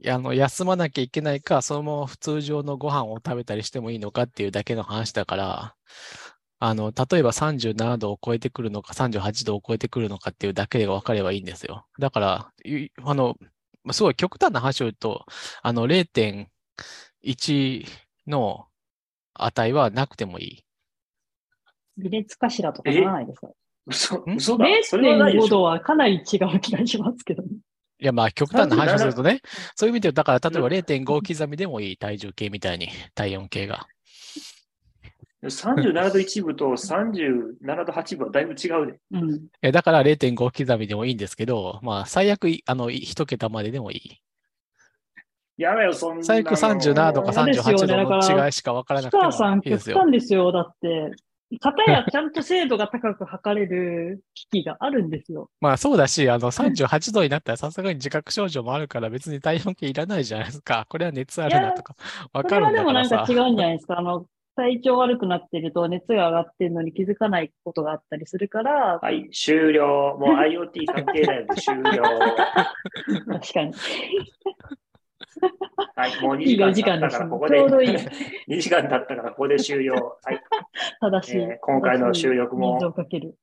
あの休まなきゃいけないか、そのまま普通常のご飯を食べたりしてもいいのかっていうだけの話だから、あの、例えば37度を超えてくるのか、38度を超えてくるのかっていうだけで分かればいいんですよ。だから、あの、すごい極端な話を言うと、あの、0.1の値はなくてもいい。微熱かしらとかならないですか？嘘ん？嘘だ。それはないで0.5しょ。度はかなり違う気がしますけどね。いや、まあ、極端な話をするとね、37そういう意味で、だから、例えば0.5刻みでもいい、体重計みたいに、体温計が。37度1分と37度8分はだいぶ違うで。うん。えだから0.5刻みでもいいんですけど、まあ、最悪い、あの、い一桁まででもいい。やめよ、そんなの。最悪37度か嫌ですよ38度の違いしか分からなくてもいいですよ。端ですよ。だって、片やちゃんと精度が高く測れる機器があるんですよ。まあ、そうだし、あの、38度になったらさすがに自覚症状もあるから別に体温計いらないじゃないですか。これは熱あるなとか、分これはかるんでもなんかだからさ違。うんじゃないですか。あの、体調悪くなってると熱が上がってるのに気づかないことがあったりするから、はい、終了。もう IoT 関係ないので終了。確かに。はい、もう2いいお時間経った。からここで、ちょうどいい。2時間経ったからここで終了。はい、正しい。えー今回の収録も水をかける。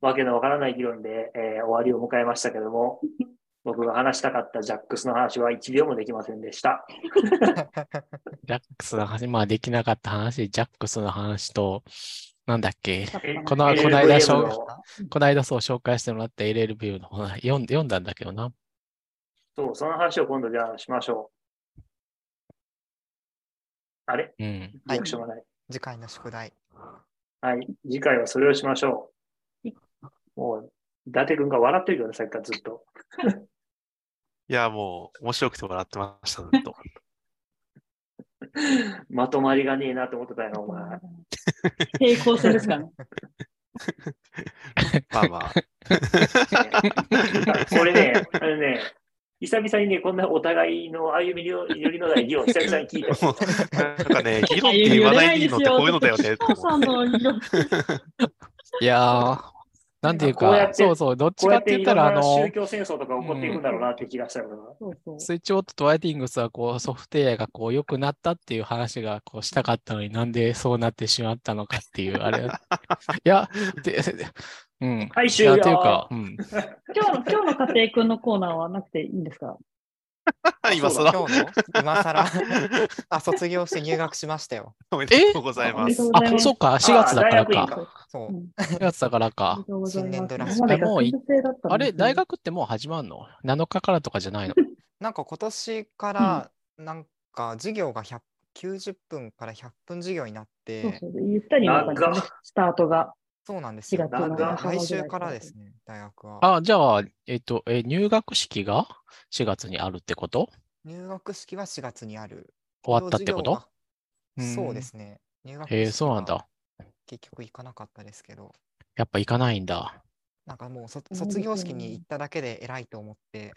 わけのわからない議論で、えー終わりを迎えましたけども、僕が話したかったジャックスの話は1秒もできませんでした。ジャックスの話、まあ、できなかった話、ジャックスの話と、なんだっけ、えこの LLVM この間しょのこの間そう紹介してもらった LLV の本読ん読んだんだけどな。そう、その話を今度じゃあしましょう。あれ？うん。リアクションがない。次回の宿題。はい、次回はそれをしましょう。もう、伊達君が笑ってるけどね、さっきからずっと。いや、もう面白くて笑ってました、ずっと。まとまりがねえなと思ってたよ、お前。平行線ですかね。まあまあ。これね、あれね、久々にね、こんなお互いの歩み寄りのない議論、久々に聞いた。なんかね、議論って言わないでいいのってこういうのだよね いやー、なんていうか、こうやってそうそう、どっちかって言ったら、あろんな宗の、教戦争とか起こっていくんだろうなって気がしたから。そうそう。スイッチオートとワイティングスはこうソフトウェアがこう良くなったっていう話がこうしたかったのになんでそうなってしまったのかっていう、あれ。いや、で、うん。はい、いや、終了。っていうか、うん。今日の、今日の家庭君のコーナーはなくていいんですか？今更今日の今更 あ、卒業して入学しましたよ。おめでとうございおます。あ、めでとうございますそっか、4月だからか。そうう。ん4月だからか新年度らしいもうあれ、大学ってもう始まるの ?7 日からとかじゃないの？なんか今年から、なんか授業が100 90分から100分授業になっそうて、そう。ゆったりな感スタートが。そうなんですよ。4月の半ば来週からですね、大学は。あ、じゃあ、えっと、え、入学式が4月にあるってこと？入学式は4月にある。終わったってこと？そうですね。入学式へえ、そうなんだは。結局行かなかったですけど、やっぱ行かないんだ。なんかもう卒業式に行っただけで偉いと思って、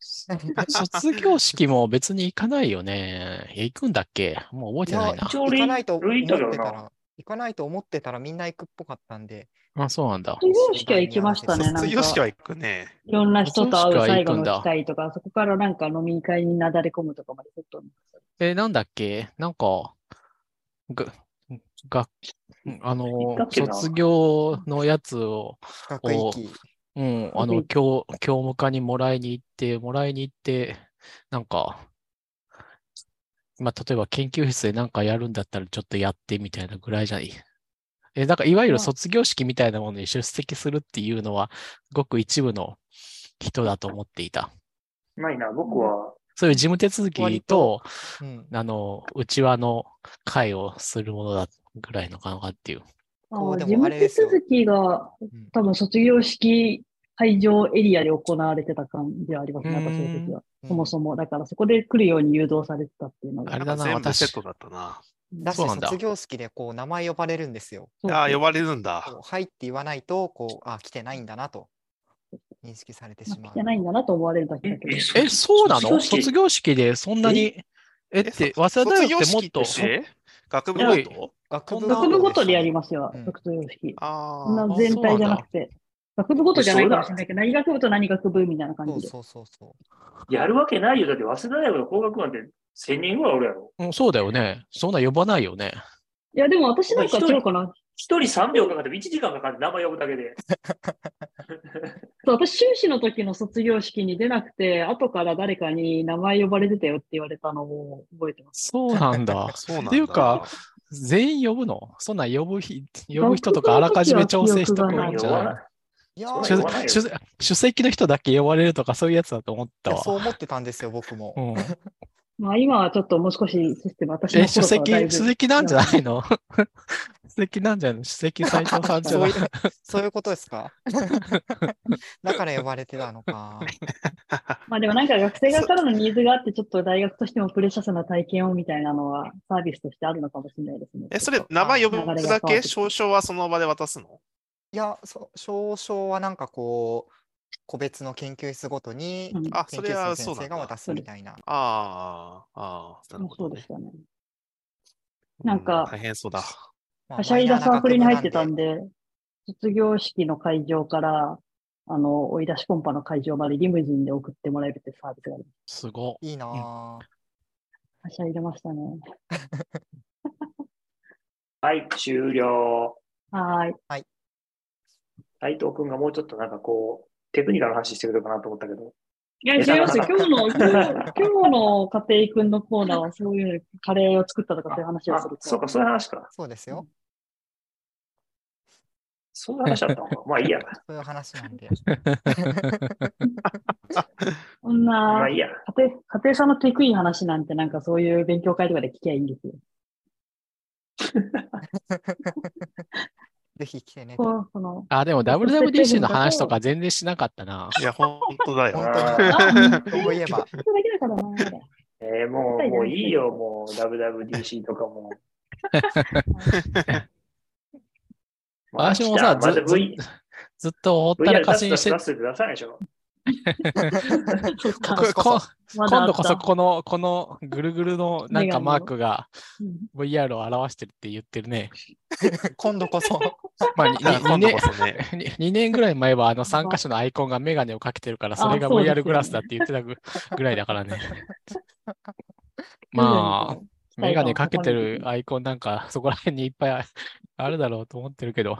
卒業式も別に行かないよね。行くんだっけ？もう覚えてないな行かないと思ってたら、行かないと思ってたらみんな行くっぽかったんで、あ、そうなんだ。卒業式は行きましたね。なん卒業式かは行くね。いろんな人と会う最後の機会とか、そこからなんか飲み会になだれ込むとかまでちょっと。え、なんだっけ？なんか、が、が、あの卒業のやつを。うん、あの、うん教、教務課にもらいに行って、もらいに行って、なんか、まあ、例えば研究室でなんかやるんだったらちょっとやってみたいなぐらいじゃない。え、だからいわゆるまあ卒業式みたいなものに出席するっていうのは、ごく一部の人だと思っていた。ないな、僕はそういう事務手続きと、うん。あの、内輪の会をするものだぐらいのかなっていう。こうであ事務手続きがうん多分卒業式会場エリアで行われてた感じはありますね、私の時は。うんそもそも。だからそこで来るように誘導されてたっていうのが。あれだな私セットだったな。だ卒業式でこう名前呼ばれるんですよ。そうああ、呼ばれるんだ。はいって言わないと、こう、あ、来てないんだなと認識されてまあしまう。来てないんだなと思われるだけだけど。え、そうなの？卒業式でそんなに、えって、早稲田大学ってもっと、学部ごと？学部ごとでやりまますようん、卒業式。ああ、全体じゃなくて。学部ごとじゃないかもしれないけど、何学部と何学部みたいな感じで。そうそうそうそう。やるわけないよ。だって、早稲田大学の工学部なんて1000人ぐらいおるやろ。うん、そうだよね。そんな呼ばないよね。いや、でも私なんか違うかな。一人3秒かかっても1時間かかって名前呼ぶだけで。そう私、修士の時の卒業式に出なくて、後から誰かに名前呼ばれてたよって言われたのを覚えてます。そうなんだ。そうなんだ。っていうか、全員呼ぶの？そんな呼ぶ日呼ぶ人とかあらかじめ調整しとくんじゃない？のいやそうーだよ。主主主席の人だけ呼ばれるとかそういうやつだと思ったわ。そう思ってたんですよ、僕も。うん、まあ今はちょっともう少しシステム、私のえ、主席、頃とはだいぶ主席なんじゃないの？主席なんじゃないの？主席斎藤さんじゃないそういうそういうことですか？だから呼ばれてたのか。まあでもなんか学生側からのニーズがあって、ちょっと大学としてもプレシャスな体験をみたいなのはサービスとしてあるのかもしれないですね。え、それ、名前呼ぶだけ？証書はその場で渡すの？いや、そう証書はなんかこう、個別の研究室ごとにうんあそれ研究室のはそうなんだ先生が渡すみたいな。ああ、ああ、なるほどねそうでし。たね。なんかう大変そうだ。まあはしゃいだサークルに入ってたんで。で、卒業式の会場から、あの、追い出しコンパの会場までリムジンで送ってもらえるってサービスがあります。すごいいなぁ。はしゃいでましたね。はい、終了。はーい。斉藤くんがもうちょっとなんかこう、テクニカルな話してくれるかなと思ったけど。いや、違いますよ。今日の、今日の家庭くんのコーナーはそういうカレーを作ったとかそういう話をあすると。そうか、そういう話か。そうですよ。そういう話だったのか。まあいいや。そういう話なんで。そんな、まあいいや。家庭、家庭さんのテクい話なんてなんかそういう勉強会とかで聞きゃいいんですよ。ぜひ来てねと。こう、この、あ、でも WWDC の話とか全然しなかったな。いや、本当だよ。本あ当に。そういえば。えーもう、もういいよ、もう WWDC とかも。私もさまずずずっとほったらかしにして出さないでしょ？今度こそこの、このぐるぐるのなんかマークがうん VR を表してるって言ってるね。今度こそ。まあ、今2年度こそね。2年ぐらい前はあの3箇所のアイコンがメガネをかけてるから、それが VR グラスだって言ってたぐぐらいだからね。まあ、メガネかけてるアイコンなんかそこら辺にいっぱいあるだろうと思ってるけど。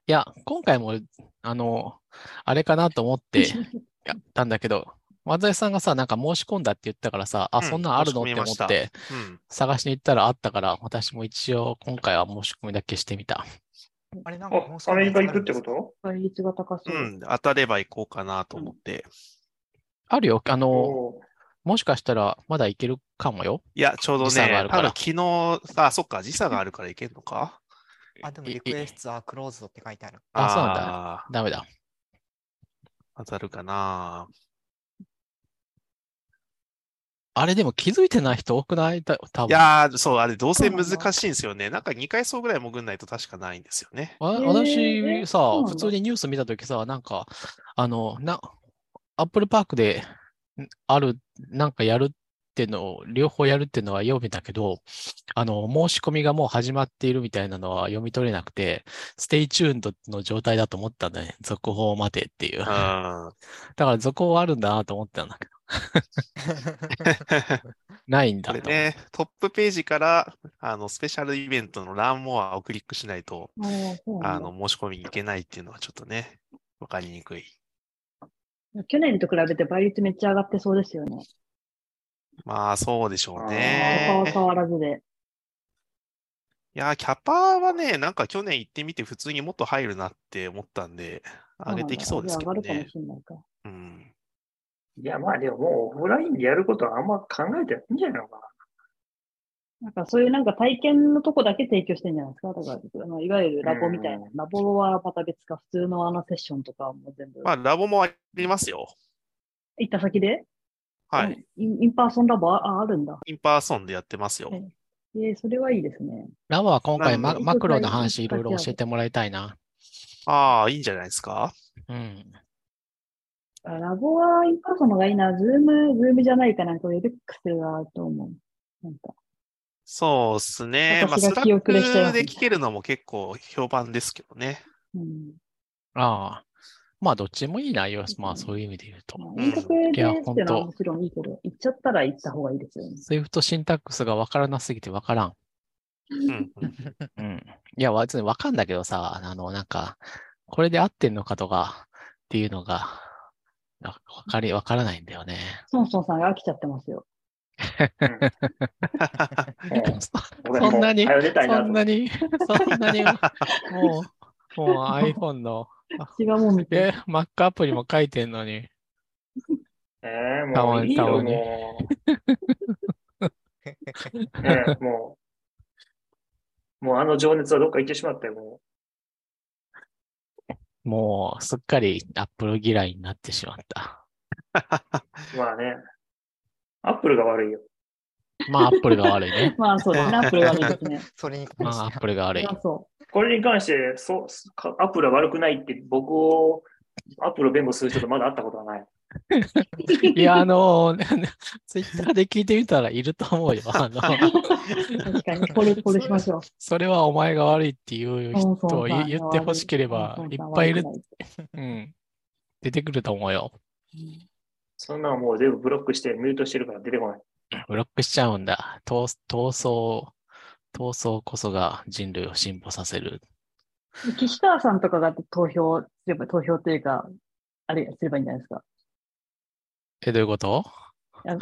いや、今回も、あの、あれかなと思って やったんだけど、松井さんがさ、なんか申し込んだって言ったからさ、あ、うんそんなんあるの？って申し込みました思ってうん。探しに行ったらあったから、私も一応今回は申し込みだけしてみた。あれなんかアメリカ行くってこと倍率が高そうう。ん。当たれば行こうかなと思って。あるよ、あの、おもしかしたらまだいけるかもよ。いや、ちょうど時差があね、るから多分昨日、あ、そっか、時差があるから行けんのかあ、でもリクエストはクローズドって書いてある。あそうなんだだ。ダメだ。当たるかなあれでも気づいてない人多くない？た多分いやー、そう、あれ、どうせ難しいんですよね。なんか2回走ぐらい潜んないと確かないんですよね。私さ普通にニュース見たときさ、なんか、あの、な、 Apple Park でんある、なんかやるってのを、両方やるっていうのは読めたけど、あの、申し込みがもう始まっているみたいなのは読み取れなくて、 stay tuned の状態だと思ったんだね。続報を待てっていう。うん。だから続報あるんだなと思ったんだけど、ないんだことれ。ね、トップページから、あの、スペシャルイベントの Learn More をクリックしないと、あの、申し込みに行けないっていうのはちょっとね、わかりにくい。去年と比べて倍率めっちゃ上がってそうですよね。まあ、そうでしょうね。変わらずで。いやー、キャパはね、なんか去年行ってみて普通にもっと入るなって思ったんで、上げてきそうですけどじゃあ上がるかもね。しれないか。うん。いや、まあでももうオフラインでやることはあんま考えてないんじゃないのかなんかそういうなんか体験のとこだけ提供してんじゃないですか？だから、あのいわゆるラボみたいな。ラボはまた別か、普通のあのセッションとかも全部。まあ、ラボもありますよ。行った先で？はい。 in- in-person ラボああるんだ。 in-person でやってますよ。えー、それはいいですね。ラボは今回ままマクロの話いろいろ教えてもらいたいな。ああ、いいんじゃないですか？うん。あラボは in-person の方がいいな。 Zoom、Zoom じゃないかな。これ LX だと思う。なんか。そうですね。まあ、 Slack で聞けるのも結構評判ですけどね。うん。ああ。まあ、どっちもいい内容です。まあ、そういう意味で言うと。まあ、飲食でっていやいうのは本当もちろんいいけど、行っちゃったら行った方がいいですよね。Swift syntax がわからなすぎてわからん。うん。いや、別にわかんだけどさ、あの、なんか、これで合ってんのかとかっていうのが、わかり、わからないんだよね。ソンソンさんが飽きちゃってますよ。俺そんなにそんなに、そんなに、もう、もう iPhone の、違うもん見て。え、Mac アプリも書いてんのに。えー、もういいよ、もう。ねえもう、もうあの情熱はどっか行ってしまったよ、ももう、すっかり Apple 嫌いになってしまった。う。まあね。アップルが悪いよ。まあ、Apple が悪いね。まあそうですね。アップルがいいですね。それに関まあ、しては Apple が悪い。あそこれに関して、そう、かアップルは悪くないって僕を、アップルを弁護する人とまだ会ったことはない。いや、あの、ツイッターで聞いてみたらいると思うよ。あの、う。確かに、これ、これしましょう。それはお前が悪いっていう人を言言ってほしければいっぱいいるうん。出てくると思うよ。そんなのもう全部ブロックしてミュートしてるから出てこない。ブロックしちゃうんだ。闘闘争、闘争こそが人類を進歩させる。岸川さんとかが投票すれば、投票というか、あれすればいいんじゃないですか？え、どういうこと？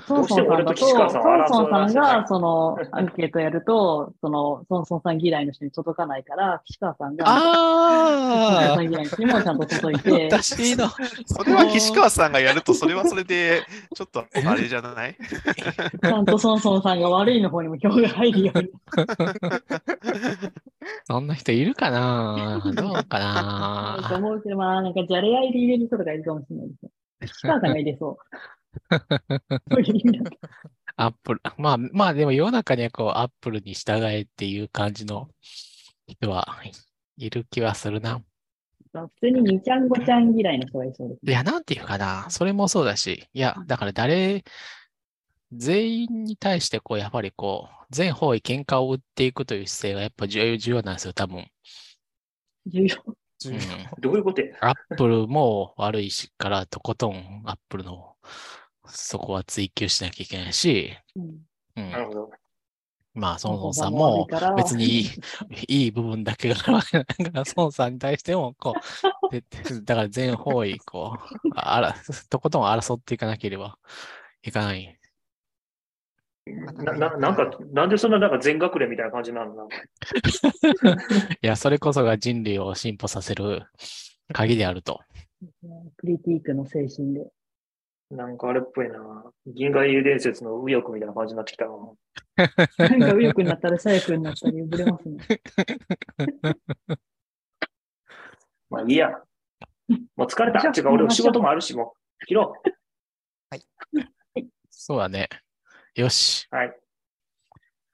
ソンソンさんだと、ソンソンさんが、その、アンケートやると、その、ソンソンさん嫌いの人に届かないから、岸川さんが、岸川あさん嫌いの人にもちゃんと届いあて、私の、それは岸川さんがやると、それはそれで、ちょっとあれじゃない？ちゃんとソンソンさんが悪いの方にも票が入るように。そんな人いるかな？どうかあるとな思うけど、まあ、なんか、じゃれ合いで入れる人とかいるかもしれないですよ。岸川さんが入れそう。アップル。まあ、まあでも世の中にはこう、アップルに従えっていう感じの人はいる気はするな。普通に2ちゃん5ちゃん嫌いの人がいそうですね。いや、なんていうかな。それもそうだし、いや、だから誰、全員に対してこう、やっぱりこう、全方位喧嘩を売っていくという姿勢がやっぱ重要重要なんですよ、多分。重要。うん。どういうことやアップルも悪いしから、とことんアップルのそこは追求しなきゃいけないし、うんうんな。るほど。まあ、孫さん悪も別にいい いい部分だけがあるわけだから、孫さんに対しても、こう、でだから全方位、こう、あら、とことん争っていかなければいかない。なななんか、なんでそんななんか全学連みたいな感じなの？いや、それこそが人類を進歩させる鍵であると。クリティークの精神で。なんかあれっぽいな。銀河英雄伝説の右翼みたいな感じになってきたな。なんか右翼になったり左翼になったりぶれますね。まあいいや。もう疲れた。っていうか俺も仕事もあるし、もう切ろそうだね。よし。う。はい。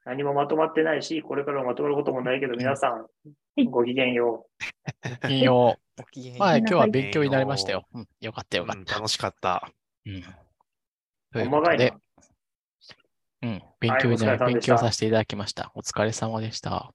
何もまとまってないし、これからもまとまることもないけど、皆さん、ごきげんよ引用。ごきげんようまあ、今日ははい勉強になりましたよ。うん、よかったよかっうん楽しかった。た。うん。う。といううん、勉強になり、はいお疲れ様でした勉強させていただきました。お疲れ様でした。